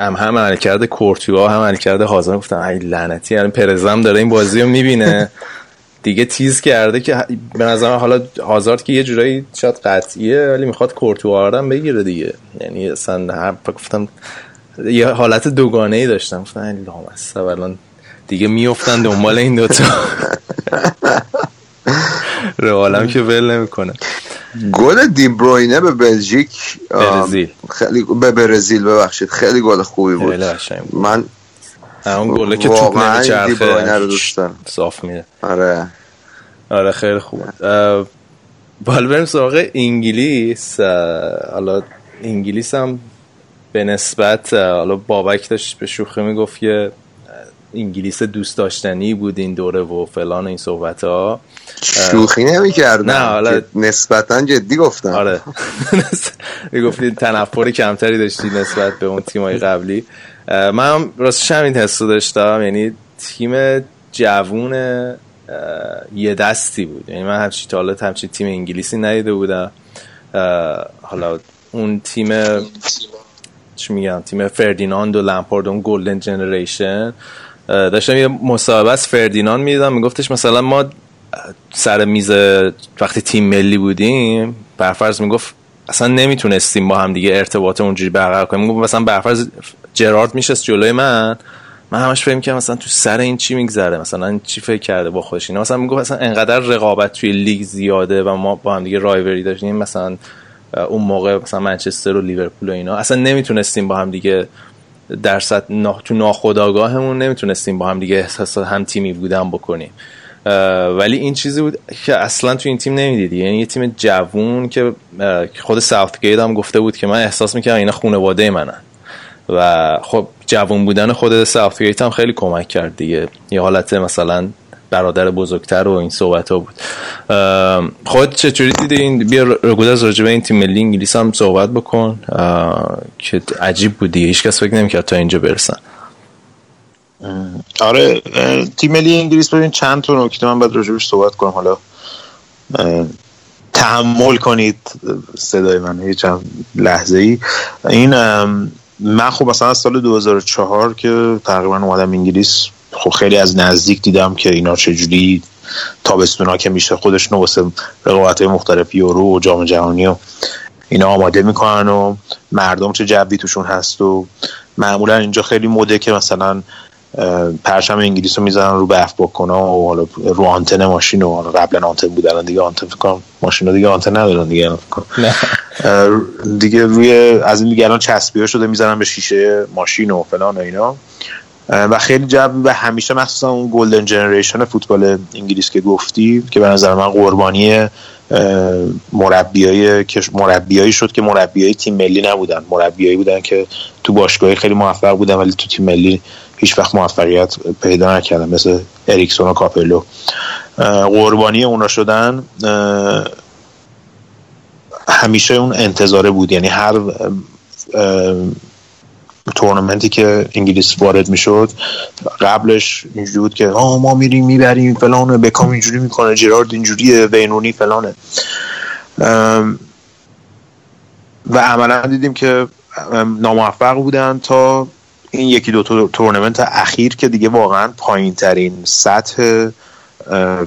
هم هم عملکرد کورتوا هم عملکرد هازارد. گفتم ای لعنتی یعنی پرزم داره این بازی رو می‌بینه. دیگه تیز کرده که به نظر حالا هازارد که یه جورایی شاید قطعیه ولی می‌خواد کورتوا رو هم بگیره دیگه. یعنی اصلا هر گفتم یه حالت دوگانه ای داشتم. گفتم لامصب الان دیگه میفتن دنبال این دوتا. رئالم که ول نمی‌کنه. گل دیبروینه به بلژیک برزیل. خیلی به برزیل ببخشید خیلی گل خوبی بود. من اون گله که توپ نمیچرخه صاف میره. آره. آره خیلی خوب. اه، حالا بریم سراغ انگلیس. حالا انگلیس هم به نسبت حالا بابک داشت به شوخی می‌گفت که انگلیس دوست داشتنی بود این دوره و فلان و این صحبت ها شوخی نمی کردم نه، حالا- نسبتا جدی گفتم آره. می‌گفتی تنفر کمتری داشتی نسبت به اون تیمای قبلی. من هم راستش همین حس رو داشتم یعنی تیم جوون یه دستی بود. یعنی من همچی تا همچی تیم انگلیسی ندیده بودم. حالا اون تیم چی میگم؟ تیم فردیناند و لمپارد اون golden generation. داشتم یه مصاحبه از فردیناند می‌دیدم میگفتش مثلا ما سر میز وقتی تیم ملی بودیم برفرض می‌گفت اصلا نمی‌تونستیم با هم دیگه ارتباط اونجوری برقرار کنیم. می‌گفت مثلا برفرض جرارد میشست جلوی من. من همش فکر می‌کنم مثلا تو سر این چی میگذره مثلا این چی فکر کرده با خودش. اینا مثلا می‌گفت مثلا انقدر رقابت توی لیگ زیاده و ما با هم دیگه رایوری داشتیم. مثلا اون موقع مثلا منچستر و لیورپول و اینا. اصلا نمی‌تونستیم با هم دیگه در سطح نا... تو ناخودآگاهمون نمی‌تونستیم با هم دیگه احساس هم تیمی بودن بکنیم. ولی این چیزی بود که اصلا تو این تیم نمی‌دیدی. یعنی یه تیم جوون که که خود ساوثگیت هم گفته بود که من احساس می‌کردم اینا خانواده منن. و خب جوون بودن خود ساوثگیت هم خیلی کمک کرد دیگه. یه حالت مثلا برادر بزرگتر و این صحبت ها بود خود چطوری دیده این؟ بیا رگوداز راجبه این تیم ملی انگلیس هم صحبت بکن. که عجیب بود دیگه. هیچ کس فکر نمی‌کرد تا اینجا برسن. آره تیم ملی انگلیس ببین چند تا نکته من باید راجبش صحبت کنم. حالا تحمل کنید صدای من یه چند لحظه ای این من خب مثلا از سال 2004 که تقریبا اومدم انگلیس خب خیلی از نزدیک دیدم که اینا چجوری تابستونا که میشه خودش رو واسه رقابت مختلف یورو و جام جهانی و اینا آماده می‌کنن و مردم چه جوی توشون هست و معمولا اینجا خیلی مده که مثلا پرچم انگلیس رو می‌زنن رو برف بکنا و حالا رو آنتن ماشین و حالا قبلا آنتن بود الان دیگه آنتن فکر کنم ماشین دیگه آنتن ندارن دیگه الان دیگه روی از این دیگه الان چسبیه شده می‌زنن به شیشه ماشین و فلان و اینا. و خیلی جو و همیشه مخصوصا اون golden generation فوتبال انگلیس که گفتی که به نظر من قربانی مربیای که مربیایی شد که مربیای تیم ملی نبودن. مربیایی بودن که تو باشگاهی خیلی موفق بودن ولی تو تیم ملی هیچ وقت موفقیت پیدا نکردن مثل اریکسون و کاپلو. قربانی اونا شدن. همیشه اون انتظاره بود. یعنی هر تورنمنتی که انگلیس وارد می‌شد قبلش اینجوری بود که آه ما میریم می‌بریم فلانه بکام اینجوری می‌کنه جرارد اینجوریه وینرونی فلانه. و عملا دیدیم که ام، ناموفق بودن تا این یکی دو تورنمنت اخیر که دیگه واقعا پایین ترین سطح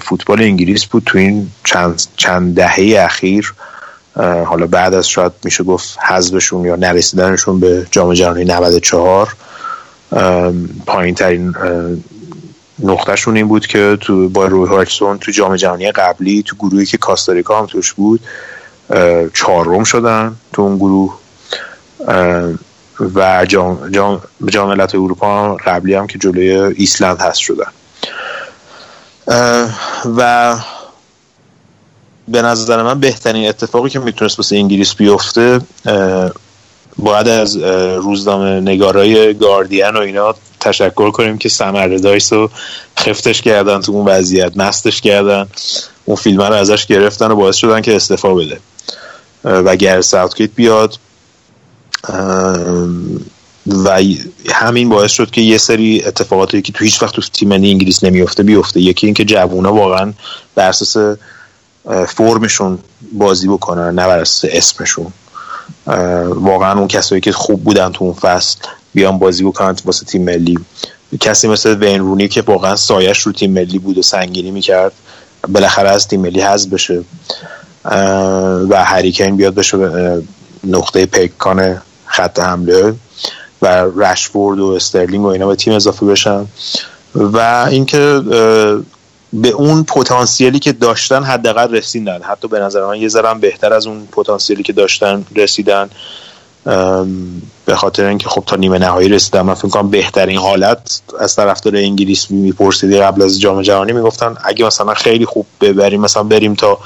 فوتبال انگلیس بود تو این چند, چند دهه اخیر. حالا بعد از شاید میشه گفت حذفشون یا نرسیدنشون به جام جهانی 94 پایین ترین نقطهشون این بود که تو با روی هاکسون تو جام جهانی قبلی تو گروهی که کاستاریکا هم توش بود چهارم شدن تو اون گروه. و جام جام ملت‌های اروپا قبلی هم که جلوی ایسلند هست شدن. و به نظر من بهترین اتفاقی که می‌تونست واسه انگلیس بیفته باید از روزنامه نگارای گاردین و اینا تشکر کنیم که سمر دایس رو خفتش کردن تو اون وضعیت مستش کردن اون فیلم رو ازش گرفتن و باعث شدن که استعفا بده. و گر ساوتگیت بیاد و همین باعث شد که یه سری اتفاقاتی که تو هیچ وقت تو تیم ملی انگلیس نمیفته بیفته. یکی اینکه جوونا واقعا بر اساس فرمشون بازی بکنن نه بر اساس اسمشون. واقعا اون کسایی که خوب بودن تو اون فصل بیان بازی بکنن واسه تیم ملی. کسی مثل وین رونی که واقعا سایش رو تیم ملی بود و سنگینی می‌کرد بالاخره از تیم ملی حذف بشه. و هریکین بیاد بشه نقطه پیکان خط حمله و رشفورد و استرلینگ و اینا به تیم اضافه بشن. و اینکه به اون پتانسیلی که داشتن حداقل رسیدن. حتی به نظر من یه ذره بهتر از اون پتانسیلی که داشتن رسیدن. به خاطر اینکه خب تا نیمه نهایی رسیدن. من فکر کنم بهترین حالت از طرفدار انگلیس میپرسیدی قبل از جام جهانی. می‌گفتن اگه مثلا خیلی خوب ببریم مثلا بریم تا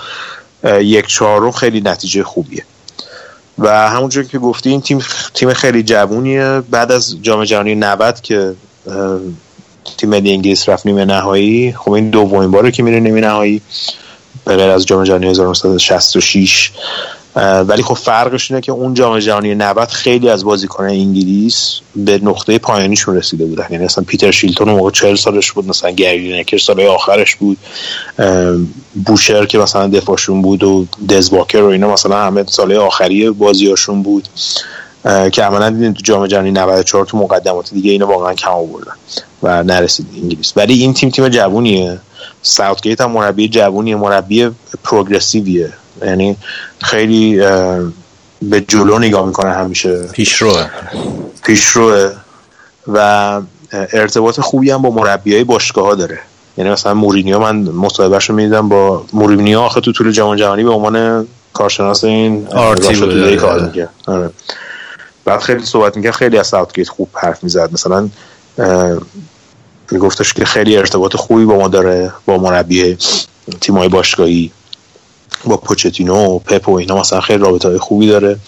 یک چهارم خیلی نتیجه خوبیه. و همونجور که گفتی این تیم تیم خیلی جوونیه. بعد از جام جهانی 90 که تیم ملی انگلیس رفت نیمه نهایی خب این دومین باره که میره نیمه نهایی. به غیر از جام جهانی 1966 اه، ولی خب فرقش اینه که اون جام جهانی 90 خیلی از بازیکنان انگلیس به نقطه پایانیشون رسیده بودن. یعنی مثلا پیتر شیلتون موقع 40 سالش بود مثلا گری لینکر سال آخرش بود. بوشر که مثلا دفاعشون بود و دزواکر و اینا مثلا همه سال آخری بازیاشون بود. که عملا دیدیم تو جام جهانی 94 تو مقدمات دیگه اینو واقعا کم آوردن و نرسید انگلیس. ولی این تیم تیم جوونیه. ساوتگیت هم مربی جوونیه مربی پروگرسیویه. یعنی خیلی به جلو نگاه می‌کنه همیشه پیشروه پیشروه و ارتباط خوبی هم با مربی های باشگاه ها داره یعنی مثلا مورینیو من مصاحبهش رو می‌دیدم با مورینیو آخه تو طول جام جهانی به عنوان کارشناس این آرتی بوده. کار. آره. بعد خیلی صحبت می‌کرد خیلی از ساوتگیت خوب حرف می‌زد مثلا میگفتش که خیلی ارتباط خوبی با ما داره با مربی تیمای باشگاهی با پوچتینو و پپ و اینا مثلا خیلی رابطه های خوبی داره.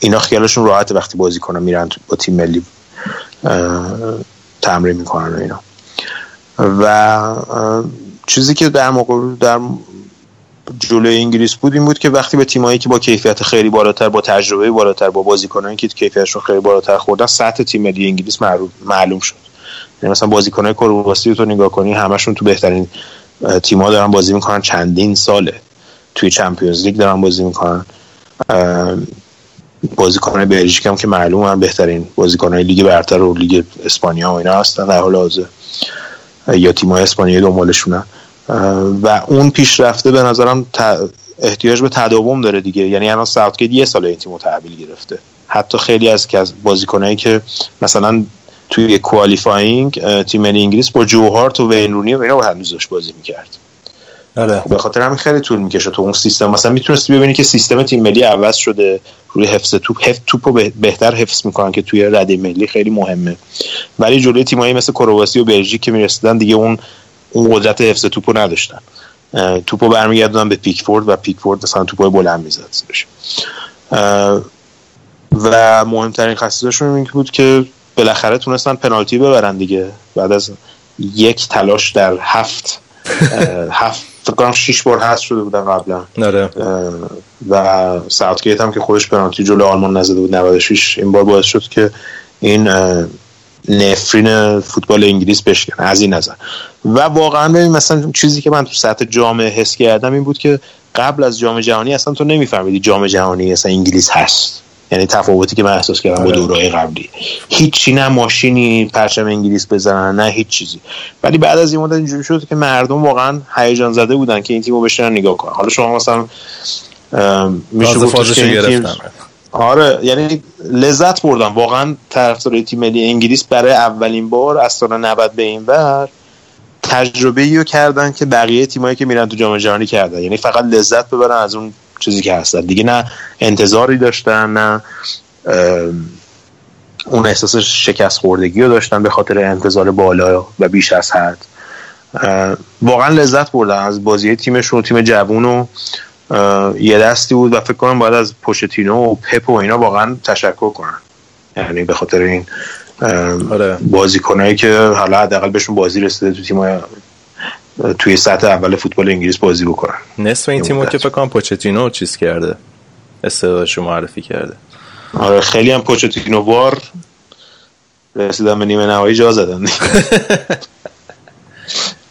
اینا خیالشون راحته وقتی بازی کنن میرن با تیم ملی تمرین می‌کنن و اینا. و چیزی که در موقع در جلوی انگلیس بود این بود که وقتی به تیمایی که با کیفیت خیلی بالاتر با تجربه بالاتر با بازیکنانی که کیفیتشون خیلی بالاتر خوردن سطح تیم ملی انگلیس معلوم شد. یعنی مثلا بازیکنای کرواسی رو تو نگاه کنی همشون تو بهترین اه، تیم‌ها دارن بازی می‌کنن. چندین ساله توی چمپیونز لیگ دارن بازی می‌کنن. بازیکنای بلژیک هم که معلوم هم بهترین بازیکنای لیگ برتر و لیگ اسپانیا و اینا هستن. در حال حاضر. یا تیم‌های اسپانیایی دنبالشونن و اون پیشرفته به نظرم احتیاج به تداوم داره دیگه. یعنی الان ساوتگیت یه سال این تیمو تحویل گرفته. حتی خیلی از که از بازیکنایی که مثلا توی qualifying تیم ملی انگلیس با جو هارت و وین رونی و اینا هنوز داشت بازی می‌کرد. آره به خاطر همین خیلی طول می‌کشه تو اون سیستم. مثلا می‌تونستی ببینی که سیستم تیم ملی عوض شده روی حفظ توپ حفظ توپ رو به- بهتر حفظ می‌کنن که توی رده ملی خیلی مهمه. ولی جلوی تیمایی مثل کرواسی و بلژیک که می‌رسیدن دیگه اون اون قدرت حفظ توپ رو نداشتن. توپ رو برمیگردونن به پیکفورد و پیکفورد مثلا توپ بلند می‌زد و مهمترین خصیصشون این بود که بالاخره تونستن پنالتی ببرن دیگه. بعد از یک تلاش در هفت هفت فکر کنم شیش بار هست شده بودن قبلا. اه، و ساوتگیت هم که خودش پنالتی جلو آلمان نزده بود 96 این بار باعث شد که این نفرین فوتبال انگلیس بشکنه. از این نظر. و واقعا ببین مثلا چیزی که من تو سطح جامعه حس کردم این بود که قبل از جام جهانی اصلا تو نمیفهمیدی جام جهانی اصلا انگلیس هست. یعنی تفاوتی که من احساس کردم با آره. دورهای قبلی. هیچی نه ماشینی پرچم انگلیس بزنن نه هیچ چیزی. ولی بعد از این مدت اینجوری شد که مردم واقعا هیجان زده بودن که این تیمو بشینن نگاه کنن. حالا شما مثلا میشه فازشو که این آره یعنی لذت بردم. واقعا طرفدارای تیم ملی انگلیس برای اولین بار از سال 90 به این ور تجربه ای رو کردن که بقیه تیمایی که میرن تو جام جهانی کردن. یعنی فقط لذت ببرن از اون چیزی که هستن. دیگه نه انتظاری داشتن نه اون احساس شکست خوردگی رو داشتن به خاطر انتظار بالا و بیش از حد. واقعا لذت بردن از بازی تیمشون تیم جوون و یه دستی بود و فکر کنم باید از پوشتینو و پپ و اینا واقعا تشکر کنن. یعنی به خاطر این آره. بازیکنایی که حالا حداقل بهشون بازی رسیده تو تیم توی سطح اول فوتبال انگلیس بازی بکنن. نصف این تیمو. که فکر کنم پوچتینو چیز کرده. استعدادشو معرفی کرده. آره خیلی هم پوچتینو وار رسیدن به نیمه نهایی جا زدن.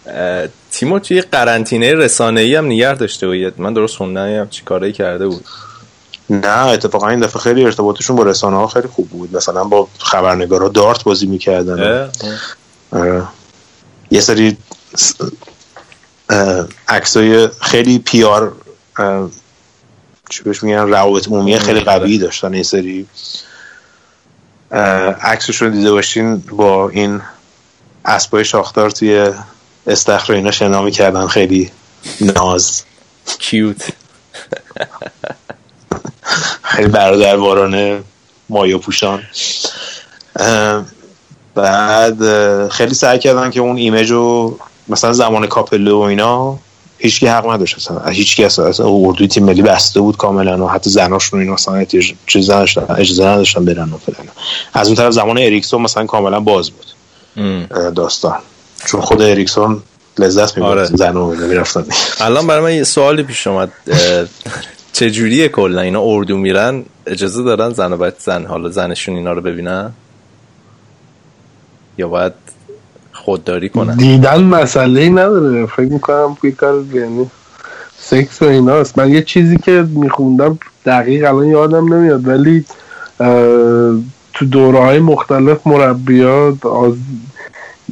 اه، تیمو توی قرنطینه رسانه‌ای هم نگه داشته بود من درست خوندم چی کارایی کرده بود. نه اتفاقا این دفعه خیلی ارتباطشون با رسانه ها خیلی خوب بود. مثلا با خبرنگارا دارت بازی می‌کردن. اه؟ آره. یه سری اه، عکسای خیلی پیار چی بهش میگن روابط عمومی خیلی قوی داشتن یه سری. اه، عکسشون دیده باشین با این اسبای شاختار توی استخر اینا شنا می‌کردن. خیلی ناز. کیوت. خیلی برادروارانه مایا پوشان. بعد خیلی سعی کردن که اون ایمیج رو مثلا زمان کاپلو و اینا هیچکی حق نداشت اصلا هیچکی اصلا, اصلا اردوی تیم ملی بسته بود کاملا و حتی زناشون اینا مثلا چیز نداشتن اجازه نداشتن برن و فلان. از اون طرف زمان اریکسون مثلا کاملا باز بود. داستان. چون خود اریکسون لذت می‌برد. آره. زن و می‌رفتن. الان برای من یه سوالی پیش اومد. چجوریه کلا اینا اردو میرن؟ اجازه دارن زن و بچه زن حالا زنشون اینا رو ببینن؟ یا باید خودداری کنن. دیدن مسئله ای نداره. فکر می‌کنم که کار یعنی سکس و ایناست. من یه چیزی که میخوندم دقیق الان یادم نمیاد ولی تو دوره های مختلف مربیات از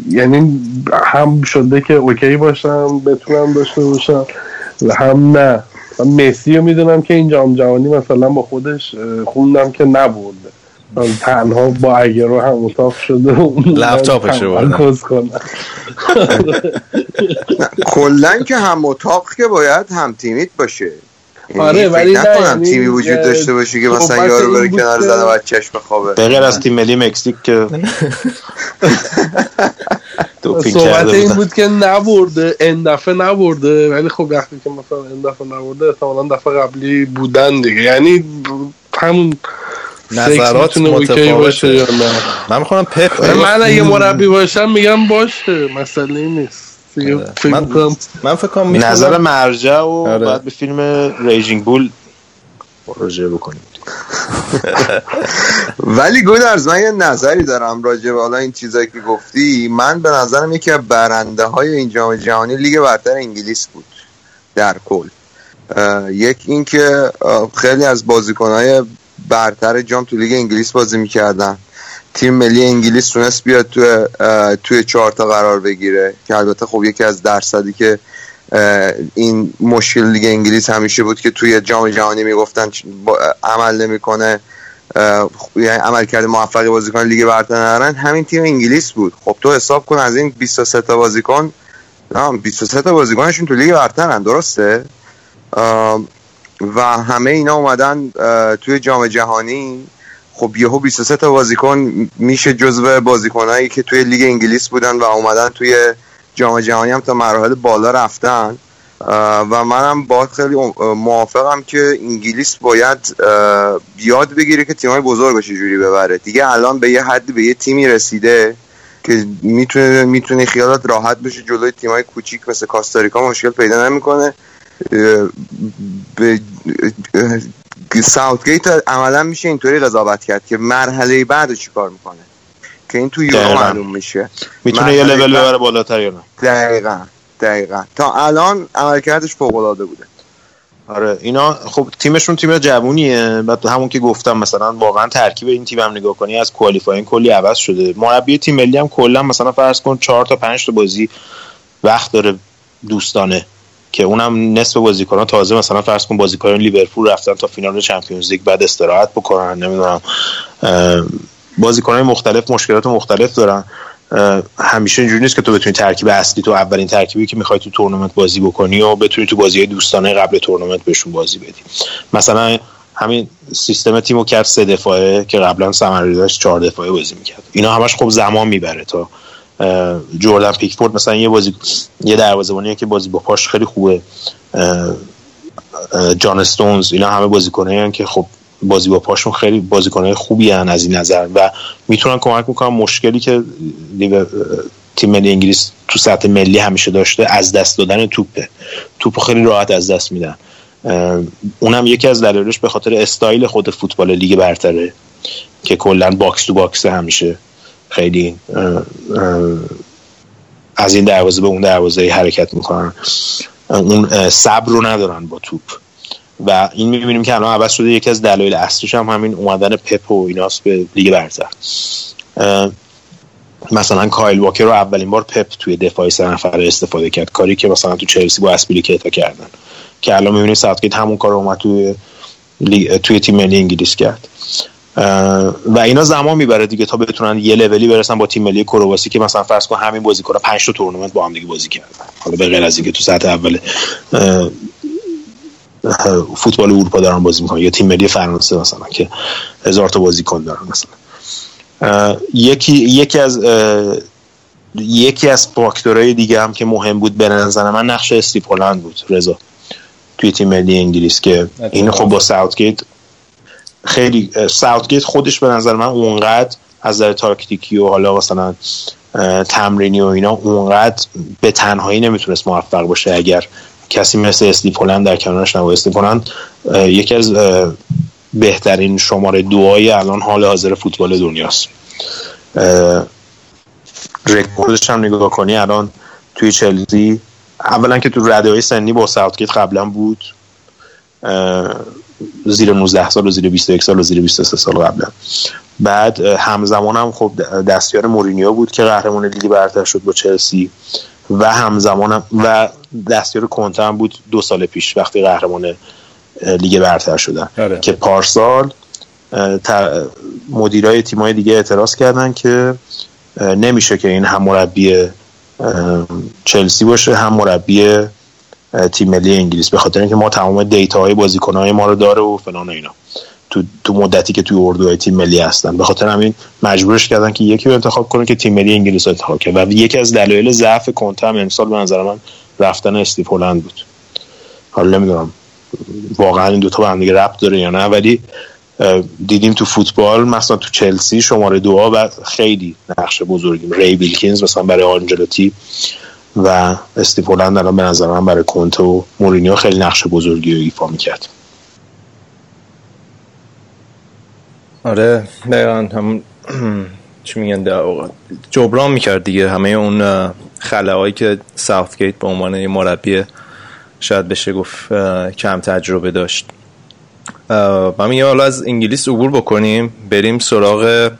یعنی هم شده که اوکی باشم بتونم داشته باشم و هم نه. مسی رو می‌دونم که این جام جهانی مثلا با خودش خوندم که من تنها با اگر رو هم اتاق شده لپتاپش رو کلا که هم اتاق که باید هم تیمیت باشه. یعنی آره، ولی نه، نکنم یعنی، تیمی وجود داشته باشه که مثلا یارو این بره بود کنار که- زن و بچهش بخوابه. به غیر از تیم ملی مکزیک که صحبت این بودن. بود که نبرده این دفعه نبرده. ولی خب وقتی که مثلا این دفعه نبرده احتمالا دفعه قبلی بودن دیگه. یعنی همون نظرات اوکی باشه یا متفاوته نه؟ من می‌خونم پپ من اگه مربی باشم میگم باشه مسئله نیست. آره. فکر من- می‌کنم من فکر کنم نظر مرجع و آره. بعد به فیلم Raging Bull رجوع بکنیم. ولی گودرز من یه نظری دارم راجع به حالا این چیزایی که گفتی. من به نظرم یکی از برنده های این جام جهانی لیگ برتر انگلیس بود در کل. یک اینکه خیلی از بازیکنهای برتر جام تو لیگ انگلیس بازی می‌کردن. تیم ملی انگلیس تونست بیاد توی توی چهار تا قرار بگیره که البته خب یکی از درصدی که این مشکل لیگ انگلیس همیشه بود که توی جام جهانی می‌گفتن عمل نمی‌کنه یعنی عملکرد موفقی بازیکن لیگ برتر ندارن. همین تیم انگلیس بود. خب تو حساب کن از این 23 تا بازیکن نه 23 تا بازیکنشون تو لیگ برترن درسته؟ و همه اینا اومدن توی جام جهانی. خب یهو 23 تا بازیکن میشه جزو بازیکنایی که توی لیگ انگلیس بودن و اومدن توی جام جهانی هم تا مراحل بالا رفتن. و منم با خیلی موافقم که انگلیس باید اه، یاد بگیره که تیمای بزرگش جوری ببره. دیگه الان به یه حدی به یه تیمی رسیده که می‌تونه می‌تونه خیالات راحت بشه جلوی تیمای کوچیک مثل کاستاریکا مشکل پیدا نمی‌کنه. به ساوتگیت عملا میشه اینطوری قضاوت کرد که مرحله بعد چیکار می‌کنه؟ که این تو یورو. معلوم میشه. می‌تونه یه لول ببره بالاتر یا نه؟ دقیقا دقیقا. تا الان عملکردش فوق العاده بوده. آره اینا خب تیمشون تیم جوونیه. بعد همون که گفتم مثلا واقعا ترکیب این تیم هم نگاه کنی از کوالیفاین کلی عوض شده. مربی تیم ملی هم کلا مثلا فرض کن 4 تا 5 تا بازی وقت داره دوستانه. که اونم نصف بازیکنان تازه مثلا فرض کن بازیکنان لیورپول رفتن تا فینال Champions League بعد استراحت بکنن نمی‌دونم بازیکنان مختلف مشکلات مختلف دارن. همیشه اینجوری نیست که تو بتونی ترکیب اصلی تو اولین ترکیبی که می‌خوای تو تورنمنت بازی بکنی و بتونی تو بازی دوستانه قبل تورنمنت بهشون بازی بدی. مثلا همین سیستم تیمو کرد سه دفاعه که قبلا سمری داشت چهار دفاعه بازی می‌کرد. اینا همش خب زمان می‌بره تا جردن پیکفورد مثلا یه بازی یه دروازه‌بانیه که بازی با پاش خیلی خوبه. جان استونز اینا همه بازیکنایی که خب بازی با پاشون خیلی بازیکنهای خوبی هن از این نظر و می‌تونن کمک می‌کنن مشکلی که تیم ملی انگلیس تو سطح ملی همیشه داشته از دست دادن توپه. توپ خیلی راحت از دست میدن. اونم یکی از دلایلش به خاطر استایل خود فوتبال لیگ برتره که کلا box to box همیشه. خیلی از این دروازه به اون دروازه حرکت می‌کنن. اون صبر رو ندارن با توپ. و این می‌بینیم که الان عوض شده یکی از دلایل اصلیش هم همین اومدن پپ و ایناست به لیگ برتر. مثلا کایل واکر رو اولین بار پپ توی دفاع سه نفره استفاده کرد. کاری که مثلا تو چلسی با آسپیلیکوئتا کردن. که الان می‌بینیم ساوتگیت همون کار رو اومد توی توی تیم ملی انگلیس کرد. و اینا زمان می‌بره دیگه تا بتونن یه لولی برسن با تیم ملی کرواسی که مثلا فرض کن همین بازیکن‌ها 5 تا تورنمنت با هم دیگه بازی کردن. حالا به غیر از اینکه تو سطح اول فوتبال اروپا دارن بازی می‌کنن یا تیم ملی فرانسه مثلا که هزار تا بازیکن دارن مثلا. یکی یکی از یکی از فاکتورهای دیگه هم که مهم بود به نظر من نقش استیو هلند بود رضا توی تیم ملی انگلیس که این خب با ساوتگیت خیلی ساوتگیت خودش به نظر من اونقدر از نظر تاکتیکی و حالا مثلا تمرینی و اینا اونقدر به تنهایی نمی‌تونست موفق باشه. اگر کسی مثل استیو هلند در کنارش نبود. استیو هلند اه، یکی از بهترین شماره دوهای الان حال حاضر فوتبال دنیاست. رکوردش هم نگاه کنی الان توی چلسی اولا که تو رده های سنی با ساوتگیت قبلا بود. زیر 19 سال و زیر 21 سال و زیر 23 سال قبلا بعد همزمان هم خب دستیار مورینیو بود که قهرمان لیگ برتر شد با چلسی و همزمان هم و دستیار کنته هم بود دو سال پیش وقتی قهرمان لیگ برتر شدن آره. که پارسال مدیرای تیمای دیگه اعتراض کردن که نمیشه که این هم مربی چلسی باشه هم مربی تیم ملی انگلیس به خاطر اینکه ما تمام دیتاهای بازیکنهای ما رو داره و فلان و اینا. تو تو مدتی که توی اردوهای تیم ملی هستن. به خاطر همین مجبورش کردن که یکی رو انتخاب کنه که تیم ملی انگلیس رو انتخاب کرد و یکی از دلایل ضعف کنته هم امسال به نظر من رفتن استیو هلند بود. حالا نمی‌دونم واقعا این دوتا به هم دیگه ربط داره یا نه ولی دیدیم تو فوتبال مثلا تو چلسی شماره دو و خیلی نقش بزرگی ری ویلکینز مثلا برای آنجلوتی. و استیو هلند الان به نظر من برای کنته و مورینیو خیلی نقش بزرگی رو ایفا می‌کرد. آره دقیقا هم چی میگن در جبران می‌کرد دیگه. همه اون اه، خلاهایی که ساوتگیت به عنوان مربی شاید بشه گفت کم تجربه داشت. من میگم حالا از انگلیس عبور بکنیم بریم سراغ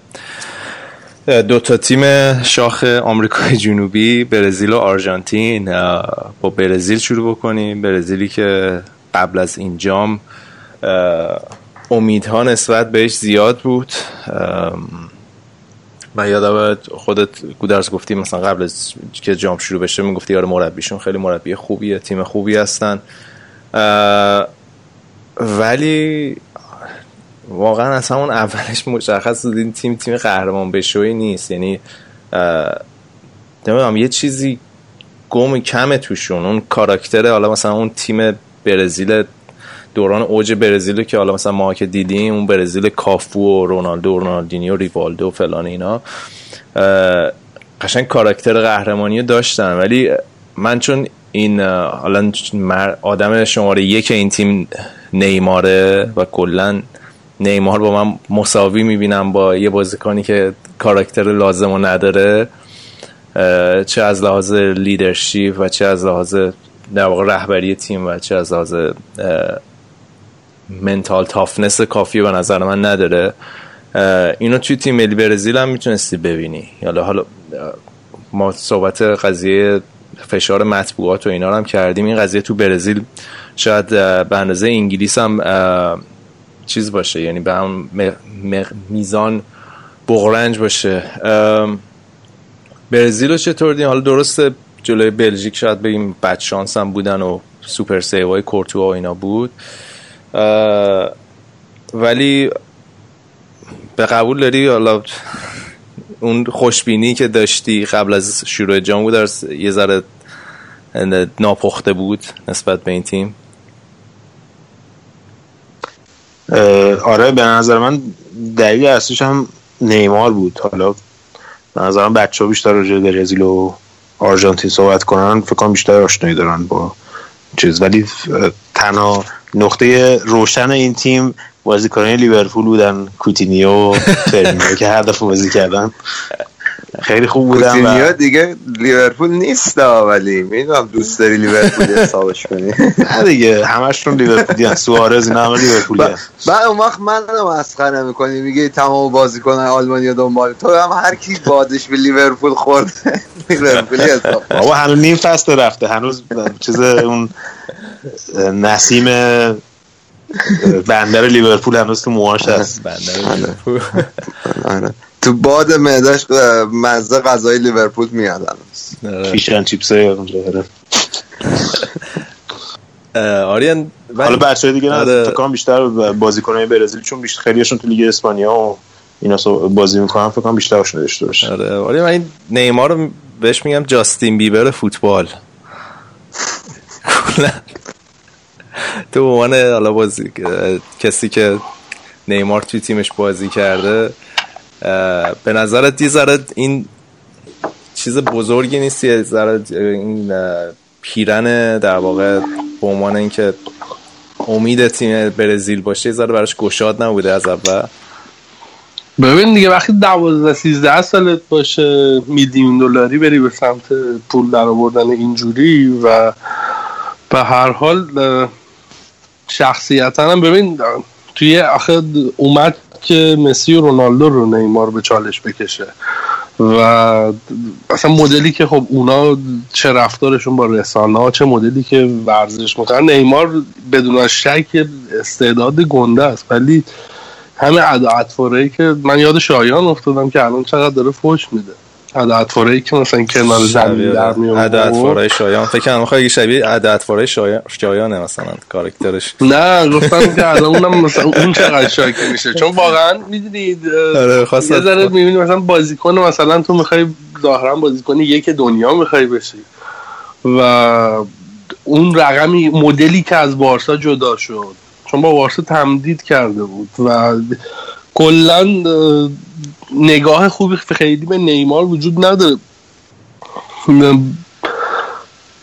دو تا تیم شاخ آمریکای جنوبی برزیل و آرژانتین. با برزیل شروع بکنیم. برزیلی که قبل از این جام امیدها نسبت بهش زیاد بود. و یادم خودت گودرز گفتی مثلا قبل از که جام شروع بشه می‌گفتی آره مربیشون خیلی مربی خوبیه تیم خوبی هستن. ولی واقعا اصلا اون اولش مشخص بود این تیم تیم قهرمان بشوی نیست. یعنی نمی‌دونم یه چیزی گم کمه توشون. اون کاراکتر حالا مثلا اون تیم برزیل دوران اوج برزیل که حالا مثلا ما که دیدیم اون برزیل کافو و رونالدو رونالدینیو ریوالدو و فلان اینا قشنگ کاراکتر قهرمانی داشتن. ولی من چون این حالا آدم شماره یک این تیم نیماره و کلا نیمار با من مساوی می‌بینم با یه بازیکنی که کاراکتر لازم رو نداره چه از لحاظ leadership و چه از لحاظ در واقع رهبری تیم و چه از لحاظ mental toughness کافی به نظر من نداره. اینو توی تیم ملی برزیل هم می‌تونستی ببینی. حالا حالا ما صحبت قضیه فشار مطبوعات و اینا رو هم کردیم. این قضیه تو برزیل شاید به اندازه انگلیس هم چیز باشه یعنی به هم میزان بغرنج باشه. برزیل رو چطور دیدین؟ حالا درسته جلوی بلژیک شاید بگیم بد شانس هم بودن و سوپر سیوای کورتوا و اینا بود. ولی به قبول داری؟ حالا اون خوشبینی که داشتی قبل از شروع جام بود یه ذره ناپخته بود نسبت به این تیم اه، آره به نظر من دلیل اصلیش هم نیمار بود. حالا به نظرم بچه ها بیشتر راجع برزیل و آرژانتین صحبت کنن. فکر کنم بیشتر آشنایی دارن با چیز. ولی تنها نقطه روشن این تیم بازیکنان لیورپول بودن. کوتینیو و که هر دفعه بازی کردن. خیلی خوب بودن کوتینیو و دیگه لیورپول نیست ها، ولی می‌دونم دوست داری لیورپول حسابش کنی. نه دیگه همشون لیورپولی هن سوارز اینا همه لیورپولی. بعد اون وقت من رو مسخره می‌کنی میگه تمام بازیکن آلمانیا دنبال. تو هم هر کی بادش به لیورپول خورده لیورپولی حساب بابا هنوز نیم فصل رفته. هنوز چیز اون نسیم بندر لیورپول هنوز تو موهاش هست. بندر لیورپول. تو باد معدش مزه غذای لیورپول میاد هنوز. آره. fish and chips های اونجا آره. آریان حالا بچه دیگه نه آره. فکر کنم بیشتر بازیکن های برزیل چون بیشتر خیلیشون تو لیگ اسپانیا و اینا سو- بازی می‌کنن فکر کنم بیشتر آشنا داشته باشه آره آره من این نیمار رو بهش میگم جاستین بیبر فوتبال تو عنوان حالا بازی کسی که نیمار توی تیمش بازی کرده به نظرت یه این چیز بزرگی نیست یه این پیرن در واقع به عنوان اینکه امید تیم برزیل باشه یه ذره براش گشاد نبوده از اول. ببین دیگه وقتی 12 13 سالت باشه میلیون دلاری بری به سمت پول در آوردن اینجوری و به هر حال شخصیتا هم ببین توی آخه اومد که مسی و رونالدو رو نیمار به چالش بکشه. و اصلا مدلی که خب اونا چه رفتارشون با رسانه ها چه مدلی که ورزش می‌کنن. نیمار بدون شک یه استعداد گنده است. ولی همه ای که من یاد شایان افتادم که الان چقدر داره فوش میده. ای که مثلا کنار زمین در می آورد. عددفارای شایان. فکر کنم می‌خوای شبیه عددفارای شایان شایانه مثلا کاراکترش. نه گفتم که الان اونم مثلا اون چقدر شاکی میشه. چون واقعا می‌دونید آره، یه ذره می‌بینی مثلا بازیکن مثلا تو می‌خوای ظاهرا بازیکن یک دنیا می‌خوای بشی و اون رقمی مدلی که از بارسا جدا شد چون با بارسا تمدید کرده بود و کلا اه، نگاه خوبی خیلی به نیمار وجود نداره.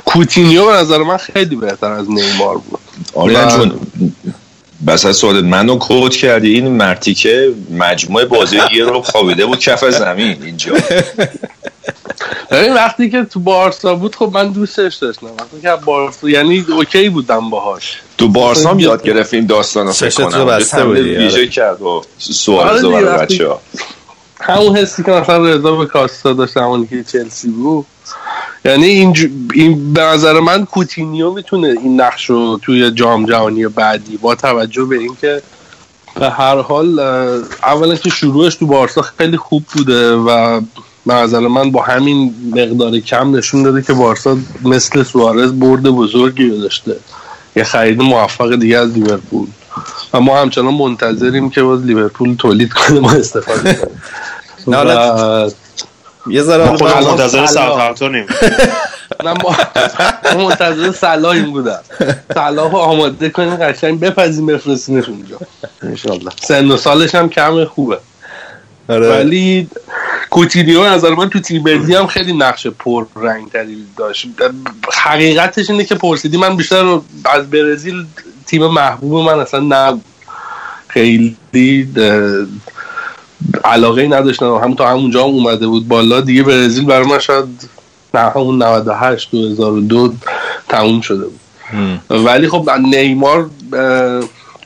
کوتینیو به نظر من خیلی بهتر از نیمار بود. و- جون بس از سوالت منو کوت کردی؟ این مرتیکه مجموعه بازی یه رو خوابیده بود کف زمین اینجا. ببین وقتی که تو بارسا بود خب من دوستش داشتم. وقتی که بارسا یعنی اوکی بودم باهاش. تو بارسا هم یاد گرفت این داستان رو فکر کنم. بسته یه بودی، تمرین ویژه آره. کرد و سوال آره زو دیگه، برای وقتی- بچه ها همون حسی که مثلا رضا به کاستا داشت همونی که چلسی بود. یعنی این, این به نظر من کوتینیو می‌تونه این نقش رو توی جام جهانی بعدی با توجه به اینکه به هر حال اولا که شروعش تو بارسا خیلی خوب بوده و نظر من با همین مقدار کم نشون داده که بارسا مثل سوارز برد بزرگی رو داشته. یه خرید موفق دیگه از لیورپول. و ما همچنان منتظریم که باز لیورپول تولید کنه ما استفاده کنیم. و یه ذره منتظر. ساوثهامپتونیم نه ما منتظر صلاحیم بودم صلاح رو آماده کنیم قشنگ بپذیم بفرستینش اونجا. انشالله سن و سالش هم کم خوبه. آره. ولی کوتینیو از نظر من تو تیم ملی هم خیلی نقش پر رنگ تری داشت. حقیقتش اینه که پرسیدی من بیشتر از برزیل تیم محبوب من اصلا نبود. خیلی علاقه ای نداشتم. هم تا همونجا هم اومده بود بالا. دیگه برزیل برای من شاید نه همون 98 2002 تموم شده بود. ولی خب نیمار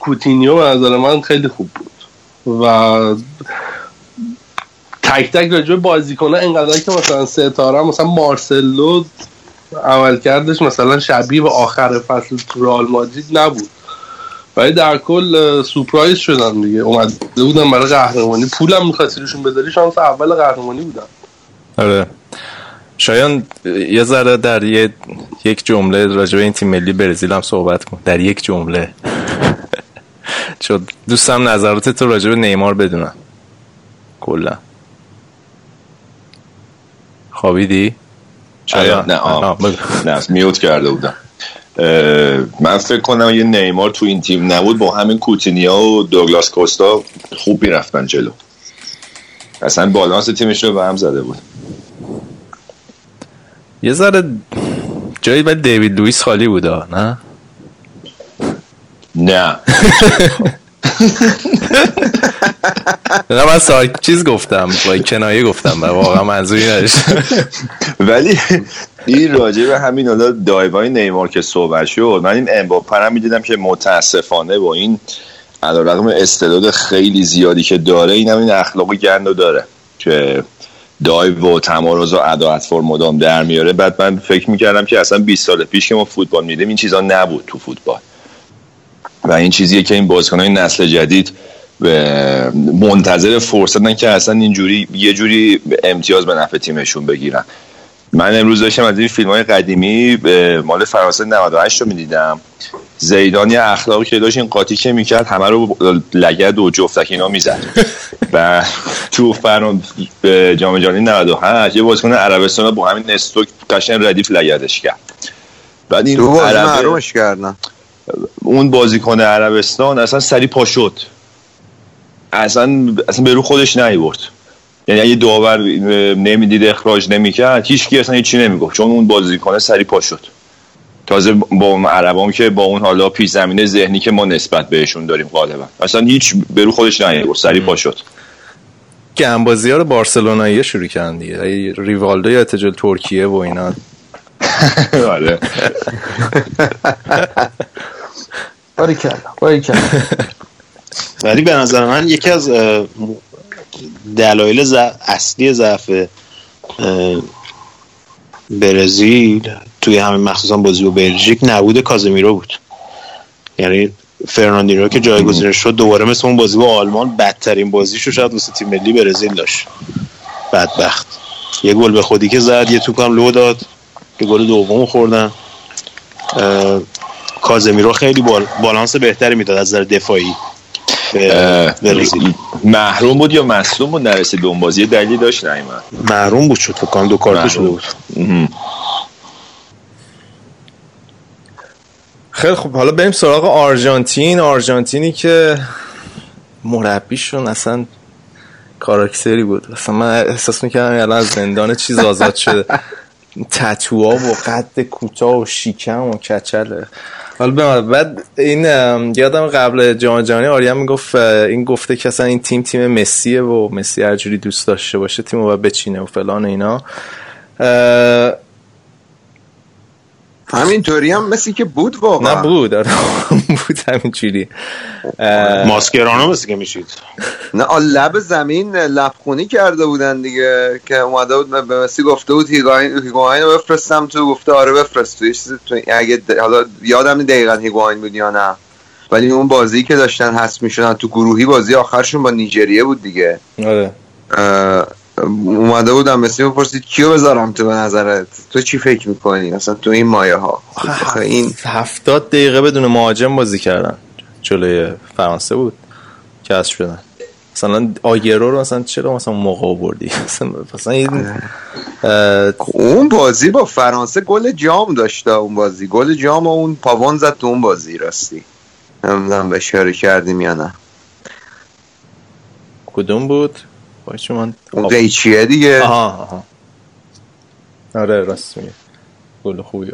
کوتینیو به نظر من خیلی خوب بود. و تک تک راجع به بازیکن‌ها انقدر که مثلا ستاره مثلا مارسلو عملکردش مثلا شبیه به آخر فصل تو رئال مادرید نبود. ولی در کل سورپرایز شدن دیگه. اومده بودن برای قهرمانی. پولم می‌خواستی روشون بذاری شانس اول قهرمانی بودن. آره. شایان یه ذره در یه یک جمله راجع به این تیم ملی برزیل هم صحبت کن. در یک جمله. چون دوستم نظرات تو راجع به نیمار بدونم کلا. خوابیدی؟ شاید نه آه. نه میوت کرده بودم. من فکر کنم یه نیمار تو این تیم نبود با همین کوتینیا و دوگلاس کوستا خوب می‌رفتن جلو. اصلا بالانس تیمش رو به هم زده بود. یه ذره جایی ولی دیوید لوئیس خالی بودا نه؟ نه. نه من سایت چیز گفتم با کنایه گفتم و واقعا منظوری نداشت ولی این راجع به همین حالا دایوای نیمار که صحبت شد من این امباپه هم می‌دیدم که متاسفانه با این علیرغم استعداد خیلی زیادی که داره این هم این اخلاق گند داره که دایو و تمارز و ادا اطفال مدام در میاره. بعد من فکر می‌کردم که اصلا 20 سال پیش که ما فوتبال میدیم این چیزا نبود تو فوتبال. و این چیزیه که این بازیکنهای نسل جدید منتظر فرصتن که اصلا اینجوری یه جوری امتیاز به نفع تیمشون بگیرن. من امروز داشتم از این فیلم های قدیمی مال فرانسه 98 رو می‌دیدم. زیدان یه اخلاقی که داشت این قاطی که می‌کرد همه رو لگد و جفتک اینا می‌زد. و تو فران به جام جهانی 98 یه بازیکن عربستان با همین استوک قشنگ ردیف لگدش کرد. بعد این عربه- کردن. اون بازیکن عربستان اصلا سری پا شد. اصلا اصلا به رو خودش نیورد. یعنی اگه داور نمی‌دید اخراج نمی‌کرد هیچ کی اصلا هیچی نمی‌گفت. چون اون بازیکن سری پا شد. تازه با عربام که با اون حالا پیش زمینه ذهنی که ما نسبت بهشون داریم غالبا. اصلا هیچ به رو خودش نیورد. سری پا شد. گنبازی ها رو بارسلونایی شروع کردن دیگه. ای ریوالدو یا اتجال ترکیه و اینا. آره. باریکلا باریکلا ولی به نظر من یکی از دلایل ضع- اصلی ضعف برزیل توی همین مخصوصا بازی با بلژیک نبود کازمیرو بود. یعنی فرناندینو که جایگزینش شد دوباره مثل اون بازی با آلمان بدترین بازیشو شاید واسه تیم ملی برزیل داشت. بدبخت. یه گل به خودی که زد یه توپ هم لو داد. که گل دوم خوردن. کازمیرو خیلی بال... بالانس بهتری می‌داد از نظر دفاعی. محروم بود یا مصدوم بود؟ نرسید به اون بازی. دلیلی داشت نیومد محروم بود شد فکر کنم. دو کارت شده بود. خیلی خب حالا بریم سراغ آرژانتین. آرژانتینی که مربیشون اصلا کاراکتری بود. اصلا من احساس می‌کردم الان از زندان چیز آزاد شده. تتوها و قد کوتاه و شیکم و کچله. حالا بعد این یادم قبل جام جهانی آریان می‌گفت این گفته که اصلا این تیم تیم مسیه و مسی هر جوری دوست داشته باشه تیم رو باید بچینه و فلان و اینا. همینطوری هم مثل که بود واقعا. نه بود آره بود همینجوری. ماسکرانو مثل که میشید. نه لب زمین لبخونی کرده بودن دیگه که اومده بود به مسی گفته بود هیگواین هیگواین رو بفرستم تو گفته آره بفرست. تو یه چیزی تو اگه حالا یادم دقیقا هیگواین بود یا نه. ولی اون بازی که داشتن حذف می‌شدن تو گروهی بازی آخرشون با نیجریه بود دیگه. آره. اومده بودم مسی بپرسید کیو بذارم تو به نظرت؟ تو چی فکر می‌کنی؟ اصلا تو این مایه ها. خب، این هفتاد دقیقه بدون مهاجم بازی کردن. جلوی فرانسه بود. کسب شدن. مثلا آگرو رو مثلا چرا مثلا موقع آوردی؟ مثلا این اه، اون بازی با فرانسه گل جام داشته اون بازی. گل جام و اون پاوان زد تو اون بازی راستی. نمی‌دونم به اشاره کردیم یا نه. کدوم بود؟ باید من اون قیچیه دیگه آها آها آره راست میگه گل خوبیه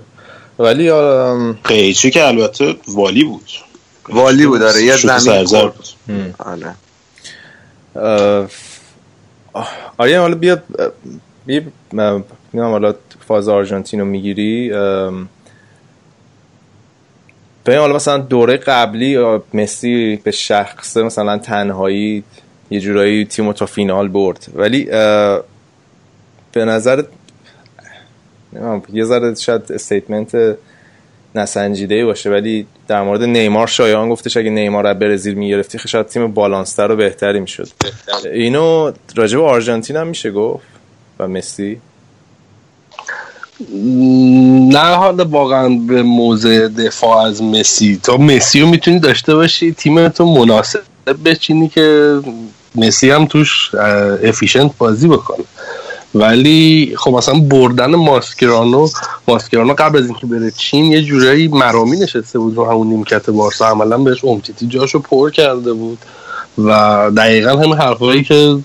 ولی ام، قیچی که البته والی بود والی بود داره یه زمین سرزر خورد. بود هم. آره. آره حالا بیا بیا نمی‌دونم حالا فاز آرژانتین رو می‌گیری ببین حالا مثلا دوره قبلی مسی به شخصه مثلا تنهایی یه جورایی تیم رو تا فینال برد. ولی به نظر نمی‌دونم، یه ذره شاید استیتمنت نسنجیده باشه ولی در مورد نیمار شایان گفتش اگه نیمار رو برزیل می‌گرفتی خب شاید تیم بالانستر و بهتری می‌شد. اینو راجع به آرژانتین هم میشه گفت؟ و مسی؟ نه حالا واقعا به موضع دفاع از مسی. تو مسی رو می‌تونی داشته باشی تیم تو مناسب بچینی که مسی هم توش افیشنت بازی بکنه. ولی خب مثلا بردن ماسکرانو ماسکرانو قبل از اینکه بره چین یه جورایی مرامی نشسته بود رو همون نیمکت بارسا. عملا بهش امتیتی جاشو پر کرده بود. و دقیقا همین حرفایی که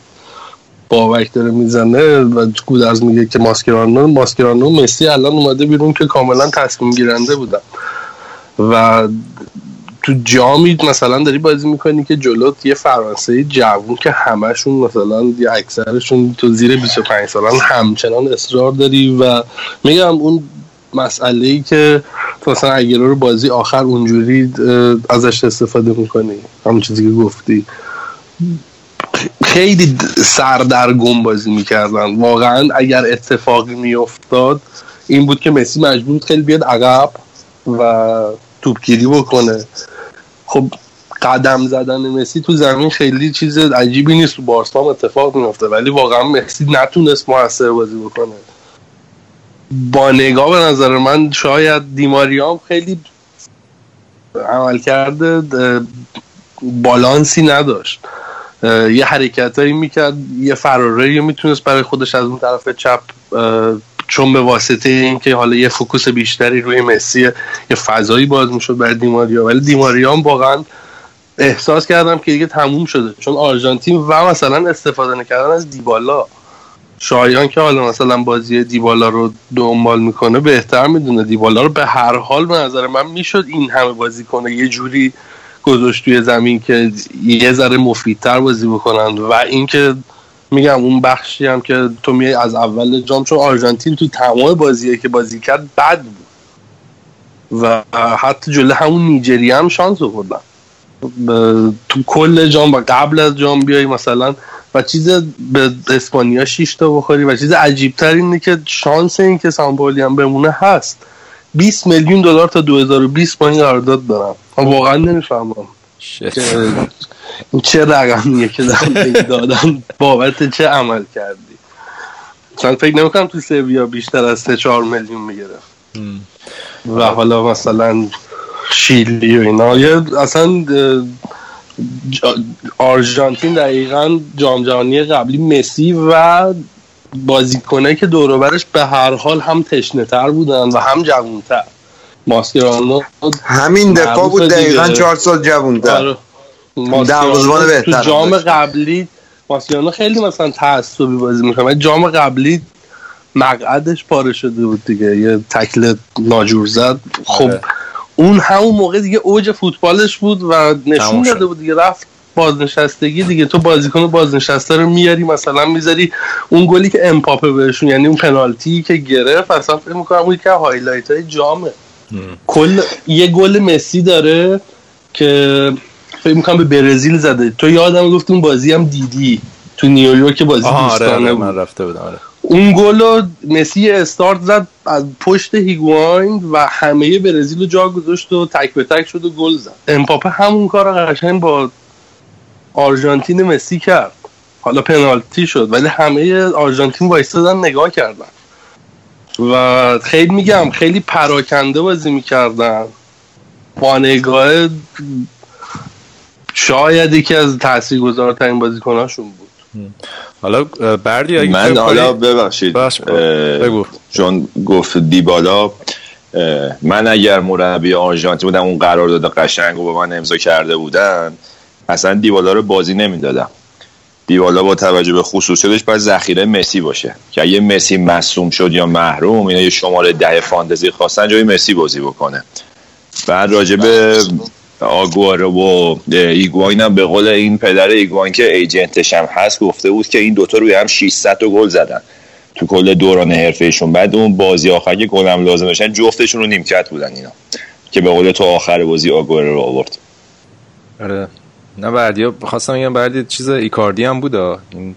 بابک داره می‌زنه و گودرز میگه که ماسکرانو ماسکرانو مسی الان اومده بیرون که کاملا تصمیم گیرنده بودن. و تو جامی مثلا داری بازی می‌کنی که جلوت یه فرانسه جوون که همشون مثلا یه اکثرشون تو زیر 25 سالن همچنان اصرار داری و میگم اون مسئله ای که مثلا اگرو رو بازی آخر اونجوری ازش استفاده می‌کنی همون چیزی که گفتی. خیلی سردرگم بازی می‌کردن. واقعا اگر اتفاقی میافتاد این بود که مسی مجبور بود خیلی بیاد عقب و توپگیری بکنه. خب قدم زدن مسی تو زمین خیلی چیز عجیبی نیست. تو بارسا هم اتفاق میفته ولی واقعا مسی نتونست موثر بازی بکنه. با نگاه به نظر من شاید دیماریام خیلی عمل کرده بالانسی نداشت. یه حرکت هایی می‌کرد یه فراره می‌تونست برای خودش از اون طرف چپ چون به واسطه اینکه حالا یه فوکوس بیشتری روی مسی یه فضایی باز می‌شد برای دیماریا ولی دیماریا واقعا احساس کردم که دیگه تموم شده. چون آرژانتین و مثلا استفاده نکردن از دیبالا. شایان که حالا مثلا بازی دیبالا رو دنبال می‌کنه بهتر می‌دونه. دیبالا رو به هر حال به نظر من می‌شد این همه بازی کنه. یه جوری گذاشت توی زمین که یه ذره مفیدتر بازی بکنن و اینکه میگم اون بخشی هم که تو میای از اول جام چون آرژانتین تو تمام بازیه که بازی کرد بد بود. و حتی جلو همون نیجریه هم شانس آوردن تو کل جام و قبل از جام بیای مثلا و چیز به اسپانیا 6 تا بخوری و چیز عجیب تر اینه که شانس این که سامپولی هم بمونه هست. 20 میلیون دلار تا 2020 با این قرارداد دارم. واقعا نمی‌فهمم. چه رقمیه که دادم؟ بابت چه عمل کردی؟ چون فکر نمی‌کنم تو سویا بیشتر از 3 4 میلیون می‌گرفت. و حالا مثلا شیلی و اینا. یه اصلا آرژانتین دقیقا جام جهانی قبلی مسی و بازیکنه که دوروبرش به هر حال هم تشنه تر بودن و هم جوانتر ماسکرانو همین دفاع بود دقیقا. چهار سال جوونتر. آره. دروازه‌بان بهتر تو جام. قبلی ماسکرانو خیلی مثلا تعصبی بازی می‌کنه. ولی جام قبلی مقعدش پاره شده بود دیگه. یه تکل ناجور زد. خب آره. اون همون موقع دیگه اوج فوتبالش بود و نشون. داده بود دیگه. رفت بازنشستگی دیگه. تو بازیکن بازنشسته رو میاری مثلا می‌ذاری اون گلی که امپاپه بهشون یعنی اون پنالتی که گرفت اصلا فکر می‌کنم اون که highlight های جامه. کل یه گل مسی داره که فکر می‌کنم به برزیل زده. تو یادم گفت اون بازی هم دیدی. تو نیویورک بازی آره, دوستانه آره من رفته بودم آره. اون گل رو مسی استارت زد از پشت هیگواین و همه برزیل رو جا گذاشت و تک به تک شد و گل زد. امپاپه همون کار رو قشنگ با آرژانتین مسی کرد. حالا پنالتی شد ولی همه آرژانتین وایستادن نگاه کردن. و خیلی میگم خیلی پراکنده بازی می‌کردن. با نگاه شاید یکی از تاثیرگذارترین بازیکناشون بود. حالا بردی اگه من حالا ببخشید بگو. چون گفت دیبالا من اگر مربی آرژانتین بودم اون قرارداد قشنگ رو با من امضا کرده بودن اصلا دیبالا رو بازی نمی‌دادم. دیبالا با توجه به خصوصیتش باید ذخیره مسی باشه. که اگه مسی مصدوم شد یا محروم اینا یه شماره ده فانتزی خواستن جای مسی بازی بکنه. بعد راجع به آگوئرو و ایگواین هم به قول این پدر ایگواین که agent ش هم هست گفته بود که این دوتا روی هم 600 تا گل زدن. تو کل دوران حرفهشون. بعد اون بازی آخر که گل هم لازم داشتن جفتشون رو نیمکت بودن اینا. که به قول تو آخر بازی آگوارو رو آورد. آره. نه بردیا خواستم بگم بردی چیز ایکاردی هم بود. این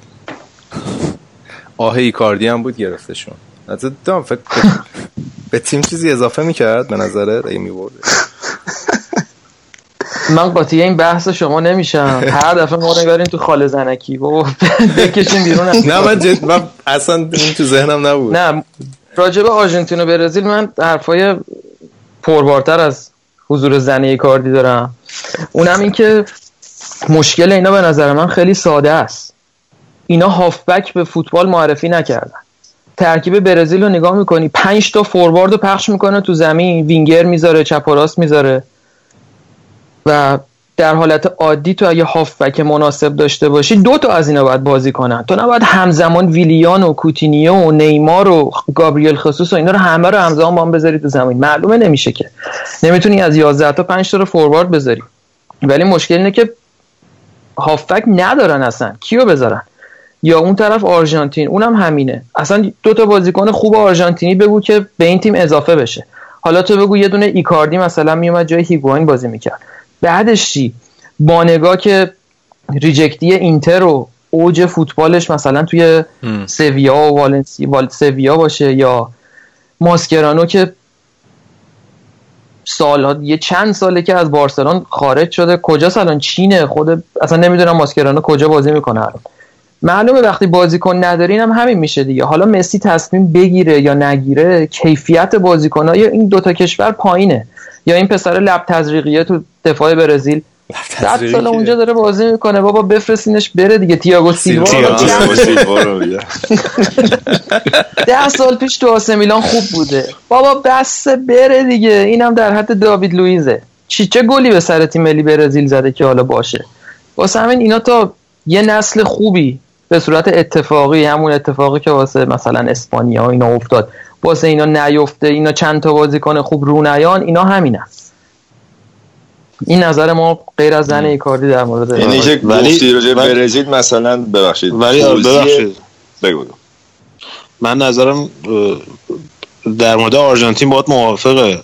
آه ایکاردی هم بود گرفتشون. نظر دام فکر به تیم چیزی اضافه می‌کرد؟ به نظره اگه می‌برد. من قاطی این بحث شما نمیشم. هر دفعه ما نگاریم تو خاله زنکی. و بکشیم بیرون. نه من جد من اصلا این تو ذهنم نبود. نه راجب آرژانتین و برزیل من حرفای پربارتر از حضور زنه کاردی دارم. اونم این که مشکل اینا به نظر من خیلی ساده است. اینا هافبک به فوتبال معرفی نکردن. ترکیب برزیل رو نگاه می‌کنی پنج تا فوروارد رو پخش می‌کنه تو زمین. وینگر می‌ذاره چپ و راست می‌ذاره. و در حالت عادی تو اگه هافبک مناسب داشته باشی دو تا از اینا باید بازی کنن. تو نباید همزمان ویلیان و کوتینیو و نیمار و گابریل ژسوس و اینا رو همه رو همزمان با هم بذاری تو زمین. معلومه نمیشه که. نمی‌تونی از 11 تا 5 تا رو فوروارد بذاری. ولی مشکل اینه که هافبک ندارن اصلا. کیو بذارن؟ یا اون طرف آرژانتین. اونم همینه. اصلا دو تا بازیکن خوب آرژانتینی بگو که به این تیم اضافه بشه. حالا تو بگو یه دونه ایکاردی مثلا میومد جای هیگواین بازی می‌کرد. بعدش چی؟ با نگاه که ریجکتی اینتر و اوج فوتبالش مثلا توی سویا و والنسی وال سویا باشه یا ماسکرانو که سال یه چند ساله که از بارسلون خارج شده کجا الان چینه خود اصلا نمی‌دونم ماسکرانو کجا بازی می‌کنه الان. معلومه وقتی بازیکن ندارین هم همین میشه دیگه. حالا مسی تصمیم بگیره یا نگیره کیفیت بازیکنهای این دوتا کشور پایینه. یا این پسر لب تزریقیه تو دفاع برزیل. صد سال اونجا داره بازی می‌کنه. بابا بفرستینش بره دیگه. تییاگو سیلوا رو تییاگو سیلوا رو میگه. ده سال پیش تو آسه میلان خوب بوده. بابا بس بره دیگه. اینم در حد داوید لوئیزه. چی چه گلی به سر تیم ملی برزیل زده که حالا باشه؟ واسه همین اینا تا یه نسل خوبی به صورت اتفاقی همون اتفاقی که واسه مثلا اسپانیا اینا افتاد. واسه اینا نیفته اینا چند تا بازیکن خوب رو نیان اینا همین است این نظر ما غیر از زن ایکاردی در مورد اینی که ولی- راجع برزیل مثلا؟ ببخشید. ولی آره، ببخشید. بگو. من نظرم در مورد آرژانتین باید موافقه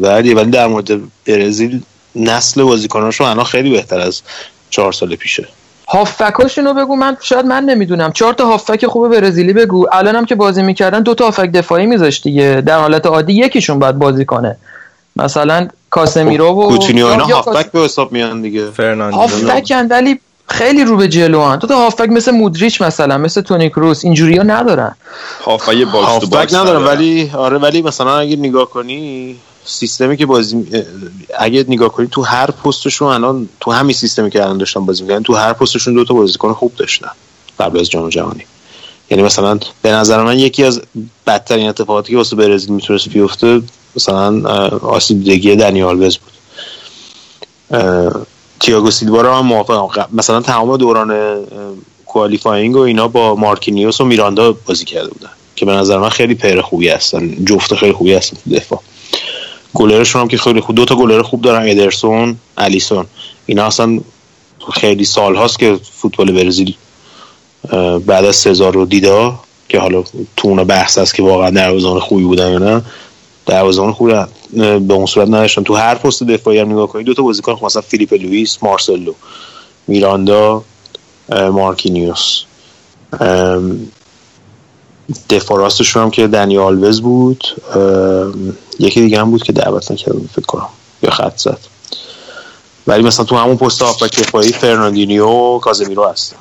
ولی ولی در مورد برزیل نسل بازیکناشون الان خیلی بهتر از چهار سال پیشه. هافکاشونو بگو من شاید من نمی‌دونم. چهار تا هافک خوب برزیلی بگو. الانم که بازی می‌کردن دو تا هافک دفاعی میذاشت دیگه. در حالت عادی یکیشون باید بازی کنه. مثلا کاسمیرو و کوتینیو اینا یا هافبک به حساب میان دیگه. فرناندو هافبکن ولی خیلی رو به جلو. تو تا هافبک مثل مودریچ مثلا مثل تونی کروس اینجوری ها ندارن. هافبک box to box ندارن ولی آره ولی مثلا اگه نگاه کنی سیستمی که بازی اگه نگاه کنی تو هر پستشون الان تو همین سیستمی که الان داشتن بازی می‌کردن تو هر پستشون دو تا بازیکن خوب داشتن قبل از جام جهانی. یعنی مثلا به نظر من یکی از بدترین اتفاقاتی که واسه برزیل می‌تونست بیفته مثلا آسیب دیدگی دنی آلوز بود. تییاگو سیلوا رو من موافقم. مثلا تمام دوران qualifying و اینا با مارکینیوس و میراندا بازی کرده بودن که به نظر من خیلی pair خوبی هستن. جفت خیلی خوبی هستن تو دفاع. گلرشون هم که خیلی خوب دو تا گلر خوب دارن ادرسون الیسون. اینا اصلا خیلی سال هاست که فوتبال برزیل بعد از سزار رو دیده که حالا تو اونا بحث هست که واقعا دروازه‌بان خوبی بودن یا نه. دروازه‌بان خوبی به اون صورت نداشتن. تو هر پست دفاعی هم نگاه کنید دو تا بازیکن خوب، مثلا فیلیپ لوئیس مارسلو میراندا مارکینیوس. دفاع راستشون هم که دنی آلوز بود یکی دیگه هم بود که دعوت نکردن فکر کنم یا خط زد. ولی مثلا تو همون پست هافبک دفاعی فرناندینیو و کازمیرو هستن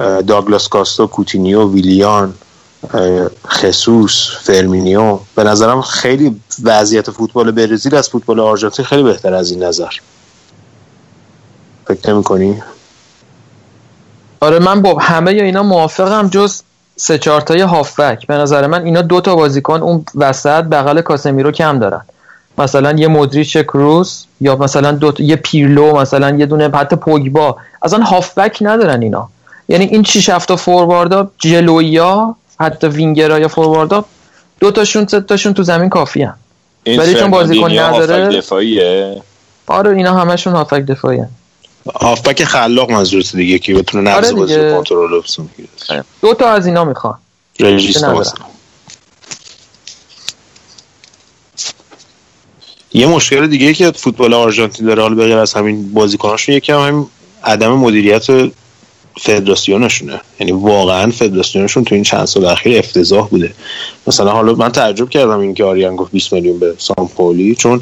اه، داگلاس کاستا کوتینیو ویلیان خسوس فرمینیو. به نظرم خیلی وضعیت فوتبال برزیل از فوتبال آرژانتین خیلی بهتر از این نظر. فکر نمی کنی؟ آره من با همه یا اینا موافقم جز سه چهار تای هافبک به نظر من اینا دو تا بازیکن اون وسط بغل کاسمیرو کم دارن. مثلا یه مودریچ کروس یا مثلا دو تا- یه پیرلو مثلا یه دونه حتی پوگبا. اصلا هافبک ندارن اینا. یعنی این 6 7 تا فورواردا جلویا حتی وینگرا یا فورواردا دو تاشون سه تاشون تو زمین کافی ولی چون بازیکن نداره- دفاعیه. آره اینا همشون هافک دفاعی. هافبک خلاق منظورت دیگه که بتونه نبض آره بازی کنترل بکنه دو تا از اینا می‌خوان. یه مشکل دیگه که فوتبال آرژانتین داره حالا بغیر از همین بازیکناشون یکی هم همین عدم مدیریت فدراسیونشونه یعنی واقعا فدراسیونشون تو این چند سال اخیر افتضاح بوده. مثلا حالا من تعجب کردم اینکه آریان گفت 20 میلیون به سامپولی چون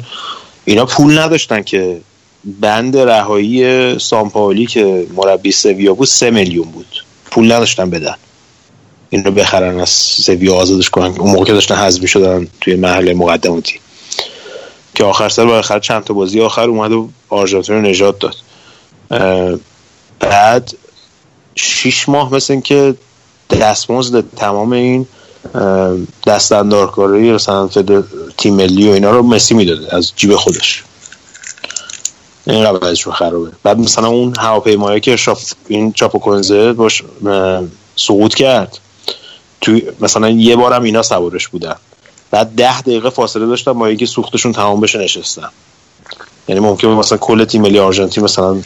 اینا پول نداشتن که بند رهایی سامپولی که مربی سویا بود 3 میلیون بود. پول نداشتن بدن. این رو بخرن از سویا آزادش کنن. اون موقع که داشتن حذف شدن توی محل مقدماتی که آخر سر با آخر چند تا بازی آخر اومد و آرژانتین رو نجات داد. بعد شیش ماه مثل که دستمزد تمام این دستاندارکاری مثلا تیم ملی و اینا رو مسی می‌داده از جیب خودش. این وضعشون خرابه. بعد مثلا اون هواپیمایی که شاپ این چاپوکونزه باش اه، سقوط کرد توی مثلا یه بارم اینا سوارش بودن. بعد ده دقیقه فاصله داشتن با اینکه سوختشون تمام بشه نشستن. یعنی ممکن مثلا کل تیم ملی آرژانتین مثلا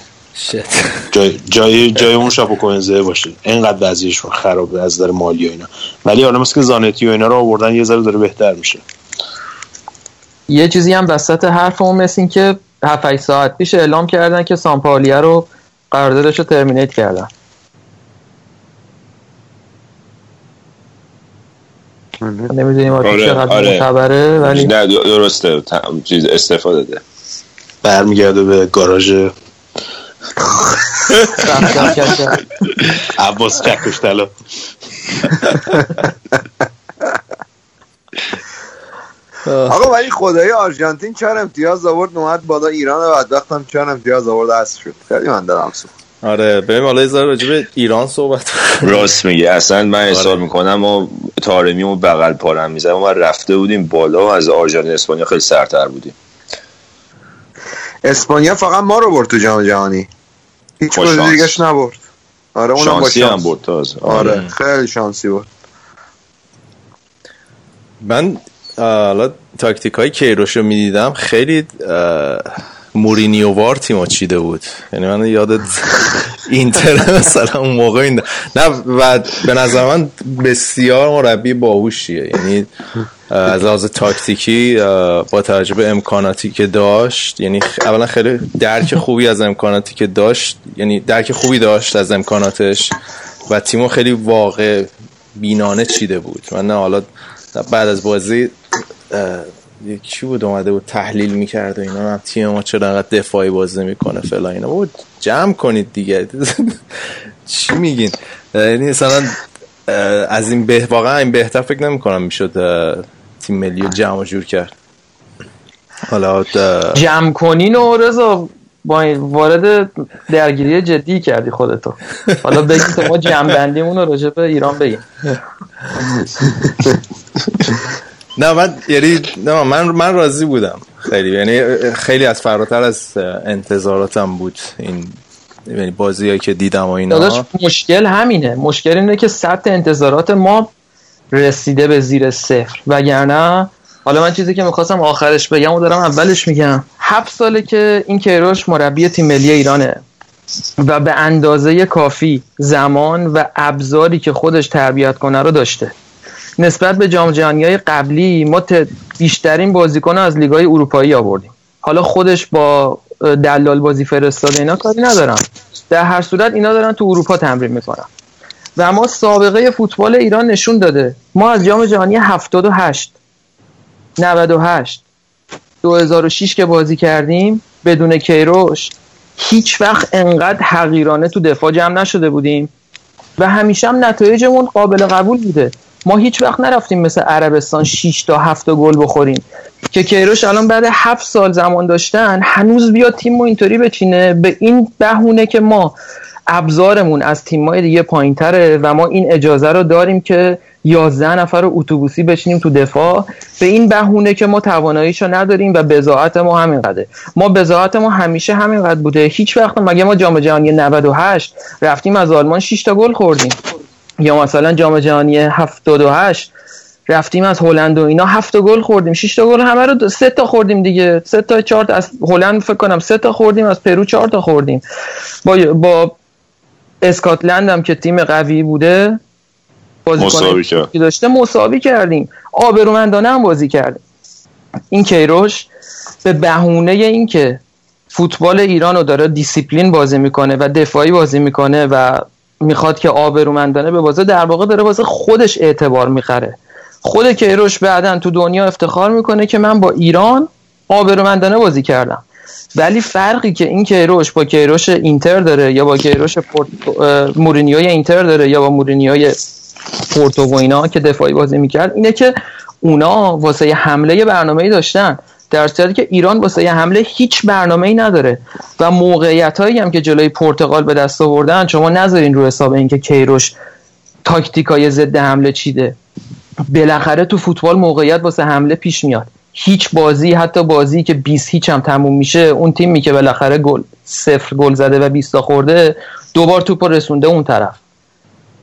جای جای جای اون شاپوکونزه باشه. اینقدر وضعیتشون خرابه از نظر مالی و اینا. ولی حالا مثل که زانتی و اینا رو آوردن یه ذره داره بهتر میشه. یه چیزی هم وسط حرفمون مثل این که 7 ساعت پیش اعلام کردن که سامپالیه رو قراردادش رو ترمینیت کردن نمی‌دونیم آره، چقدر آره. معتبره ولی نه درسته چیز استفاده ده برمیگرده به گاراژ. عباس چکش طلا آقا ولی خدای آرژانتین چهار امتیاز آورد؟ اومد بالا ایران و بدبخت هم چهار امتیاز آورد؟ هست شد. خیلی من دارم سوخت آره بریم حالا یه ذره ایران صحبت. راست میگه اصلا من احساس می‌کنم ما تارمی و بغل پارم می‌زنم ما رفته بودیم بالا و از آرژانتین اسپانیا خیلی سرتر بودیم. اسپانیا فقط ما رو برد تو جام جهانی. هیچ شانس. دیگهش نبرد. آره اونم با شانسی هم شانس. برد تازه. آره. خیلی شانسی بود من حالا تاکتیک های کیروش رو می‌دیدم خیلی اه، مورینیووار تیمو چیده بود. یعنی من یادت اینتر مثلا اون موقع این نه و به نظر من بسیار مربی باهوشیه. یعنی از لحاظ تاکتیکی با توجه به امکاناتی که داشت یعنی اولا خیلی درک خوبی از امکاناتی که داشت یعنی درک خوبی داشت از امکاناتش و تیمو خیلی واقع بینانه چیده بود. من نه حالا بعد از بازی یکی بود اومده بود تحلیل می‌کرد و اینا؟ هم تیم ما چرا انقدر دفاعی بازی می‌کنه فلا اینا؟ بود جمع کنید دیگه. چی میگین؟ یعنی مثلا از این به واقعا این بهتر فکر نمی‌کنم می‌شد تیم ملی رو جمع و جور کرد. حالا جمع کنین و رضا با وارد درگیری جدی کردی خودتو. حالا بگیم که ما جمع بندیمون رو راجع به ایران بگیم. نه من یعنی نه من من راضی بودم. خیلی یعنی خیلی از فراتر از انتظاراتم بود این یعنی بازیایی که دیدم و اینا. داداش مشکل همینه. مشکل اینه که سطح انتظارات ما رسیده به زیر صفر. وگرنه حالا من چیزی که می‌خواستم آخرش بگم و دارم اولش میگم. هفت ساله که این کیروش مربی تیم ملی ایرانه و به اندازه کافی زمان و ابزاری که خودش تربیت کنه رو داشته. نسبت به جام جهانی های قبلی ما بیشترین بازیکن از لیگای اروپایی آوردیم. حالا خودش با دلال بازی فرستاده اینا کاری ندارم در هر صورت اینا دارن تو اروپا تمرین می‌کنن. و ما سابقه فوتبال ایران نشون داده. ما از جام جهانی 78 98 2006 که بازی کردیم بدون کیروش هیچ وقت انقدر حقیرانه تو دفاع جمع نشده بودیم. و همیشه هم نتایجمون قابل قبول بوده. ما هیچ وقت نرفتیم مثل عربستان 6 تا 7 گل بخوریم. که کیروش الان بعد 7 سال زمان داشتن هنوز بیاد تیم اینطوری بچینه. به این بهونه که ما ابزارمون از تیم‌های دیگه پایینتره و ما این اجازه رو داریم که 11 نفر رو اتوبوسی بشینیم تو دفاع. به این بهونه که ما تواناییشو نداریم و بضاعت ما همینقدره. ما بضاعت ما همیشه همینقدر بوده. هیچ وقت مگه ما جام جهانی 98 رفتیم از آلمان 6 تا گل خوردیم. یا مثلا جام جهانی 78 رفتیم از هلند و اینا هفت گل خوردیم 6 تا گل همه رو سه تا خوردیم دیگه. سه تا چهار تا از هلند فکر کنم سه تا خوردیم از پرو چهار تا خوردیم. با با اسکاتلند هم که تیم قوی بوده مساوی کرد. که داشته مساوی کردیم. آبرومندانه هم بازی کردیم. این کیروش به بهونه اینکه فوتبال ایران رو داره دیسیپلین بازی می‌کنه و دفاعی بازی می‌کنه و می‌خواد که آبرومندانه ببازه در واقع داره واسه خودش اعتبار می‌خره. خود کیروش بعدا تو دنیا افتخار می‌کنه که من با ایران آبرومندانه بازی کردم. ولی فرقی که این کیروش با کیروش اینتر داره یا با کیروش پورت... مورینیوی اینتر داره یا با مورینیوی پورتو و اینا که دفاعی بازی می‌کرد اینه که اونا واسه حمله برنامه داشتن. در صورتی که ایران واسه حمله هیچ برنامه ای نداره و موقعیت هایی هم که جلوی پرتغال به دست آوردن شما نذارین رو حساب اینکه کیروش تاکتیکای ضد حمله چیده. بالاخره تو فوتبال موقعیت واسه حمله پیش میاد. هیچ بازی حتی بازی که 20 هیچ هم تموم میشه اون تیمی که بالاخره گل صفر گل زده و 20 تا خورده دوبار توپ رسونده اون طرف.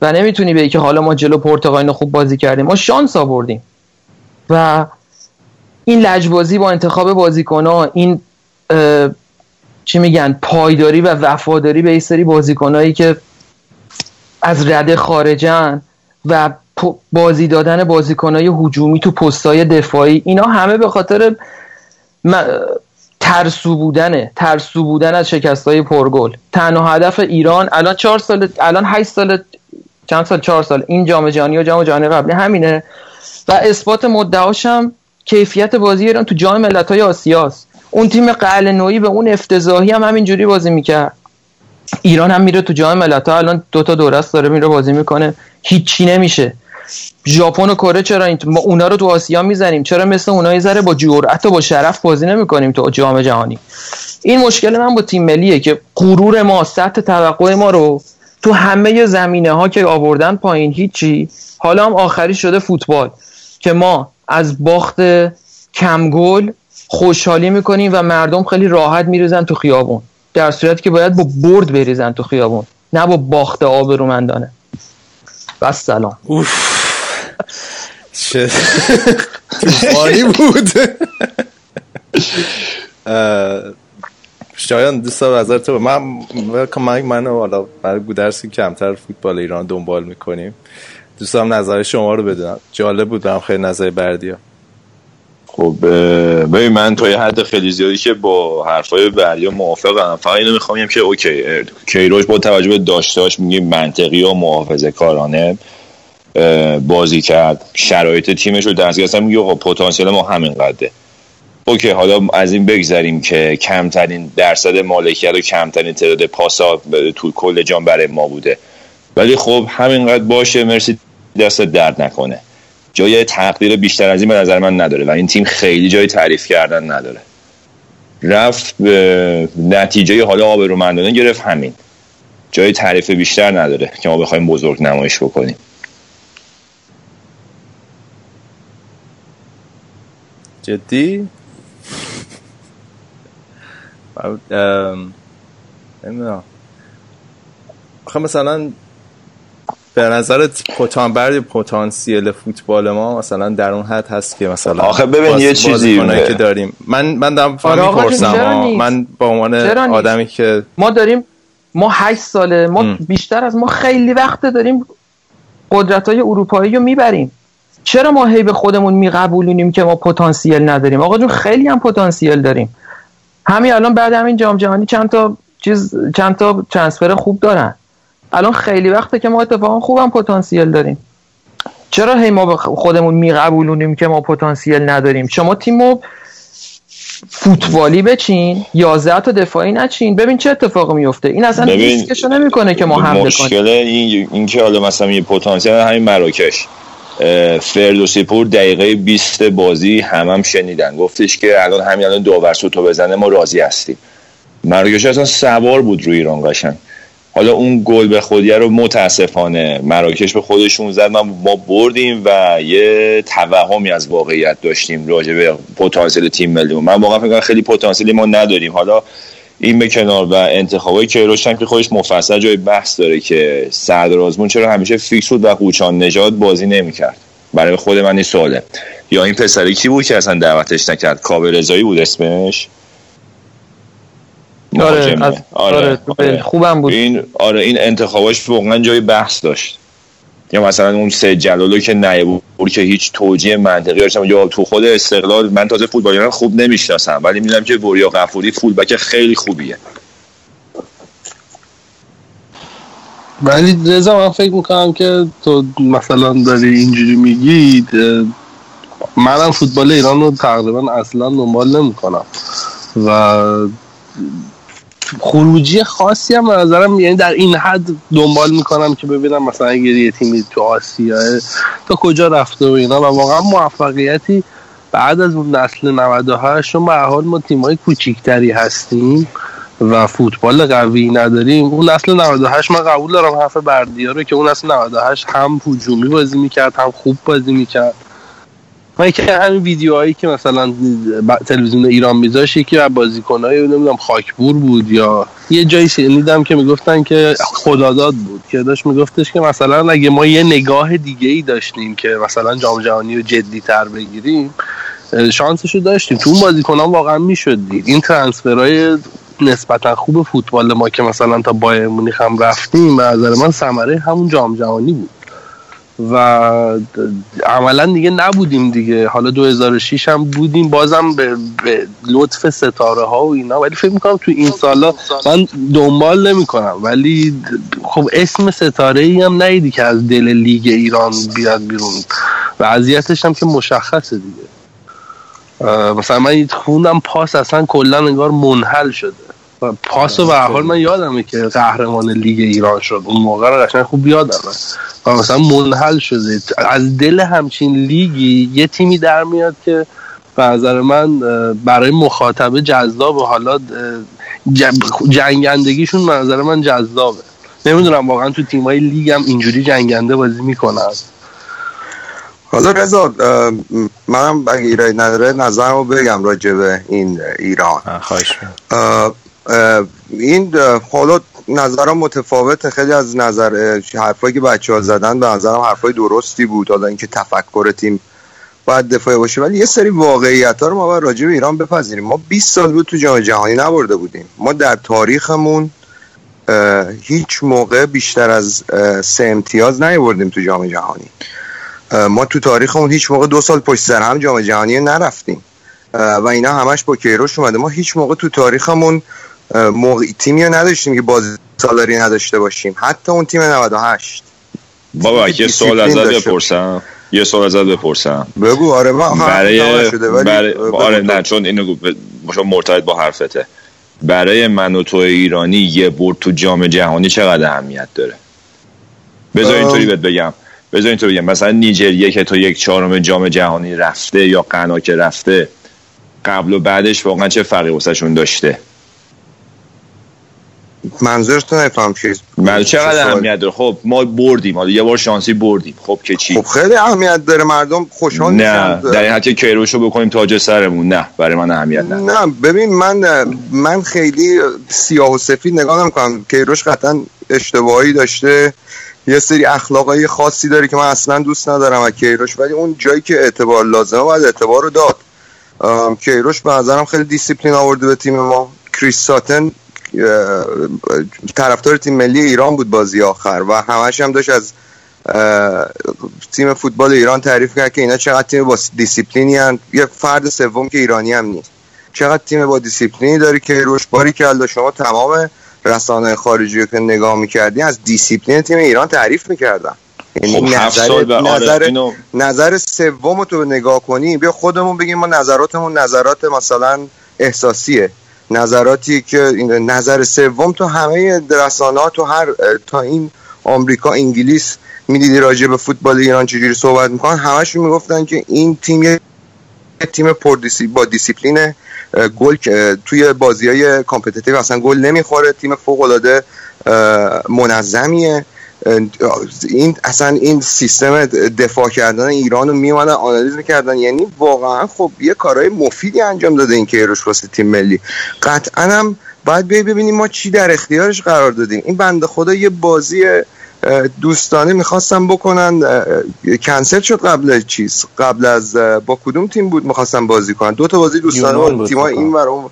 و نمی‌تونی بگی که حالا ما جلو پرتغال خوب بازی کردیم. ما شانس آوردیم. و این لجبازی با انتخاب بازیکن‌ها این چی میگن پایداری و وفاداری به این سری بازیکنایی که از رده خارجن و بازی دادن بازیکنای هجومی تو پستای دفاعی اینا همه به خاطر ترسو بودنه ترسو بودن از شکست های پرگل. تنها هدف ایران الان چهار سال الان هشت سال چند سال؟ چهار سال. این جام جهانی و جام جهانی قبلی همینه. و اثبات مدعاش هم کیفیت بازی ایران تو جام ملت‌های آسیاست. اون تیم قل نوعی به اون افتضاحی هم همینجوری بازی می‌کرد. ایران هم میره تو جام ملت‌ها. الان دو تا دوره است داره میره بازی می‌کنه. هیچی نمیشه. ژاپن و کره چرا این ما اونا رو تو آسیا می‌زنیم؟ چرا مثل اونا یه ذره با جرأت و با شرف بازی نمی‌کنیم تو جام جهانی؟ این مشکل من با تیم ملیه که غرور ما سطح توقع ما رو تو همه زمینه ها که آوردن پایین هیچی. حالا هم آخری شده فوتبال که ما از باخت کم گل خوشحالی می‌کنیم و مردم خیلی راحت میریزن تو خیابون در صورتی که باید با برد بریزن تو خیابون نه با باخت آبرومندانه بس سلام. چه طوفانی بود. اه، شایان دوست دارم نظر تو؟ من من منو حالا برای گودرسی کمتر فوتبال ایران دنبال می‌کنیم. دوست دارم نظر شما رو بدونم جالب بود برام خیلی نظر بردیا خب ببین من تا یه حد خیلی زیادی که با حرفای بریا موافقم. فقط اینو می‌خوام که اوکی کیروش با توجه به داشتهاش میگیم منطقی و محافظه کارانه بازی کرد. شرایط تیمش رو دستگیر اصلا میگه خب پتانسیل ما همین قده اوکی حالا از این بگذریم که کمترین درصد مالکیت و کمترین تعداد پاسا تو کل جام برای ما بوده. ولی خب همینقدر باشه. مرسی دست درد نکنه. جای تقدیر بیشتر از این به نظر من نداره و این تیم خیلی جای تعریف کردن نداره. رفت به نتیجه حالا آبرومندانه گرفت همین. جای تعریف بیشتر نداره که ما بخوایم بزرگ نمایش بکنیم. جدی؟ نمی‌دونم. آخه مثلا به نظرت پوتان برد پتانسیل فوتبال ما مثلا در اون حد هست که مثلا آخه ببین باز- یه چیزی- که داریم من من دارم آره می‌پرسم؟ من به عنوان؟ آدمی که ما داریم ما هشت ساله ما ام. بیشتر از ما خیلی وقت داریم قدرت های اروپایی رو می‌بریم چرا ما هی به خودمون میقبولونیم که ما پتانسیل نداریم آقا جون خیلی هم پتانسیل داریم همین الان بعد همین جام جهانی چند تا چیز چند تا ترانسفر خوب دارن الان خیلی وقته که ما اتفاقا خوبم پتانسیل داریم. چرا هی ما خودمون میقبولونیم که ما پتانسیل نداریم؟ شما تیمو فوتبالی بچین 11 تا دفاعی نچین. ببین چه اتفاقی میفته این اصلا ریسکشو نمی‌کنه که ما حمله کنیم. مشکل این این که حالا مثلا یه پتانسیل همین مراکش. فردوسی پور دقیقه 20 بازی هم هم شنیدن. گفتش که الان همین الان داور سوتو بزنه ما راضی هستیم. مراکش اصلا سوار بود روی ایران قشنگ. حالا اون گل به خودیه رو متاسفانه مراکش به خودشون زد. ما, ما بردیم و یه توهمی از واقعیت داشتیم راجع به پتانسیل تیم ملی. من واقعا فکر خیلی پتانسیلی ما نداریم. حالا این به کنار و انتخابای کیروش هم که خودش مفصل جای بحث داره که سردار آزمون چرا همیشه فیکس بود و قوچان نژاد بازی نمی‌کرد. برای خود من این سواله. یا این پسری کی بود که اصلا دعوتش نکرد؟ کاوه رضایی بود اسمش؟ آره. از- آره، آره. خوبم بود. این آره این انتخاباش واقعا جای بحث داشت. یا مثلا اون سه جلالو که نیبور که هیچ توجیه منطقی داشتم. یا تو خود استقلال من تازه فوتبالیان خوب نمی‌شناسم. ولی می‌دونم که وریا غفوری فولبک خیلی خوبیه. ولی رضا من فکر می‌کنم که تو مثلا داری اینجوری میگی منم فوتبال ایران رو تقریبا اصلا دنبال نمی‌کنم. و خروجی خاصی هم نظرم یعنی در این حد دنبال می‌کنم که ببینم مثلا اگر یه تیمی تو آسیا تا کجا رفته و اینا. و واقعا موفقیتی بعد از اون نسل 98 چون به حال ما تیمای کوچیکتری هستیم و فوتبال قوی نداریم. اون نسل 98 من قبول دارم حرف بردیا رو که اون نسل 98 هم هجومی بازی می‌کرد هم خوب بازی می‌کرد. من که همین ویدیوهایی که مثلا تلویزیون ایران میذاشت یکی از بازیکنهای نمی‌دونم خاکبور بود یا یه جایی شنیدم که می‌گفتن که خداداد بود که داشت میگفتش که مثلا اگه ما یه نگاه دیگه ای داشتیم که مثلا جام جهانی رو جدی تر بگیریم اه، شانسشو داشتیم. تو اون بازیکنان واقعا می‌شد دید این ترانسفرهای نسبتا خوب فوتبال ما که مثلا تا بایر مونیخ هم رفتیم به نظر من ثمره همون جام جهانی بود. و عملا دیگه نبودیم دیگه. حالا 2006 هم بودیم بازم به, به لطف ستاره ها و اینا. ولی فکر می‌کنم تو این سالا من دنبال نمی کنم ولی خب اسم ستاره ای هم نیدی که از دل لیگ ایران بیاد بیرون. وضعیتش هم که مشخصه دیگه. مثلا من خوندم پاس اصلا کلا انگار منحل شده. و پاس رو به هر حال من یادمه که قهرمان لیگ ایران شد. اون موقع رو قشنگ خوب یادمه. و مثلا منحل شده. از دل همچین لیگی یه تیمی در میاد که به نظر من برای مخاطبه جذاب و حالا جنگندگیشون به نظر من جذابه. نمی‌دونم واقعا تو تیمای لیگ هم اینجوری جنگنده بازی می‌کنن. حالا رضا منم اگه ایرادی نداره نظرمو بگم راجع به این ایران. خواهش اه، اه، این حالا نظرم متفاوته خیلی از نظر حرفایی که بچه ها زدن به نظرم حرفای درستی بود. حالا اینکه تفکر تیم باید دفاعی باشه. ولی یه سری واقعیت ها رو ما باید راجع به ایران بپذیریم. ما 20 سال بود تو جام جهانی نبرده بودیم. ما در تاریخمون هیچ موقع بیشتر از سه امتیاز نیاوردیم تو جام جهانی. ما تو تاریخمون هیچ موقع دو سال پشت سر هم جام جهانی نرفتیم. و اینا همش با کیروش اومده. ما هیچ موقع تو تاریخمون موقع تیمی رو نداشتیم که بازی سالاری نداشته باشیم. حتی اون تیم 98 بابا یه سوال ازت. بپرسم. یه سوال ازت بپرسم. بگو آره هم برای شده ولی برای آره. نه چون اینو مرتبط با حرفته. برای من و تو ایرانی یه برد تو جام جهانی چقدر اهمیت داره؟ بذار. اینطوری بهت بگم. بذار اینطوری بگم. مثلا نیجریه که تو یک چهارم جام جهانی رفته یا غنا که رفته قبل و بعدش واقعا چه فرقی واسهشون داشته؟ منظورتون نفهم چیز؟ من چقدر؟ اهمیت داره؟ خب ما بردیم حالا یه بار شانسی بردیم. خب که چی؟ خب خیلی اهمیت داره مردم خوشحال نه در این حد که کیروشو بکنیم تاج سرمون. نه برای من اهمیت نه نه ببین من من خیلی سیاه و سفید نگاه نمی‌کنم. کیروش قطعا اشتباهی داشته. یه سری اخلاقای خاصی داره که من اصلا دوست ندارم از کیروش. ولی اون جایی که اعتبار لازمه باید اعتبار رو داد. کیروش به نظرم خیلی دیسیپلین آورده به تیم ما. کریس ساتن طرفدار تیم ملی ایران بود بازی آخر و همش هم داشت از تیم فوتبال ایران تعریف کرد که اینا چقدر تیم با دیسیپلینی هن. یه فرد سوم که ایرانی هم نیست. چقدر تیم با دیسیپلینی داری که روش باری که شما تمام رسانه خارجی رو که نگاه می‌کردی از دیسیپلین تیم ایران تعریف می‌کردن. یعنی خب، نظر, آره، نظر, اینو- نظر سوم تو نگاه کنی بیا خودمون بگیم ما نظراتمون نظرات مثلا احساسیه. نظراتی که نظر سوم تو همه رسانه تو هر تا این آمریکا انگلیس می‌دیدی راجع به فوتبال ایران چجوری صحبت می‌کنن همشون می‌گفتن که این تیم یه تیم پر دیسی با دیسیپلین گل توی بازی های competitive اصلا گل نمی‌خوره تیم فوق العاده منظمیه. این اصلا این سیستم دفاع کردن ایران رو میومدن آنالیز می‌کردن. یعنی واقعا خب یه کارهای مفیدی انجام داده این کیروش واسه تیم ملی. قطعا هم باید ببینیم ما چی در اختیارش قرار دادیم. این بنده خدا یه بازی دوستانه می‌خواستم بکنن. کنسل شد قبل چیز؟ قبل از با کدوم تیم بود می‌خواستم بازی کنن؟ دو تا بازی دوستانه با تیم‌های فکر این ور اون.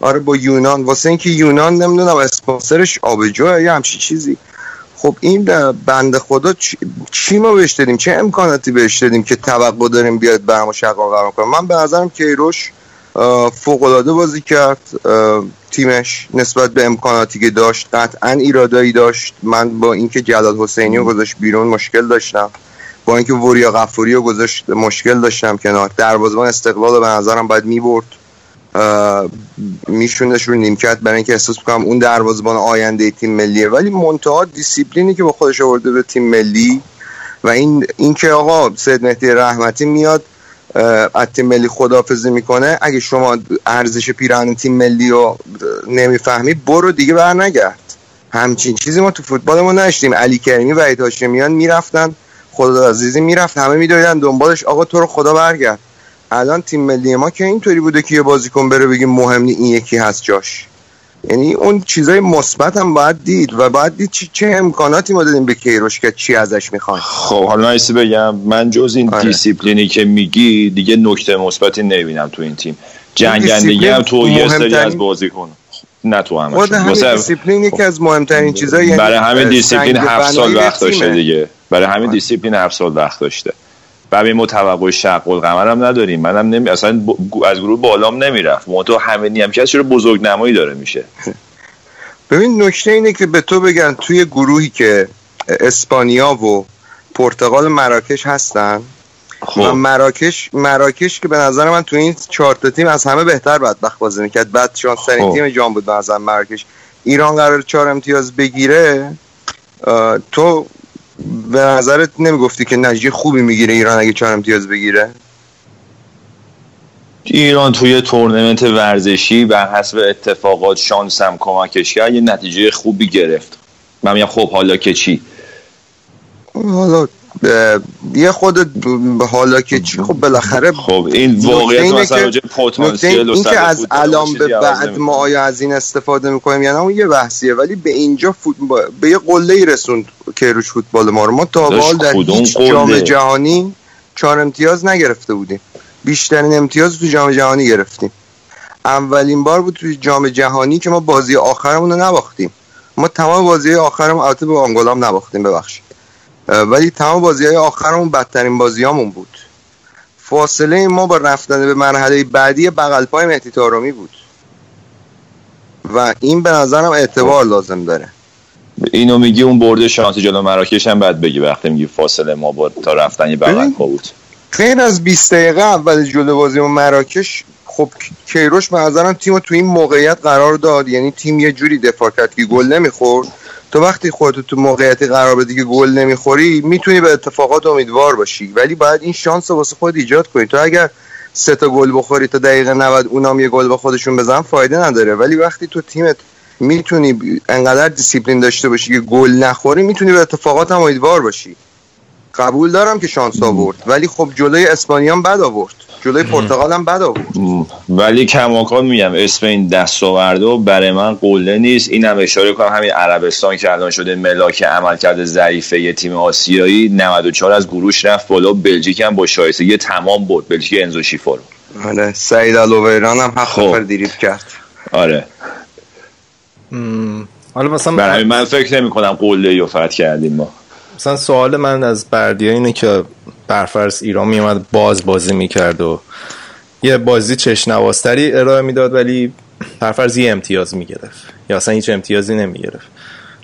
آره با یونان. واسه اینکه یونان نمی‌دونم اسپانسرش آبجو یا همچی چیزی. خب این اه، بنده خدا چی, چی ما بهش دادیم؟ چه امکاناتی بهش دادیم که توقع داریم بیاد برام شقا قرار کنه؟ من به نظرم کیروش فوق العاده بازی کرد تیمش نسبت به امکاناتی که داشت قطعا ایرادایی داشت. من با اینکه جلال حسینی رو گذاشت بیرون مشکل داشتم. با اینکه وریا غفوری رو گذاشت مشکل داشتم کنار. دروازه‌بان استقلال رو به نظرم باید می‌برد. میشوندش رو نیمکت برای اینکه احساس می‌کنم اون دروازه‌بان آینده تیم ملیه. ولی منتها دیسیپلینی که با خودش آورده به تیم ملی و این اینکه آقا سید مهدی رحمتی میاد از تیم ملی خدافزی می‌کنه اگه شما ارزش پیراهن تیم ملی رو نمی‌فهمی برو دیگه بر نگرد همچین چیزی ما تو فوتبالمون نشتیم علی کریمی و هاشمیان می‌رفتن خدا عزیزی می‌رفت همه میدویدن دنبالش. آقا تو رو خدا برگرد. الان تیم ملی ما که اینطوری بوده که یه بازیکن بره بگیم مهم نی این یکی هست جاش. یعنی اون چیزای مثبت هم باید دید و باید دید چه, چه امکاناتی ما دادیم به کیروش که چی ازش می‌خوان. خب حالا من ایستی بگم من جز این آره. دیسیپلینی که میگی دیگه نکته مثبتی نمی‌بینم تو این تیم. جنگندگی هم تو یه سری از بازیکن نه تو همین واسه- دیسیپلین یکی از مهمترین چیزای یعنی برای همین دیسیپلین سنگ هفت سال بنایی وقت داشته. دیگه. برای همین دیسیپلین هفت سال وقت داشته. و همین ما توقع شق القمر هم نداریم. منم نمی... اصلا ب- از گروه بالام نمی‌رفت. تو همه هم که چرا بزرگ نمایی داره میشه. ببین نکته اینه که به تو بگن توی گروهی که اسپانیا و پرتغال و مراکش هستن. و خب مراکش مراکش که به نظر من تو این چهار تیم از همه بهتر بدبخت بازی می‌کرد. بدشانس خب. تیم جام بود به نظر مراکش. ایران قرار چهار امتیاز بگیره تو به نظرت نمی‌گفتی که نتیجه خوبی می‌گیره ایران اگه چهار امتیاز بگیره؟ ایران توی تورنمنت ورزشی بر حسب اتفاقات شانس هم کمکش کرد یه نتیجه خوبی گرفت. من میگم خب حالا که چی؟ حالا یه خود حالا که چی خب بالاخره خب این واقعیت اینه مثلا که- پتانسیل این که از فوتبال الان به بعد. ما آیا از این استفاده می‌کنیم یا نه اون یه بحثیه. ولی به اینجا فوت... به یه قله ای رسوند کیروش فوتبال ما رو. ما تا به حال در هیچ؟ جام جهانی چهار امتیاز نگرفته بودیم. بیشترین امتیاز تو جام جهانی گرفتیم. اولین بار بود تو جام جهانی که ما بازی آخرمون رو نباختیم. ما تمام بازی آخرمون البته به آنگولا هم نباختیم ببخشید. ولی تمام بازی های آخرمون بدترین بازیامون بود. فاصله ما با رفتن به مرحله بعدی بغل پای مهدی طارمی بود. و این به نظرم اعتبار لازم داره. اینو میگی اون برد شانسی جلو مراکش هم بعد بگی وقتی میگی فاصله ما با تا رفتن یه بغل. پا بود. غیر از 20 دقیقه اول جلو بازی با مراکش خب کیروش به نظرم تیم رو تو این موقعیت قرار داد. یعنی تیم یه جوری دفاع کرد که گل نمی‌خورد. تو وقتی خودت تو موقعیتی قرار بدی که گل نمی‌خوری می‌تونی به اتفاقات امیدوار باشی. ولی باید این شانس واسه خود ایجاد کنی. تو اگر سه تا گل بخوری تا دقیقه 90 اونام یه گل به خودشون بزنن فایده نداره. ولی وقتی تو تیمت می‌تونی انقدر دیسیپلین داشته باشی که گل نخوری می‌تونی به اتفاقات امیدوار باشی. قبول دارم که شانس آورد. ولی خب جلوی اسپانیا هم بد آورد. جلوی پرتغال هم بد آورد. ولی کماکان میگم اسم این دستاورده و برای من قله نیست. اینم اشاره کنم همین عربستان که الان شده ملاک عملکرد ضعیفه یه تیم آسیایی 94 از گروش رفت بالا. بلژیک هم با شایستگی تمام برد. بلژیک انزو شیفو رو آره سعید الویران هم هفت خب. نفر دیریب کرد. آره. حالا مثلا برای من فکر نمی کنم قله رو فتح کردیم ما. مثلا سوال من از بردیا اینه که برفرض ایران میومد باز بازی می‌کرد و یه بازی چشنوازتری ارائه می‌داد ولی برفرض یه امتیاز می‌گرفت. یا اصلا هیچ امتیازی نمی‌گرفت.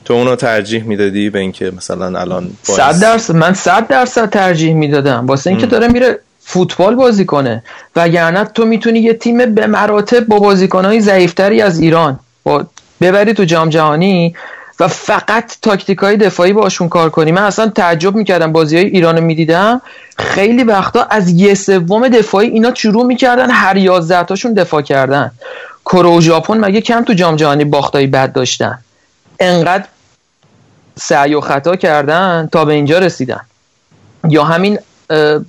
تو اونو ترجیح می‌دادی به اینکه مثلا الان با صد درصد من صد درصد ترجیح می‌دادم. واسه اینکه داره میره فوتبال بازی کنه. وگرنه تو می‌تونی یه تیم به مراتب با بازیکنهای ضعیفتری از ایران با ببری تو جام جهانی و فقط تاکتیک های دفاعی باشون کار کنی من اصلا تعجب می‌کردم بازی های ایران رو می‌دیدم. خیلی وقتا از یه سوم دفاعی اینا شروع می‌کردن هر یازده تاشون دفاع کردن. کره و ژاپن مگه کم تو جام جهانی باختای بد داشتن؟ انقدر سعی و خطا کردن تا به اینجا رسیدن. یا همین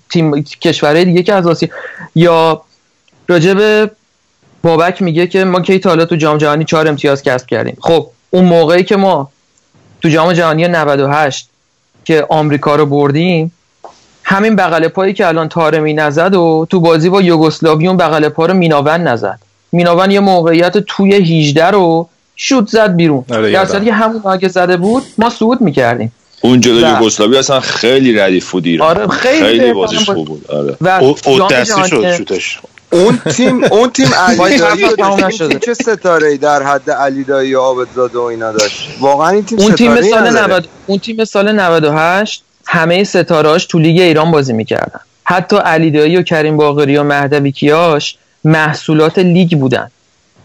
تیم کشورهای دیگه که از آسیا یا راجب بابک میگه که ما کی تا حالا تو جام جهانی چهار امتیاز کسب کردیم. خب اون موقعی که ما تو جام جهانی 98 که آمریکا رو بردیم همین بغل پایی که الان تارمی نزد و تو بازی با یوگسلاوی اون بغل پا رو میناون نزد. میناون یه موقعیت توی 18 رو شوت زد بیرون. آره، در. صورتی که همون اگه زده بود ما صعود می‌کردیم. اون جلو یوگسلاوی اصلا خیلی ردیف بود ایران. آره، خیلی خیلی بازیش. خوب بود. آره. و او جام دستی شد شوتش. اون تیم اون تیم علی وای، دایی تمام این نشده. تیم چه ستاره ای در حد علی دایی و عابدزاده و اینا داشت؟ واقعا این تیم اون تیم سال نداره. 90 اون تیم سال 98 همه ستارهاش تو لیگ ایران بازی می‌کردن. حتی علی دایی و کریم باقری و مهدوی کیاش محصولات لیگ بودن.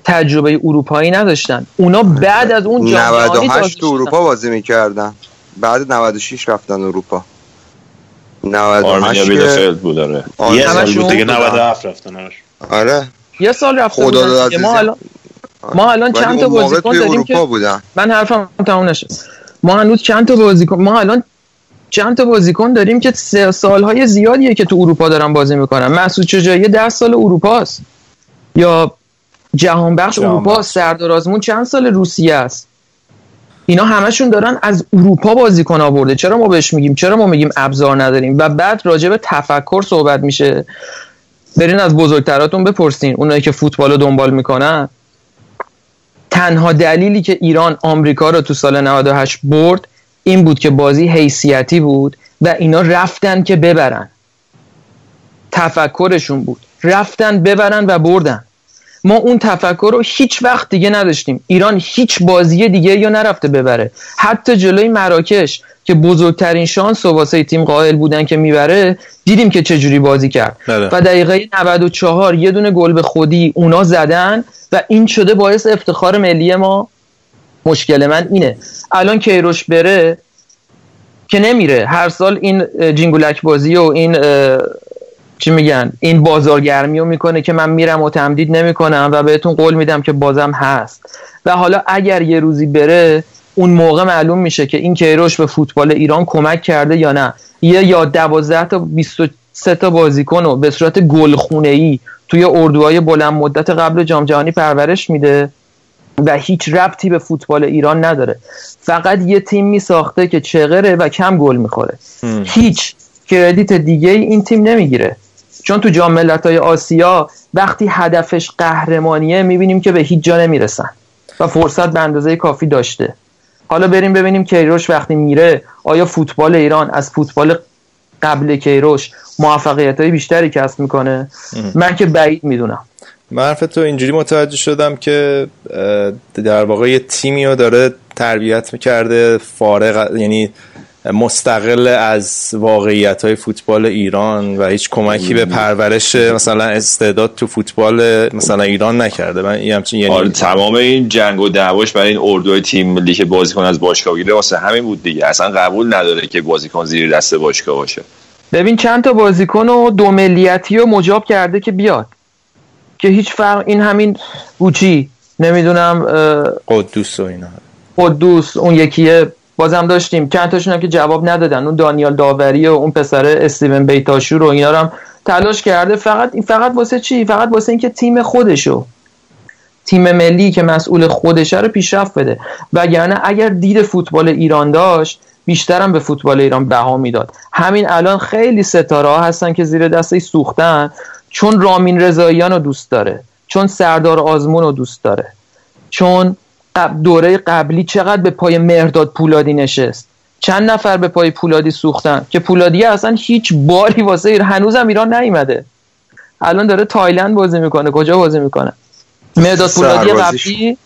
تجربه اروپایی نداشتن. اونا بعد از اون جام جهانی تازه 98 تو. اروپا بازی می‌کردن. بعد 96 رفتن اروپا. 98 آرمینیا که- بیلفلد بود آره یه سال بود دیگه بودن. 97 رفتن. آره یه سال رفته خدا. ما. الان ما الان چند تا بازیکن داریم اروپا که بودن من حرفم تموم نشد ما هنوز چند تا بازیکن ما الان چند تا بازیکن داریم که سه سالهای زیادیه که تو اروپا دارن بازی می‌کنن مسعود شجاعی 10 سال اروپاست یا جهان بخش جهان اروپا. سردار آزمون چند سال روسیه است اینا همشون دارن از اروپا بازیکن آورده. چرا ما بهش میگیم؟ چرا ما میگیم ابزار نداریم؟ و بعد راجع به تفکر صحبت میشه. برین از بزرگتراتون بپرسین. اونایی که فوتبال رو دنبال می‌کنن. تنها دلیلی که ایران آمریکا رو تو سال 98 برد این بود که بازی حیثیتی بود و اینا رفتن که ببرن. تفکرشون بود. رفتن ببرن و بردن. ما اون تفکر رو هیچ وقت دیگه نداشتیم. ایران هیچ بازی دیگه یا نرفته ببره. حتی جلوی مراکش که بزرگترین شانس و واسه تیم قائل بودن که می‌بره دیدیم که چجوری بازی کرد. بله. و دقیقه 94 یه دونه گل به خودی اونا زدن و این شده باعث افتخار ملی ما. مشکل من اینه. الان کیروش بره که نمیره. هر سال این جینگولک بازی و این چی میگن؟ این بازارگرمی رو می‌کنه که من میرم و تمدید نمی‌کنم و بهتون قول میدم که بازم هست. و حالا اگر یه روزی بره اون موقع معلوم میشه که این کیروش به فوتبال ایران کمک کرده یا نه. یه یا دوازده تا 23 تا بازیکن رو به صورت گلخونه ای توی اردوهای بلند مدت قبل جام جهانی پرورش میده و هیچ ربطی به فوتبال ایران نداره. فقط یه تیم میساخته که چغره و کم گل می‌خوره. هیچ. کردیت دیگه ای این تیم نمی‌گیره. چون تو جام ملت‌های آسیا وقتی هدفش قهرمانیه می‌بینیم که به هیچ جا نمی‌رسن و فرصت به اندازه کافی داشته. حالا بریم ببینیم کیروش وقتی میره آیا فوتبال ایران از فوتبال قبل کیروش موفقیت های بیشتری کسب می‌کنه؟ من که بعید می‌دونم. من حرف تو اینجوری متوجه شدم که در واقع یه تیمی رو داره تربیت کرده فارغ یعنی مستقل از واقعیت های فوتبال ایران و هیچ کمکی به پرورش مثلا استعداد تو فوتبال مثلا ایران نکرده. من همچین یعنی آره تمام این جنگ و دعواش برای این اردوی تیم ملی که بازیکن از باشگاه گیره واسه همین بود دیگه. اصلا قبول نداره که بازیکن زیر دست باشگاه باشه. ببین چند تا بازیکن و دو ملیتی رو مجاب کرده که بیاد. که هیچ فرق این همین گوچی نمی‌دونم قدوس و اینا. قدوس اون یکیه بازم داشتیم. چند تاشون هم که جواب ندادن. اون دانیال داوری و اون پسر استیون بیتاشور و اینا هم تلاش کرده. فقط این فقط واسه چی؟ فقط واسه اینکه تیم خودشو تیم ملی که مسئول خودشه رو پیشرفت بده. وگرنه اگر دید فوتبال ایران داشت بیشترم به فوتبال ایران بها می‌داد. همین الان خیلی ستاره ها هستن که زیر دستش سوختن. چون رامین رضاییان رو دوست داره. چون سردار آزمون رو دوست داره. چون دوره قبلی چقدر به پای مهرداد پولادی نشست؟ چند نفر به پای پولادی سوختن؟ که پولادی اصلا هیچ باری واسه ایر هنوزم ایران نیومده. الان داره تایلند بازی می‌کنه. کجا بازی می‌کنه؟ مهرداد پولادی. قبلی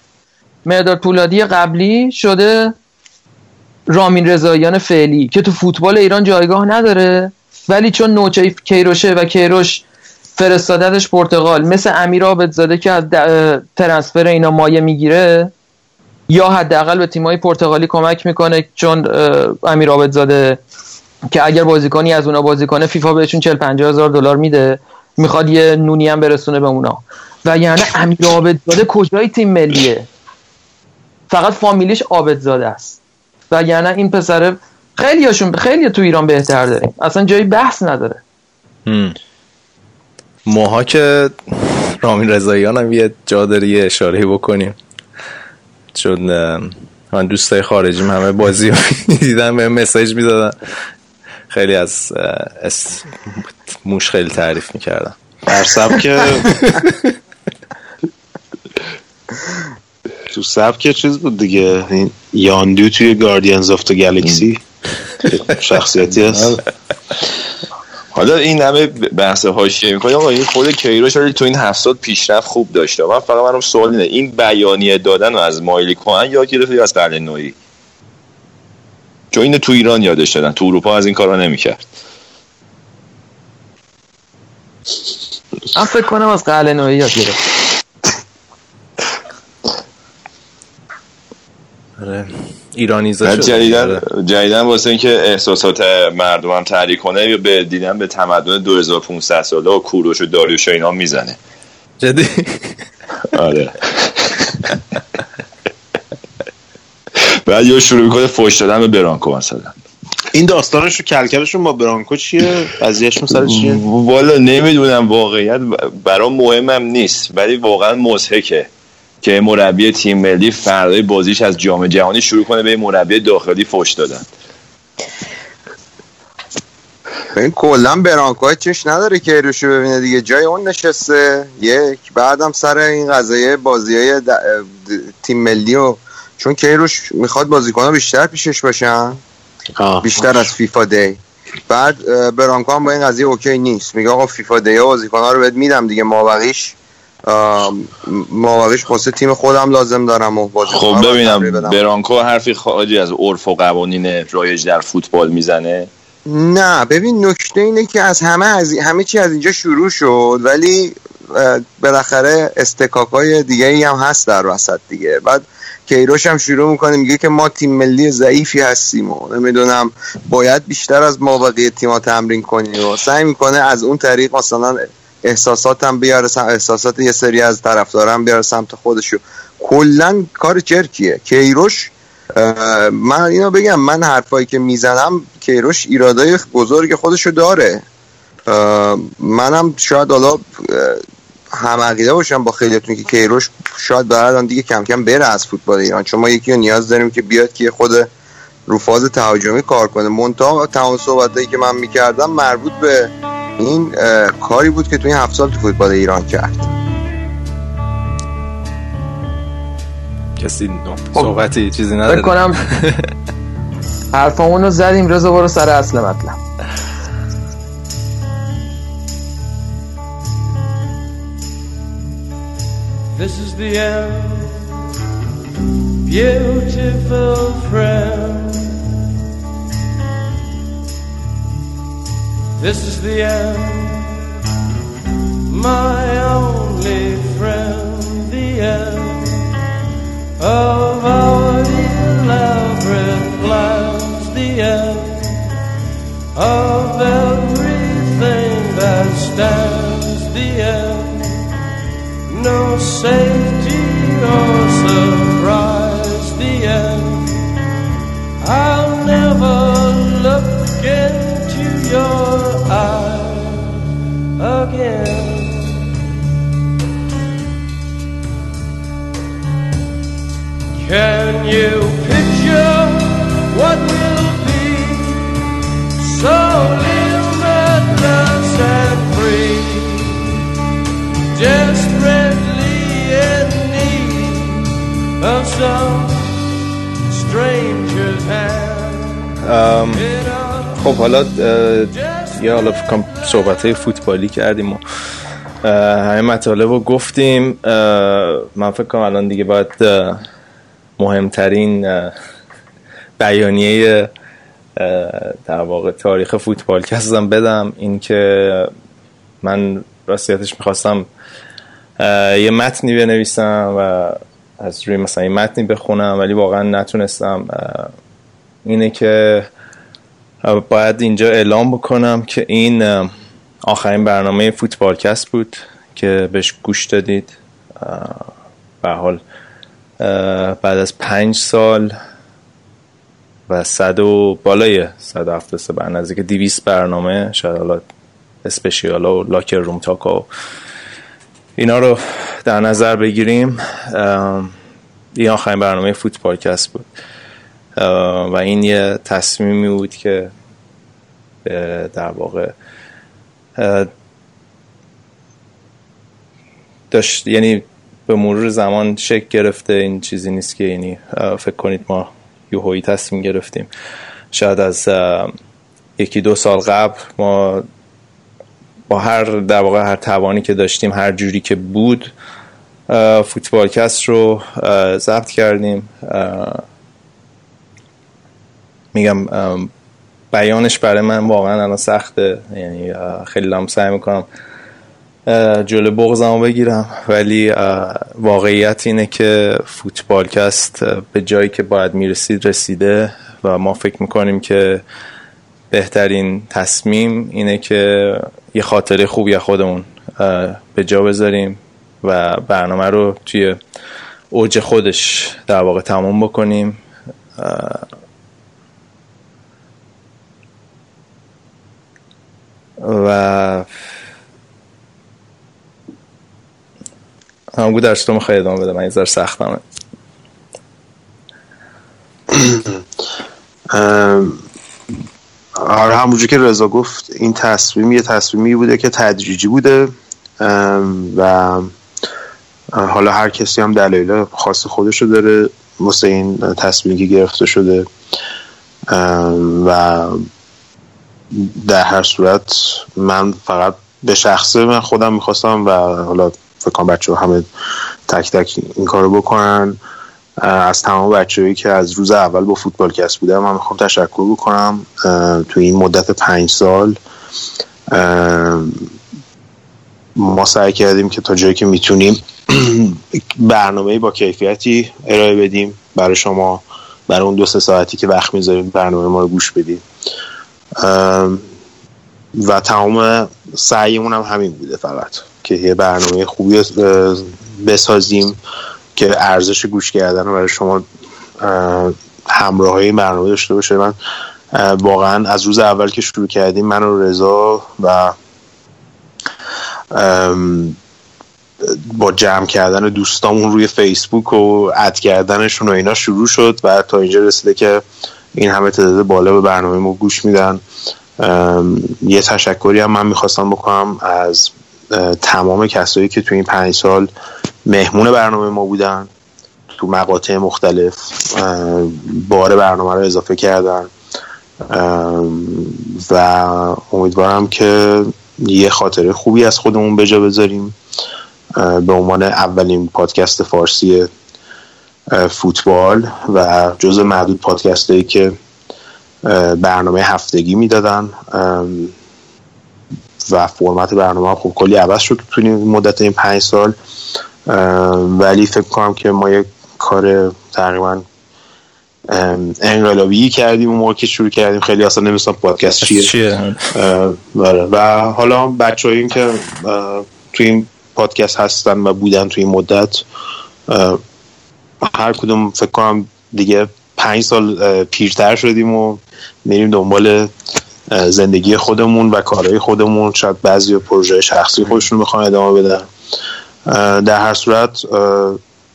مهرداد پولادی قبلی شده رامین رضاییان فعلی که تو فوتبال ایران جایگاه نداره. ولی چون نوچه کیروشه و کیروش فرستادتش پرتغال مثل امیر عابدزاده که از ترنسفر اینا مایه می‌گیره یا حداقل به تیمای پرتغالی کمک می‌کنه چون امیر عابدزاده که اگر بازیکنی از اونا بازی کنه فیفا بهشون 40 50 هزار دلار میده می‌خواد یه نونی هم برسونه به اونا. و یعنی امیر عابدزاده کجای تیم ملیه؟ فقط فامیلیش عابدزاده است. و یعنی این پسره خیلی هاشون خیلی تو ایران بهتر داریم. اصلا جایی بحث نداره. هم. ماها که رامین رضاییان هم یه جا داره اشاره بکنیم. چون من دوستای خارجیم همه بازی رو دیدن به مسیج می‌دادن. خیلی از. موش خیلی تعریف می‌کردن در سبک تو سبک چیز بود دیگه؟ این یاندو توی گاردینز آف د گالاکسی شخصیتی هست. حالا این همه بحث حاشیه می‌کنه آقا این خود کیروش ولی تو این هفت سال پیشرفت خوب داشته. من فقط منم سوال اینه این بیانیه دادن رو از مایلی کوهن یاد گرفته یا از قلعه نوعی؟ چون اینو تو ایران یادش دادن تو اروپا از این کارا نمی‌کرد. من فکر کنم از قلعه نوعی یاد گرفت. آره. ایرانیزه شده. جدیدن آره. جدیدن واسه اینکه احساسات مردم هم تحریک کنه یا به دیدن به تمدن 2500 ساله و کوروش و داریوش و اینا می‌زنه. جدی؟ آره. بعد یا شروع می‌کنه فوش دادن به برانکو مثلا. این داستانش و کلکلشون با برانکو چیه؟ قضیهشون سر چیه؟ والا نمی‌دونم واقعیت برام مهمم نیست ولی واقعا مضحکه. که مربی تیم ملی فردای بازیش از جام جهانی شروع کنه به مربی داخلی فوش دادن. این کلا برانکو چش نداره که روشو ببینه دیگه. جای اون نشسته. یک. بعدم سر این قضیه بازی های تیم ملی و چون کیروش می‌خواد بازیکنها بیشتر پیشش باشن. آه. بیشتر از فیفا دی. بعد برانکو هم با این قضیه اوکی نیست. میگه آقا فیفا دی ها بازیکنها رو بهت میدم دیگه مابقیش مابقیش واسه تیم خودم لازم دارم و خب ببینم. برانکو حرفی خارجی از عرف و قوانین رایج در فوتبال می‌زنه نه ببین نکته اینه که از همه از همه چی از اینجا شروع شد ولی بالاخره استکاک های دیگه ای هم هست در وسط دیگه بعد کیروش هم شروع می‌کنه میگه که ما تیم ملی ضعیفی هستیم و نمی‌دونم باید بیشتر از ما بقیه تیما تمرین کنیم و سعی می‌کنه از اون طریق مثلا احساسات هم بیاره احساسات یه سری از طرفداران بیاره سمت خودشو. کلا کار چرکیه کیروش من اینو بگم من حرفایی که می‌زنم کیروش ایرادای بزرگ خودشو داره. منم شاید حالا هم عقیده باشم با خیلیتون که کیروش شاید بعد دیگه کم کم بره از فوتبال ایران. چون ما یکی نیاز داریم که بیاد که خود رو فاز تهاجمی کار کنه. منتها تمام صحبتایی که من می‌کردم مربوط به این کاری بود که توی این هفت سال تو فوتبال ایران کرد. کسی صحبتی چیزی فکر نداره کنم حرفامون رو زدیم رضا برو سر اصل مطلب. This is the end, beautiful friend. This is the end, my only friend. The end of our elaborate plans. The end of everything that stands. The end no safety or surprise. The end. I'll never look into your eyes again. Can you picture what will be so limitless and free? desperately in need of some stranger's hand. Um, a خب حالا یه حالا صحبت های فوتبالی کردیم و همه مطالب رو گفتیم. من فکر کنم الان دیگه باید مهمترین بیانیه در واقع تاریخ فوتبال کسم بدم این که من راستیتش می‌خواستم یه متنی بنویسم و از روی مثلا یه متنی بخونم ولی واقعا نتونستم. اینه که باید اینجا اعلام بکنم که این آخرین برنامه فوتبالکست بود که بهش گوش دادید. به حال بعد از پنج سال و صد و بالای صد و هفتاد سه بر نزدیک دیویس برنامه شاید حالا اسپشیالا و لاکر روم تاکا و اینا رو در نظر بگیریم. این آخرین برنامه فوتبالکست بود. و این یه تصمیمی بود که در واقع داشت یعنی به مرور زمان شکل گرفته. این چیزی نیست که یعنی فکر کنید ما یوهویی تصمیم گرفتیم. شاید از یکی دو سال قبل ما با هر در واقع هر توانی که داشتیم هر جوری که بود فوتبالکست رو ضبط کردیم. میگم بیانش برای من واقعا الان سخته. یعنی خیلی هم سعی می‌کنم جلو بغزمو بگیرم. ولی واقعیت اینه که فوتبالکست اه، به جایی که باید می‌رسید رسیده. و ما فکر می‌کنیم که بهترین تصمیم اینه که یه خاطره خوبی خودمون به جا بذاریم و برنامه رو توی اوج خودش در واقع تموم بکنیم. و همگو درس تو می‌خوای ادامه بده. من یه سختمه. ام، آره همونجور که رضا گفت این تصمیم یه تصمیمی بوده که تدریجی بوده و حالا هر کسی هم دلایل خاص خودشو داره واسه این تصمیمی که گرفته شده. و در هر صورت من فقط به شخصه من خودم می‌خواستم و حالا فکر بچه همه تک تک این کارو بکنن. از تمام بچه‌هایی که از روز اول با فوتبال کس بودن من می‌خوام تشکر بکنم تو این مدت پنج سال. ما سعی کردیم که تا جایی که می‌تونیم برنامه با کیفیتی ارائه بدیم. برای شما برای اون دو سه ساعتی که وقت می‌ذاریم برنامه ما رو گوش بدیم و تمام سعیمون هم همین بوده فقط که یه برنامه خوبی بسازیم که ارزش گوش کردن برای شما همراه های برنامه داشته باشه. من واقعا از روز اول که شروع کردیم من و رضا و با جمع کردن دوستامون روی فیسبوک و اد کردنشون و اینا شروع شد و تا اینجا رسیده که این همه تعداد بالا به برنامه ما گوش میدن. یه تشکری هم من می‌خواستم بکنم از تمام کسایی که تو این پنج سال مهمون برنامه ما بودن تو مقاطع مختلف بار برنامه رو اضافه کردن. و امیدوارم که یه خاطره خوبی از خودمون به جا بذاریم. به عنوان اولین پادکست فارسی فوتبال و جز معدود پادکست هایی که برنامه هفتگی می‌دادن. و فرمت برنامه هم خب کلی عوض شد تو این مدت این پنج سال. ولی فکر کنم که ما یک کار تقریبا انقلابی کردیم اون موقع که شروع کردیم. خیلی اصلا نمیستم پادکست چیه. چیه؟ بله. و حالا بچه این که توی این پادکست هستن و بودن توی این مدت هر کدوم فکر کنم دیگه پنج سال پیرتر شدیم و میریم دنبال زندگی خودمون و کارهای خودمون. شاید بعضی پروژه شخصی خودشون می‌خوان ادامه بدن. در هر صورت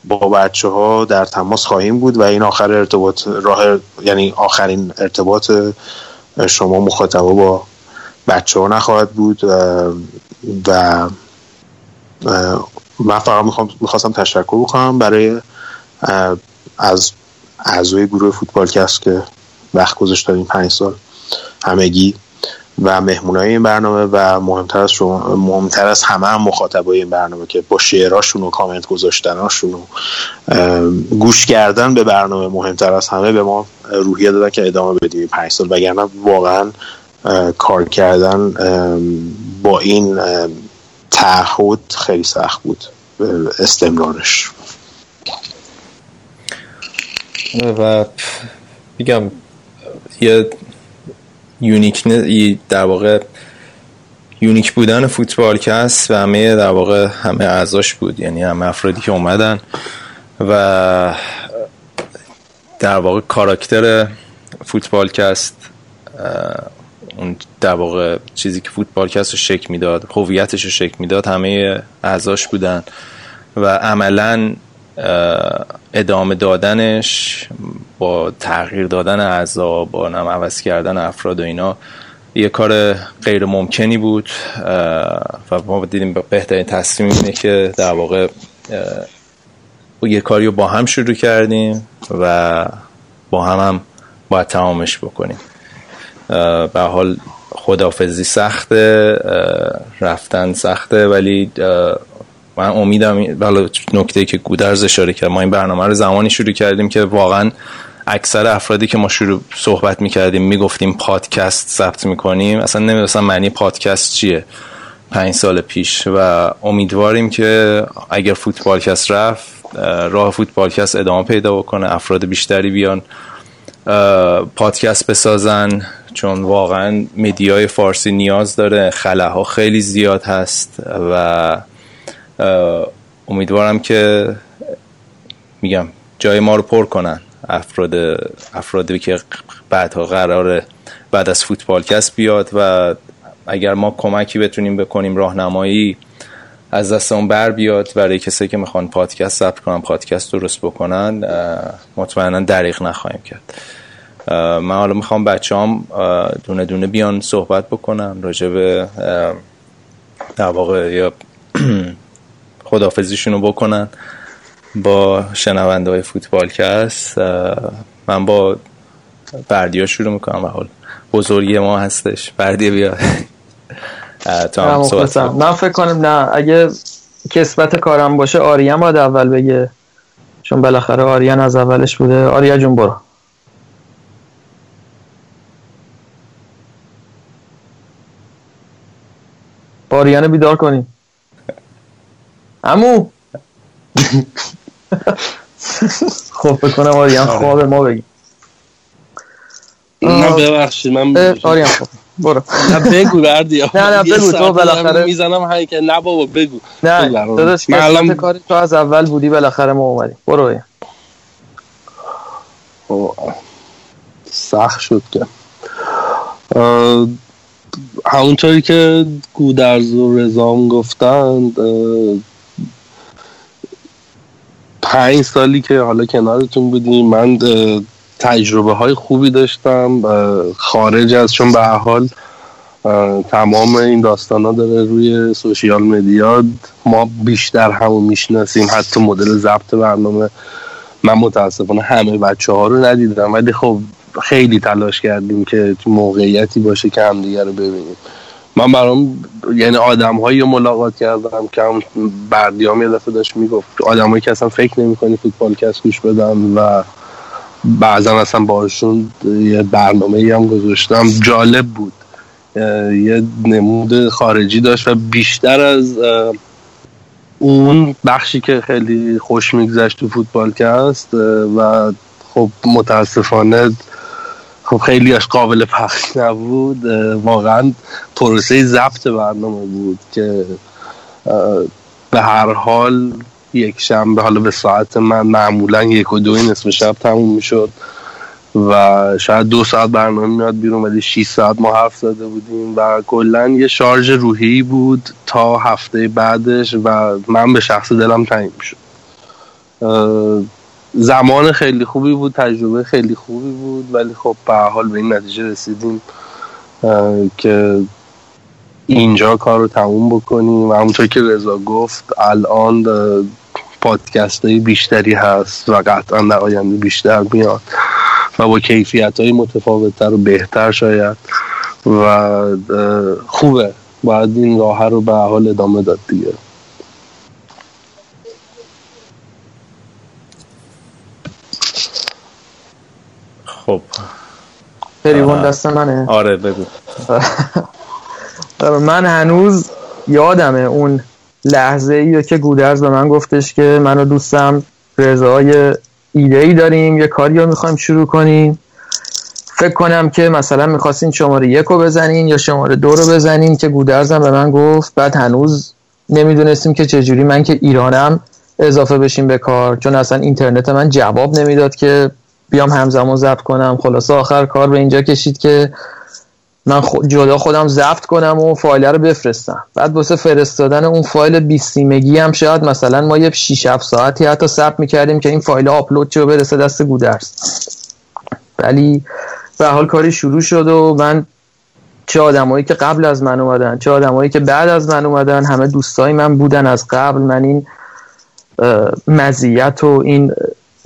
با بچه ها در تماس خواهیم بود و این آخر ارتباط راه یعنی آخرین ارتباط شما مخاطبا با بچه ها نخواهد بود. و من فقط می‌خواستم تشکر بکنم برای از اعضای گروه فوتبالکست که وقت گذاشتن این پنج سال همگی و مهمونای این برنامه و مهمتر از شما مهمتر از همه هم مخاطبای این برنامه که با شعراشون و کامنت گذاشتناشون و گوش کردن به برنامه مهمتر از همه به ما روحیه دادن که ادامه بدیم پنج سال. وگرنه واقعا کار کردن با این تعهد خیلی سخت بود استمرارش. و میگم یه یونیک در واقع یونیک بودن فوتبالکست و همه در واقع همه اعضاش بود. یعنی همه افرادی که اومدن و در واقع کاراکتر فوتبالکست اون در واقع چیزی که فوتبالکست رو شک می‌داد هویتش رو شک می‌داد همه اعضاش بودن و عملا ادامه دادنش با تغییر دادن اعضا با نم عوض کردن افراد و اینا یه کار غیر ممکنی بود. و ما دیدیم بهترین تصمیم اینه که در واقع یه کاری رو با هم شروع کردیم و با هم هم باید تمامش بکنیم. به حال خدافزی سخته رفتن سخته ولی من امیدم حالا نکته که گودرز اشاره کرد ما این برنامه رو زمانی شروع کردیم که واقعا اکثر افرادی که ما شروع صحبت می‌کردیم می‌گفتیم پادکست ثبت می‌کنیم. اصلا نمی‌دونستم معنی پادکست چیه؟ پنج سال پیش و امیدواریم که اگر فوتبالکست رفت راه فوتبالکست ادامه پیدا بکنه افراد بیشتری بیان پادکست بسازن. چون واقعا مدیای فارسی نیاز داره خلاها خیلی زیاد هست و امیدوارم که میگم جای ما رو پر کنن. افراد افرادی که بعدها قرار بعد از فوتبالکست بیاد و اگر ما کمکی بتونیم بکنیم راهنمایی از دستمون بر بیاد برای کسی که می‌خوان پادکست ثبت کنن پادکست درست بکنن مطمئنا دریغ نخواهیم کرد. من حالا می‌خوام بچه هم دونه دونه بیان صحبت بکنن راجع به در واقع یا خدافزیشون رو بکنن با شنونده های فوتبالکست من با بردیا شروع می‌کنم. و حال بزرگی ما هستش. بردی بیا. تو هم صحبت من فکر کنم نه. اگه کسبت کارم باشه آریان باید اول بگه. چون بالاخره آریان از اولش بوده. آریا جون برو. آریان بیدار کنیم. امو خب بکنم آریان خواب ما بگیم. نه ببخشید من آریان خب برو. نه بگو بردی نه نه بگو تو بالاخره می‌زنم هایی که نه بابا بگو. نه داداش که الان کار تو از اول بودی بالاخره ما اومدیم. برو سخت شد که. همونطوری که گودرز و رزام گفتند پنج سالی که حالا کنارتون بودیم من تجربه های خوبی داشتم خارج از چون به حال تمام این داستان ها داره روی سوشیال مدیا ما بیشتر همو می‌شناسیم حتی مدل ضبط برنامه. من متاسفانه همه بچه ها رو ندیدم ولی خب خیلی تلاش کردیم که موقعیتی باشه که همدیگه رو ببینیم. من برام یعنی آدم هایی ملاقات کردم که هم بردیام یه دفعه داشت می‌گفت آدم که اصلا فکر نمی کنی فوتبال کس گوش بدن و بعضا اصلا باشون یه برنامه هم گذاشتم. جالب بود. یه نمود خارجی داشت و بیشتر از اون بخشی که خیلی خوش میگذشت تو فوتبال و خب متاسفانه خب خیلی اش قابل پخش نبود واقعا پروسه ضبط برنامه بود که به هر حال یک شنبه حالا به ساعت من معمولا یک و دوی نصف شب تموم می‌شد و شاید دو ساعت برنامه میاد بیرون ولی 6 ساعت ما حرف زده بودیم و کلا یه شارژ روحی بود تا هفته بعدش و من به شخص دلم تنگ می‌شد. زمان خیلی خوبی بود تجربه خیلی خوبی بود ولی خب به حال به این نتیجه رسیدیم که اینجا کار رو تموم بکنیم. و همونطور که رضا گفت الان پادکست های بیشتری هست و قطعا در آینده بیشتر میاد و با کیفیت های متفاوتتر و بهتر شاید و خوبه. باید این راه رو به حال ادامه داد دیگه. خب. تریبون دست منه. آره بگو. من هنوز یادمه اون لحظه ای که گودرز به من گفتش که من و دوستم رضای ایده ای داریم یه کاری رو می‌خوایم شروع کنیم. فکر کنم که مثلا می‌خواستین شماره یک رو بزنین یا شماره دو رو بزنین که گودرزم به من گفت. بعد هنوز نمی‌دونستیم که چجوری من که ایرانم اضافه بشیم به کار چون اصلا اینترنت من جواب نمی‌داد که بیام همزمان ضبط کنم. خلاصه آخر کار به اینجا کشید که من جدا خودم ضبط کنم و فایل رو بفرستم. بعد واسه فرستادن اون فایل 20 سیمگی هم شاید مثلا ما یه 6 7 ساعتی حتی ثبت می‌کردیم که این فایل آپلود چه برسه دست گودرز. ولی به حال کاری شروع شد و من چه آدمایی که قبل از من اومدن چه آدمایی که بعد از من اومدن همه دوستای من بودن از قبل. من این مزیت و این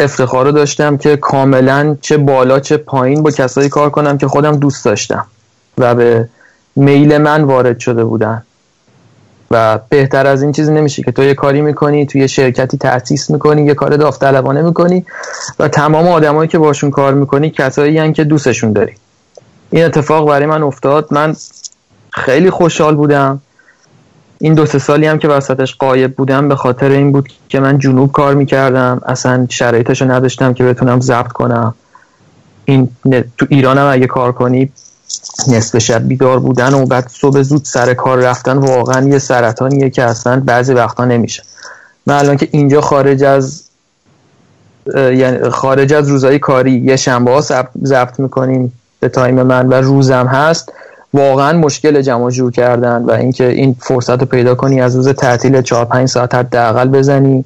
افتخار رو داشتم که کاملا چه بالا چه پایین با کسایی کار کنم که خودم دوست داشتم و به میل من وارد شده بودن. و بهتر از این چیزی نمیشه که تو یه کاری می‌کنی توی یه شرکتی تأسیس می‌کنی یه کار داوطلبانه می‌کنی و تمام آدمایی که باشون کار می‌کنی کسایی هن که دوستشون داری. این اتفاق برای من افتاد. من خیلی خوشحال بودم. این دو سه سالی هم که وسطش قایب بودم به خاطر این بود که من جنوب کار می‌کردم. اصلا شرایطش رو نداشتم که بتونم ضبط کنم. این تو ایرانم اگه کار کنی نصف شب بیدار بودن و بعد صبح زود سر کار رفتن واقعا یه سرطانیه که اصلا بعضی وقتا نمیشه. من الان که اینجا خارج از یعنی خارج از روزهای کاری یه شنبه ها ضبط می‌کنیم. به تایم من و روزم هست. واقعا مشکل جمع جور کردن و اینکه این فرصت رو پیدا کنی از روز تعطیل 4 5 ساعت حداقل بزنی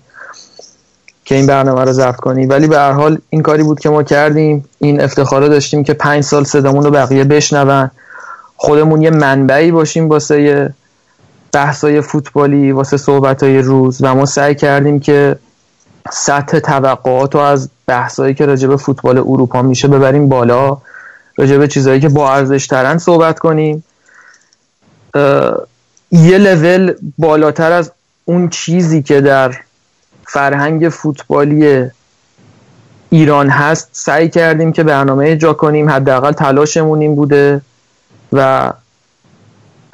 که این برنامه رو ضبط کنی. ولی به هر حال این کاری بود که ما کردیم. این افتخار داشتیم که پنج سال صدامون رو بقیه بشنون. خودمون یه منبعی باشیم واسه بحثای فوتبالی واسه صحبتای روز و ما سعی کردیم که سطح توقعات رو از بحثایی که راجع به فوتبال اروپا میشه ببریم بالا. راجع به چیزایی که با ارزش ترن صحبت کنیم. یه لول بالاتر از اون چیزی که در فرهنگ فوتبالی ایران هست سعی کردیم که برنامه جا کنیم. حداقل تلاشمون این بوده و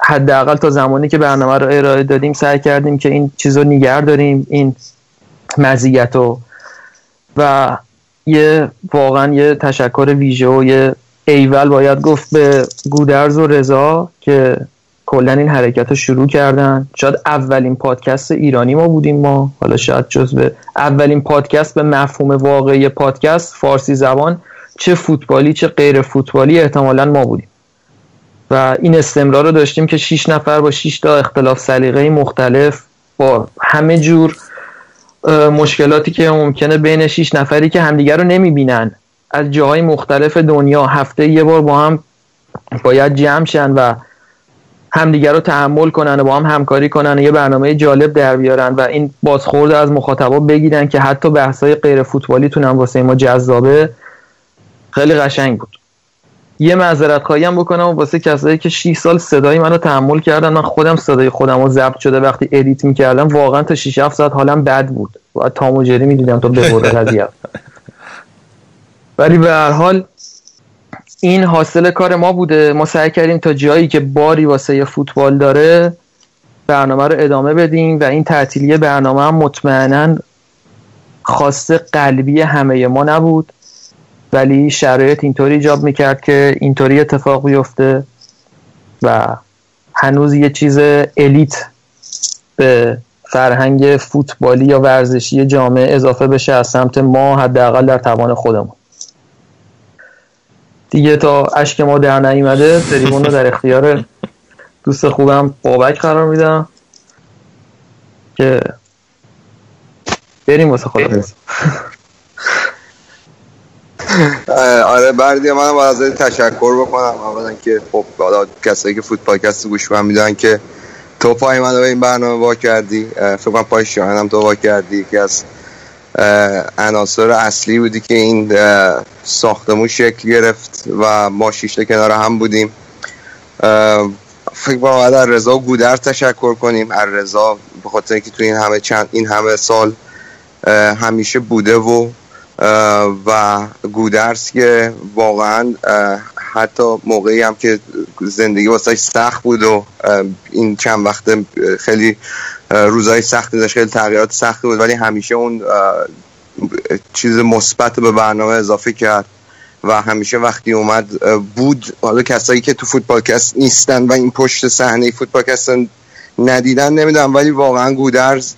حداقل تا زمانی که برنامه رو ارائه دادیم سعی کردیم که این چیز رو نگر داریم این مزیت رو. و یه واقعا یه تشکر ویژه و یه ایول باید گفت به گودرز و رضا که کلا این حرکت رو شروع کردن. شاید اولین پادکست ایرانی ما بودیم ما. حالا شاید جزو اولین پادکست به مفهوم واقعی پادکست فارسی زبان چه فوتبالی چه غیر فوتبالی احتمالا ما بودیم. و این استمرار رو داشتیم که 6 نفر با 6 تا اختلاف سلیقه مختلف با همه جور مشکلاتی که ممکنه بین 6 نفری که همدیگر رو نمی‌بینن. از جاهای مختلف دنیا هفته یه بار با هم باید جمع شن و همدیگر رو تحمل کنن و با هم همکاری کنن و یه برنامه جالب در بیارن و این بازخورد از مخاطبا بگیرن که حتی بحثای غیر فوتبالی تونن واسه ما جذابه. خیلی قشنگ بود. یه معذرت خواهی هم بکنم واسه کسایی که 6 سال صدای منو تحمل کردن من خودم صدای خودم رو ضبط شده وقتی ادیت می‌کردم واقعا تا 6 7 ساعت حالم بد بود. و تام و جری می‌دیدم تا به قضیه. ولی به هر حال این حاصل کار ما بوده. ما سعی کردیم تا جایی که باری واسه فوتبال داره برنامه رو ادامه بدیم و این تعطیلی برنامه هم مطمئنا خواسته قلبی همه ما نبود. ولی شرایط اینطوری ایجاب می‌کرد که اینطوری اتفاق بیفته و هنوز یه چیز الیت به فرهنگ فوتبالی یا ورزشی جامعه اضافه بشه از سمت ما حداقل در توان خودمون. دیگه تا اشک ما در نیومده تریبون رو در اختیار دوست خوبم بابک قرار میدم. که بریم واسه خدا. آره بردی منم باید ازت تشکر بکنم. اولا که خب کسایی که فوتبالکست گوش من می‌دونن که تو پای منو به این برنامه وا کردی. فکر کنم پای شاهن هم تو وا کردی که از عناصر اصلی بودی که این ساختمون شکل گرفت و ما شیشته کنار هم بودیم. فکر باید از رضا گودر تشکر کنیم. از رضا به خاطر اینکه تو این همه چند این همه سال همیشه بوده و و گودرس که واقعا حتی موقعی هم که زندگی واسه سخت بود و این چند وقت خیلی اه، روزای سختی داشت خیلی تغییرات سختی بود ولی همیشه اون چیز مثبت به برنامه اضافه کرد و همیشه وقتی اومد بود. حالا کسایی که تو فوتبالکست نیستن و این پشت صحنه فوتبالکست ندیدن نمی‌دونم ولی واقعا گودرز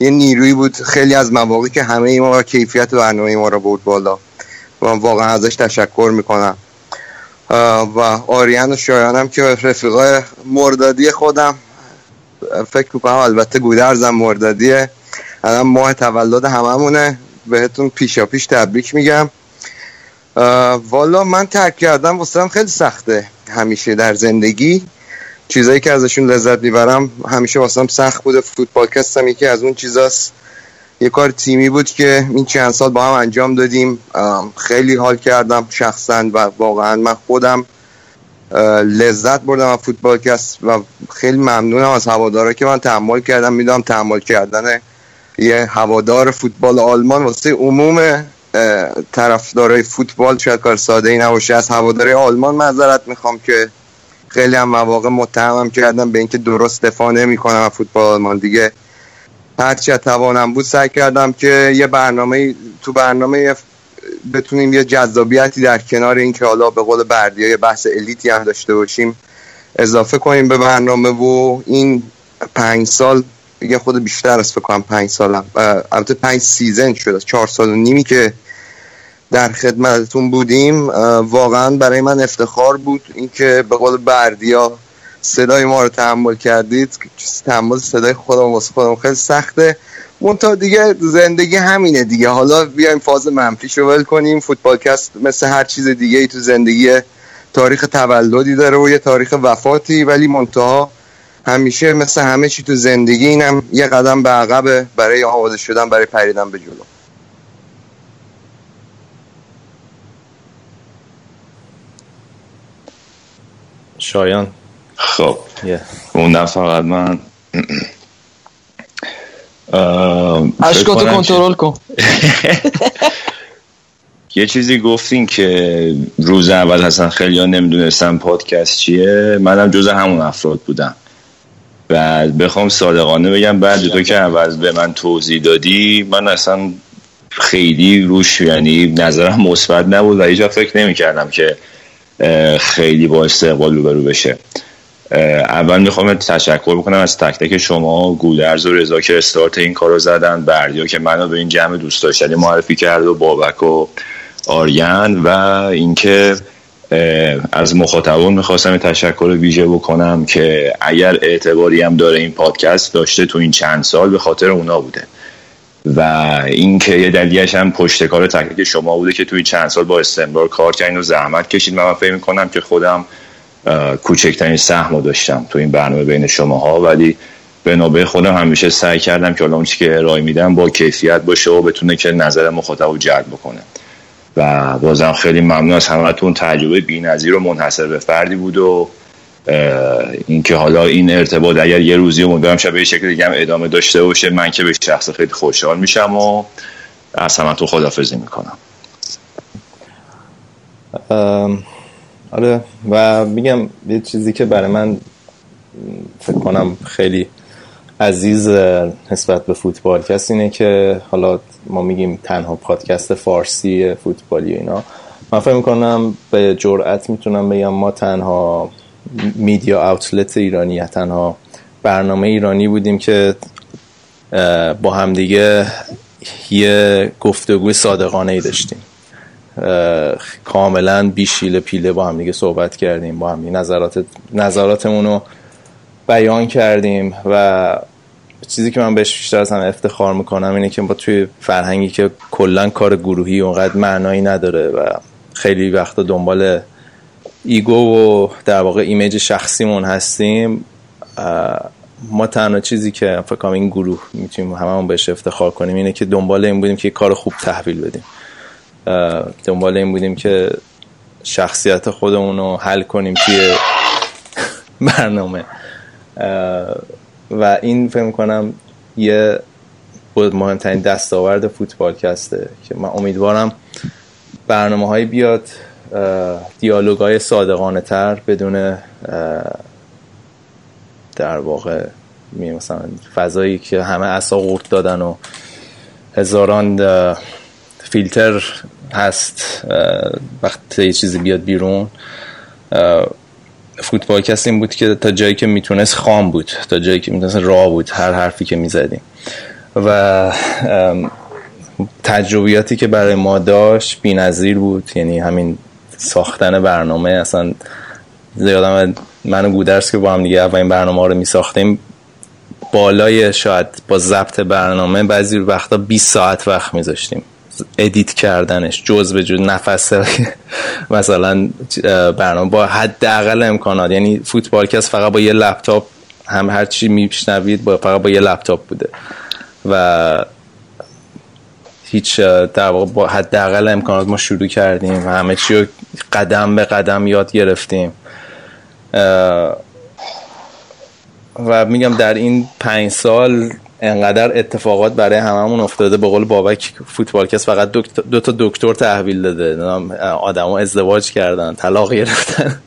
یه نیروی بود خیلی از مواقعی که همه ما و کیفیت برنامه ما رو برد بالا. و واقعا ازش تشکر می‌کنم. و آریان و شایانم که رفیقای مردادی خودم. فکر می‌کنم البته گودرزم مردادیه الان ماه تولد هممونه. بهتون پیشا پیش تبریک میگم. والا من ترک کردم واسه خیلی سخته همیشه در زندگی. چیزایی که ازشون لذت می‌برم همیشه واسم سخت بوده. فوتبالکست هم یکی از اون چیزاست. یه کار تیمی بود که این چند سال با هم انجام دادیم. خیلی حال کردم شخصا و واقعا من خودم. لذت بردم از فوتبالکست و خیلی ممنونم از هوادارا که من تحمل کردم. می‌دونم تحمل کردن یه هوادار فوتبال آلمان واسه عموم طرفدارای فوتبال شاید کار ساده ای نباشه. از هواداری آلمان معذرت می‌خوام که خیلی هم مواقع متهمم کردم به اینکه درست دفاع نمی‌کنم از فوتبال آلمان. دیگه هرچی توانم بود سعی کردم که یه برنامه تو برنامه بتونیم یه جذابیتی در کنار این که حالا به قول بردیا یه بحث الیتی هم داشته باشیم اضافه کنیم به برنامه و این پنج سال دیگه خود بیشتر از کنم پنج سالم البته پنج سیزن شد چهار سال و نیمی که در خدمتتون بودیم. واقعا برای من افتخار بود اینکه به قول بردیا صدای ما رو تحمل کردید. تحمل صدای خودم واسه خودم خیلی سخته. منتها دیگه زندگی همینه دیگه. حالا بیایم فاز منفیش رو ول کنیم. فوتبالکست مثل هر چیز دیگه ای تو زندگی تاریخ تولدی داره و یه تاریخ وفاتی. ولی منتها همیشه مثل همه چی تو زندگی اینم یه قدم به عقبه برای آماده شدن برای پریدن به جلو. شایان. خب. یه. موندم فقط من اشکاتو کنترل کن. یه چیزی گفتین که روز اول اصلا خیلی ها نمی‌دونستم پادکست چیه. منم جز همون افراد بودم. و بخوام صادقانه بگم بعد تو که اول به من توضیح دادی من اصلا خیلی روش یعنی نظرم مثبت نبود و هیچ فکر نمی کردم که خیلی با استقبال روبرو بشه. اول می‌خوام تشکر بکنم از تک تک شما گودرز و رضا که استارت این کارو زدن بردیا که منو به این جمع دوست داشتنی معرفی کرد و بابک و آریان و اینکه از مخاطبان می‌خواستم تشکر ویژه بکنم که اگر اعتباری هم داره این پادکست داشته تو این چند سال به خاطر اونا بوده. و اینکه یه دلیلش هم پشت کار تک تک شما بوده که توی چند سال با استمرار کار کردین و زحمت کشید. من فکر می‌کنم که خودم کوچکترین سهم رو داشتم تو این برنامه بین شماها ولی به نوبه خودم همیشه سعی کردم که اون که ارائه میدم با کیفیت باشه و بتونه که نظر مخاطب رو جلب بکنه. و بازم خیلی ممنون از همتون. تجربه بی‌نظیر و منحصر به فردی بود و اینکه حالا این ارتباط اگر یه روزی امیدوارم شب به شکل دیگه هم ادامه داشته باشه من که به شخص خیلی خوشحال میشم و از همتون خدافزی می‌کنم. آره و میگم یه چیزی که برای من فکر کنم خیلی عزیز نسبت به فوتبالکست اینه که حالا ما میگیم تنها پادکست فارسی فوتبالی اینا. من فکر می‌کنم به جرأت می‌تونم بگم ما تنها میدیا اوتلت ایرانی تنها برنامه ایرانی بودیم که با همدیگه یه گفتگوی صادقانه ای داشتیم. کاملا بی‌شیله پیله با هم دیگه صحبت کردیم با هم نظرات نظراتمون رو بیان کردیم و چیزی که من بهش بیشتر از همه افتخار می‌کنم اینه که با توی فرهنگی که کلا کار گروهی اونقدر معنایی نداره و خیلی وقتا دنبال ego و در واقع image شخصیمون هستیم ما تنها چیزی که فکر این گروه می‌تونیم هممون بهش افتخار کنیم اینه که دنبال این بودیم که کار خوب تحویل بدیم. دنبال این بودیم که شخصیت خودمون رو حل کنیم توی برنامه. و این فکر کنم یه مهمترین دستاورد فوتبالکسته که من امیدوارم برنامه هایی بیاد دیالوگ های صادقانه تر بدون در واقع مثلا فضایی که همه اصا قورت دادن و هزاران فیلتر هست وقتی یه چیزی بیاد بیرون. فوتبال کسی این بود که تا جایی که می‌تونست خام بود تا جایی که می‌تونست راه بود هر حرفی که می‌زدیم. و تجربیاتی که برای ما داشت بی نظیر بود یعنی همین ساختن برنامه. اصلا زیادم من و گودرس که با هم دیگه اولین برنامه رو می ساختیم بالای شاید با ضبط برنامه بعضی وقتا 20 ساعت وقت میذاشتیم. edit کردنش جزء به جزء نفس مثلا برنامه با حداقل امکانات. یعنی فوتبالکست فقط با یه لپتاپ هم هر چی میشنوید با فقط با یه لپتاپ بوده. و هیچ در واقع با حداقل امکانات ما شروع کردیم. و همه چی رو قدم به قدم یاد گرفتیم. و میگم در این پنج سال انقدر اتفاقات برای هممون افتاده. به قول بابک فوتبالکس فقط دو تا دکتر تحویل داده. آدما ازدواج کردن طلاق گرفتن.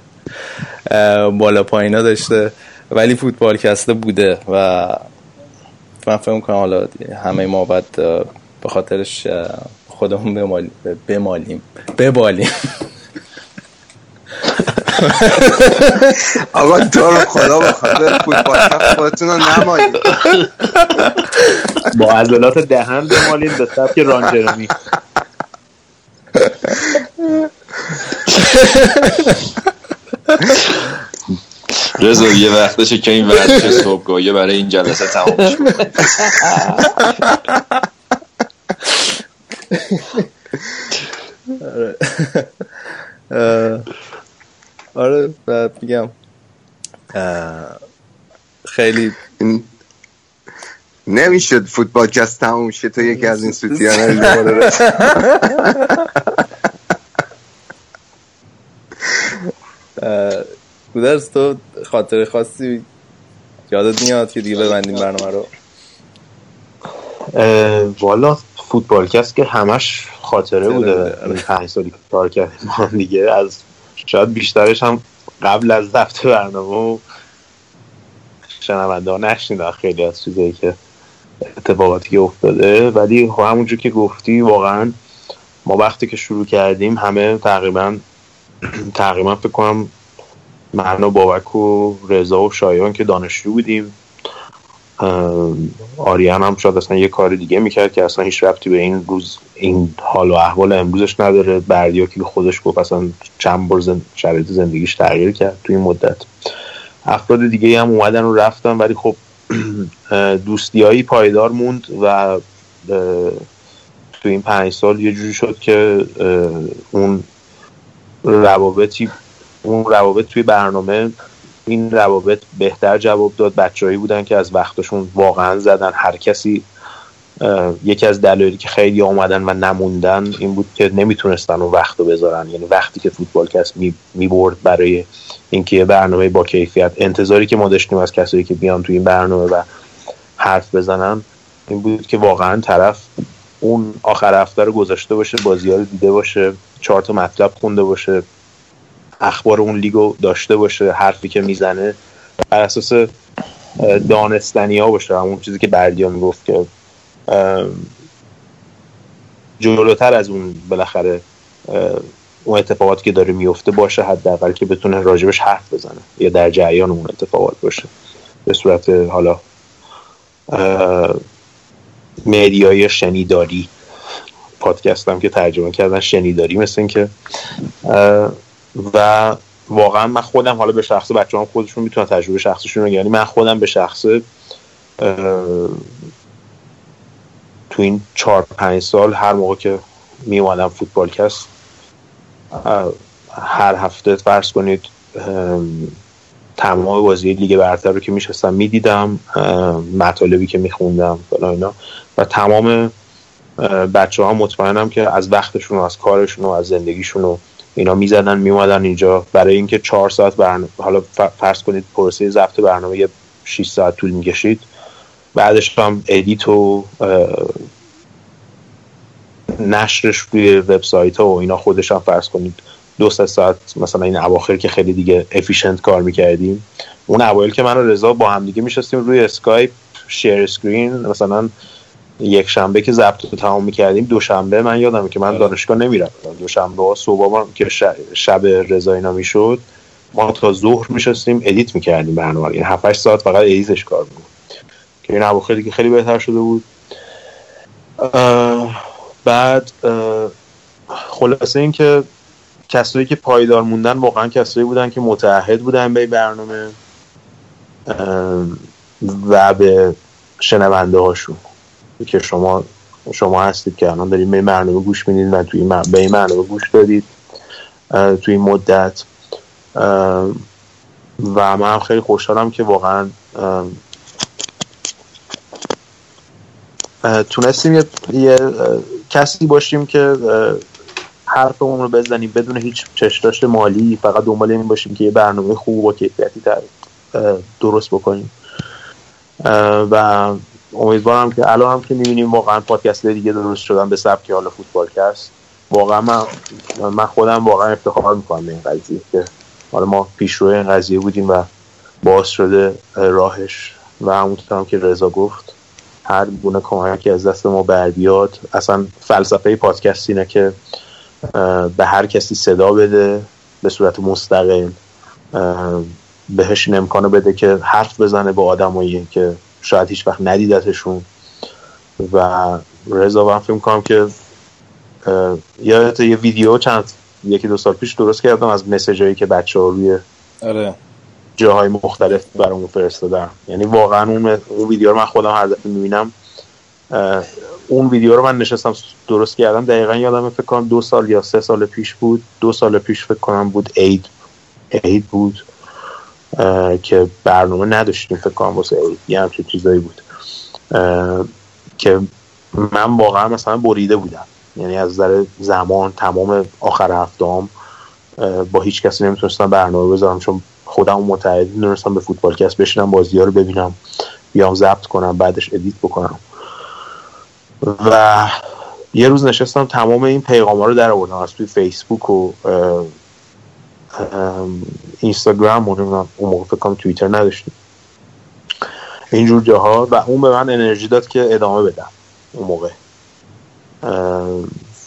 بالا پایینا داشته. ولی فوتبالکسته بوده و من فکر کنم حالا همه ما باید به خاطرش خودمون بمالیم بمالیم. ببالیم. آقا تو رو خدا به خاطر فوتبال خودتون رو نمایید. با عضلات دهن بمالیم به سبک رانجرمی رضا یه وقتشه که این ورزش صبحگاهی برای این جلسه تمام شد. آره بعد میگم خیلی نمی‌شد فوتبال کست تموم شه تو یکی از این سوتیان گودرز تو خاطر خاصی یادت میاد که دیگه ببندیم برنامه رو؟ والا فوتبالکست که همش خاطره بوده. این پنج سالی که کار کردیم دیگه از شاید بیشترش هم قبل از ضبط برنامه و شنونده ها نشنیدن خیلی از چیزایی که اتفاقاتی که افتاده. ولی خب همونجور که گفتی واقعا ما وقتی که شروع کردیم همه تقریبا تقریبا فکر کنم من و بابک و رضا و شایان که دانشجو بودیم. آریان هم شاید اصلا یه کار دیگه می‌کرد که اصلا هیچ ربطی به این روز این حال و احوال امروزش نداره. بردیا که خودش گفت اصلا چند بار زن... شرایط زندگیش تغییر کرد توی این مدت. افراد دیگه هم اومدن و رفتن ولی خب دوستیایی پایدار موند و تو این پنج سال یه جوری شد که اون روابطی اون روابط توی برنامه این روابط بهتر جواب داد. بچههایی بودن که از وقتشون واقعا زدن. هر کسی یکی از دلایلی که خیلی آمدن و نموندن این بود که نمی‌تونستن اون وقت رو بذارن. یعنی وقتی که فوتبال کس می برد برای اینکه برنامه با کیفیت انتظاری که ما داشتیم از کسایی که بیان توی این برنامه و حرف بزنن این بود که واقعا طرف اون آخر هفته رو گذاشته باشه بازی رو دیده باشه چهار تا مطلب خونده باشه. اخبار اون لیگو داشته باشه حرفی که می‌زنه بر اساس دانستنی ها باشه همون چیزی که بردیا می‌گفت که جلوتر از اون بالاخره اون اتفاقاتی که داره میفته باشه حداقل که بتونه راجبش حرف بزنه یا در جریان اون اتفاقات باشه. به صورت حالا مدیای شنیداری پادکست هم که ترجمه کردن شنیداری مثل این که و واقعا من خودم حالا به شخص بچه هم خودشون می‌تونن تجربه شخصشون رو یعنی من خودم به شخص تو این چهار پنج سال هر موقع که می فوتبال کست هر هفته فرض کنید تمام بازی لیگ برتر رو که میشستم می‌دیدم مطالبی که میخوندم اینا. و تمام بچه ها مطمئنم که از وقتشون و از کارشون و از زندگیشون و اینا می‌زدن میومدن اینجا. برای اینکه چهار ساعت برنامه حالا فرض کنید پروسه ضبط برنامه یه 6 ساعت طول می‌کشید. بعدش هم edit و نشرش روی وبسایت ها و اینا خودش هم فرض کنید دو سه ساعت مثلا این اواخر که خیلی دیگه efficient کار می‌کردیم. اون اوایل که من و رضا با هم دیگه میشستیم روی اسکایپ share screen مثلا یک شنبه که ضبط رو تمام می‌کردیم دوشنبه من یادمه که من دانشگاه نمی‌رفتم. دوشنبه ها صبح ما که شب رضا اینا می‌شد ما تا ظهر میشستیم edit می‌کردیم برنامه رو. یعنی 7 ساعت فقط edit ش کار بود. که این اواخر دیگه خیلی بهتر شده بود. اه، بعد اه، خلاصه این که کسایی که پایدار موندن واقعا کسایی بودن که متعهد بودن به این برنامه و به شنونده هاشون. که شما شما هستید که الان دارید به برنامه گوش می‌دید و توی به این برنامه گوش دادید توی این مدت. و من خیلی خوشحالم که واقعا تونستیم یه, یه کسی باشیم که حرفمون رو بزنیم بدون هیچ چشداشت مالی فقط دنبال این باشیم که یه برنامه خوب و کیفیتی درست بکنیم. و امیدوارم که الان هم که می‌بینیم واقعا پادکست دیگه درست شدن به سبک حالا فوتبالکست واقعا من من خودم واقعا افتخار می‌کنم به این قضیه که حالا ما پیشرو این قضیه بودیم و باز شده اه، راهش. و همونطور هم که رضا گفت هر گونه کمکی از دست ما بر بیاد. اصلا فلسفه پادکست اینه که به هر کسی صدا بده به صورت مستقل بهش این امکانو بده که حرف بزنه با آدمایی که شاید هیچ وقت ندیدتشون. و رضا من فکر کنم که یادت یه ویدیو چند یکی دو سال پیش درست کردم از مسیجایی که بچه ها روی آره. جاهای مختلف برامون فرستادن. یعنی واقعا اون, اون ویدیو رو من خودم هر دفعه می‌بینم. اون ویدیو رو من نشستم درست کردم. دقیقا یادم فکر کنم دو سال یا سه سال پیش بود. دو سال پیش فکر کنم بود عید. عید بود. که برنامه نداشتیم فکر کنم واسه یه همچین چیزایی بود. که من واقعا مثلا بریده بودم. یعنی از نظر زمان تمام آخر هفتهام با هیچ کسی نمی‌تونستم برنامه بذارم چون خودم متعهد می‌دونستم به فوتبالکست بشینم بازی ها رو ببینم بیام ضبط کنم بعدش ادیت بکنم. و یه روز نشستم تمام این پیغام ها رو در آوردم از توی فیسبوک و اینستاگرام و اون موقع فکر کنم توییتر نداشتیم. اینجور جاها و اون به من انرژی داد که ادامه بدم اون موقع.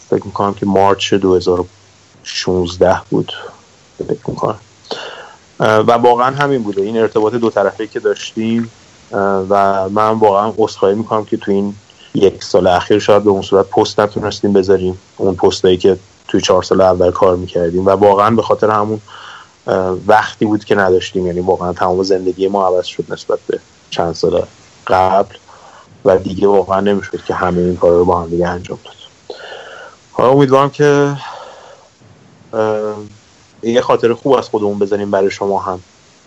فکر می‌کنم که مارچ 2016 بود. فکر می‌کنم. و واقعا همین بوده. این ارتباط دو طرفه که داشتیم و من واقعا عذرخواهی می‌کنم که تو این یک سال اخیر شاید به اون صورت پست نتونستیم بذاریم. اون پستایی که توی چهار سال اول کار می‌کردیم و واقعا به خاطر همون وقتی بود که نداشتیم یعنی واقعا تمام زندگی ما عوض شد نسبت به چند سال قبل و دیگه واقعا نمی‌شد که همه این کار رو با هم دیگه انجام داد. حالا امیدوارم که یه خاطر خوب از خودمون بزنیم برای شما هم.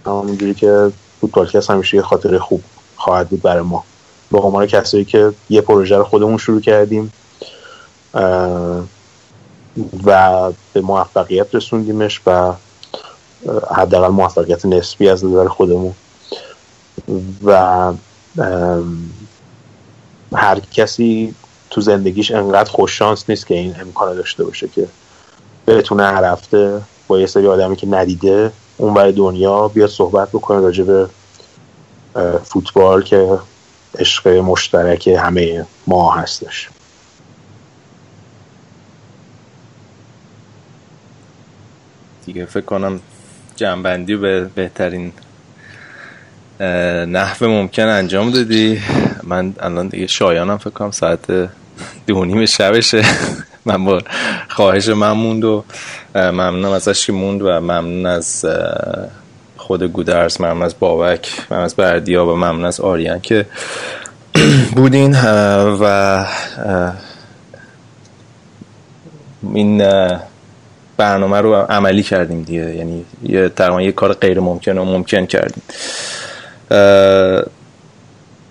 همونجوری که فوتبالکست همیشه یه خاطر خوب خواهد بود برای ما. به عنوان کسایی که یه پروژه رو خودمون شروع کردیم و به موفقیت رسوندیمش و حداقل موفقیت نسبی از نظر خودمون. و هر کسی تو زندگیش انقدر خوش شانس نیست که این امکان داشته باشه که بتونه هر هفته با یه سری آدمی که ندیده اون برای دنیا بیاد صحبت بکنه راجع به فوتبال که عشق مشترک همه ما هستش. دیگه. فکر کنم جنبندی به بهترین نحو ممکن انجام دادی. من الان دیگه شایانم فکر کنم ساعت دو نیم شبشه. من با خواهش من موند و ممنونم ازش که موند و ممنون از خود گودرز ممنون از بابک ممنون از بردیا و ممنون از آریان که بودین. و این برنامه رو عملی کردیم دیگه. یعنی یه تقریبا یه کار غیر ممکن رو ممکن کردیم.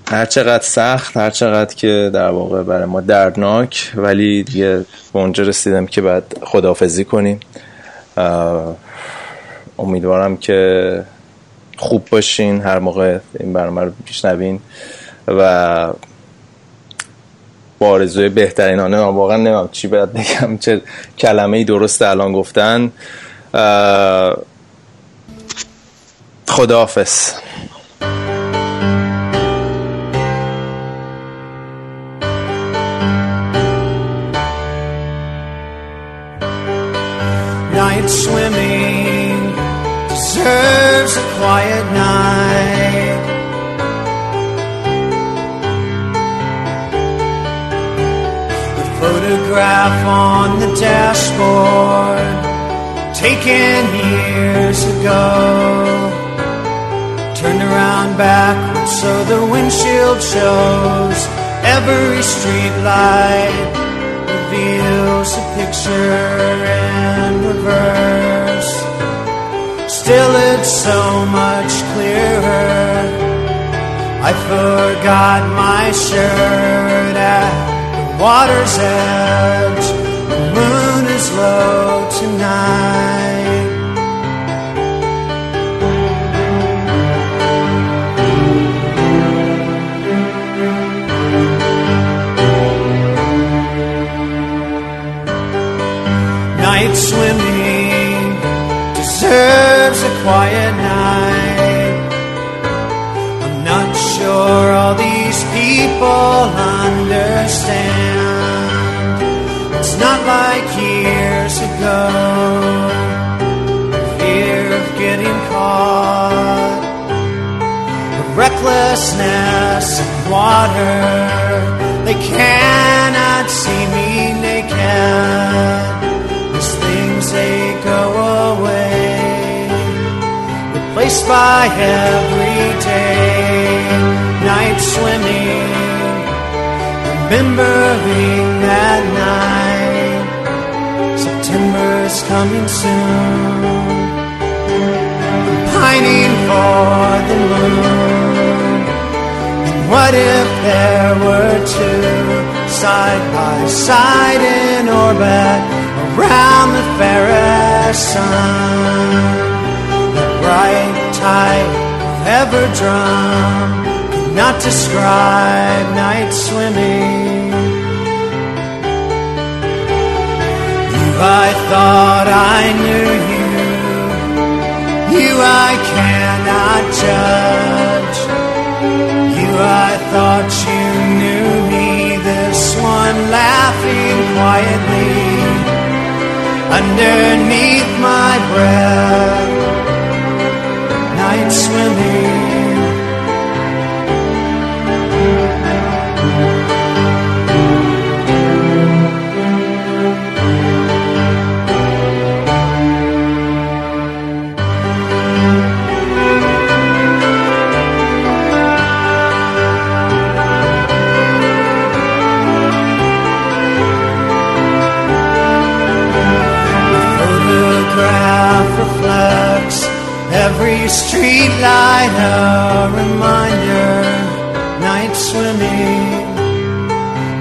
هر چقدر سخت هر چقدر که در واقع برای ما دردناک ولی دیگه به اونجا رسیدم که بعد خداحافظی کنیم. امیدوارم که خوب باشین هر موقع این برنامه رو میشنوین و با آرزوی بهترین آنه واقعا نمیم چی باید بگم چه کلمه ای درست الان گفتن. خداحافظ. Night swimming deserves a quiet night. Photograph on the dashboard, taken years ago, turned around backwards so the windshield shows every street light reveals a picture in reverse. Still, it's so much clearer. I forgot my shirt at water's edge. The moon is low tonight. Night swimming deserves a quiet night. I'm not sure all these people understand. Not like years ago. Fear of getting caught. The recklessness of water. They cannot see me naked. These things they go away, replaced by everyday night swimming. Remembering that night, September's coming soon. Pining for the moon. And what if there were two side by side in orbit around the fairest sun? That bright tide ever drum not describe night swimming. I thought I knew you. You, I cannot judge. You, I thought you knew me. This one laughing quietly underneath my breath. Night swimming. Reflects every street light a reminder night swimming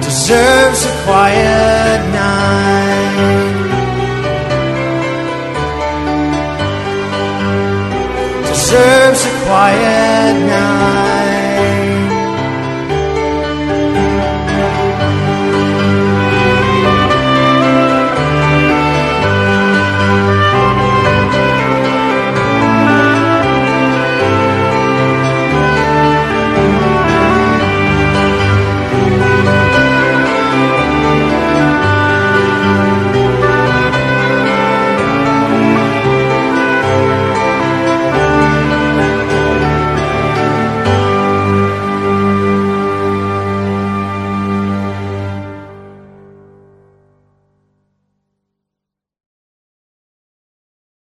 deserves a quiet night. Deserves a quiet night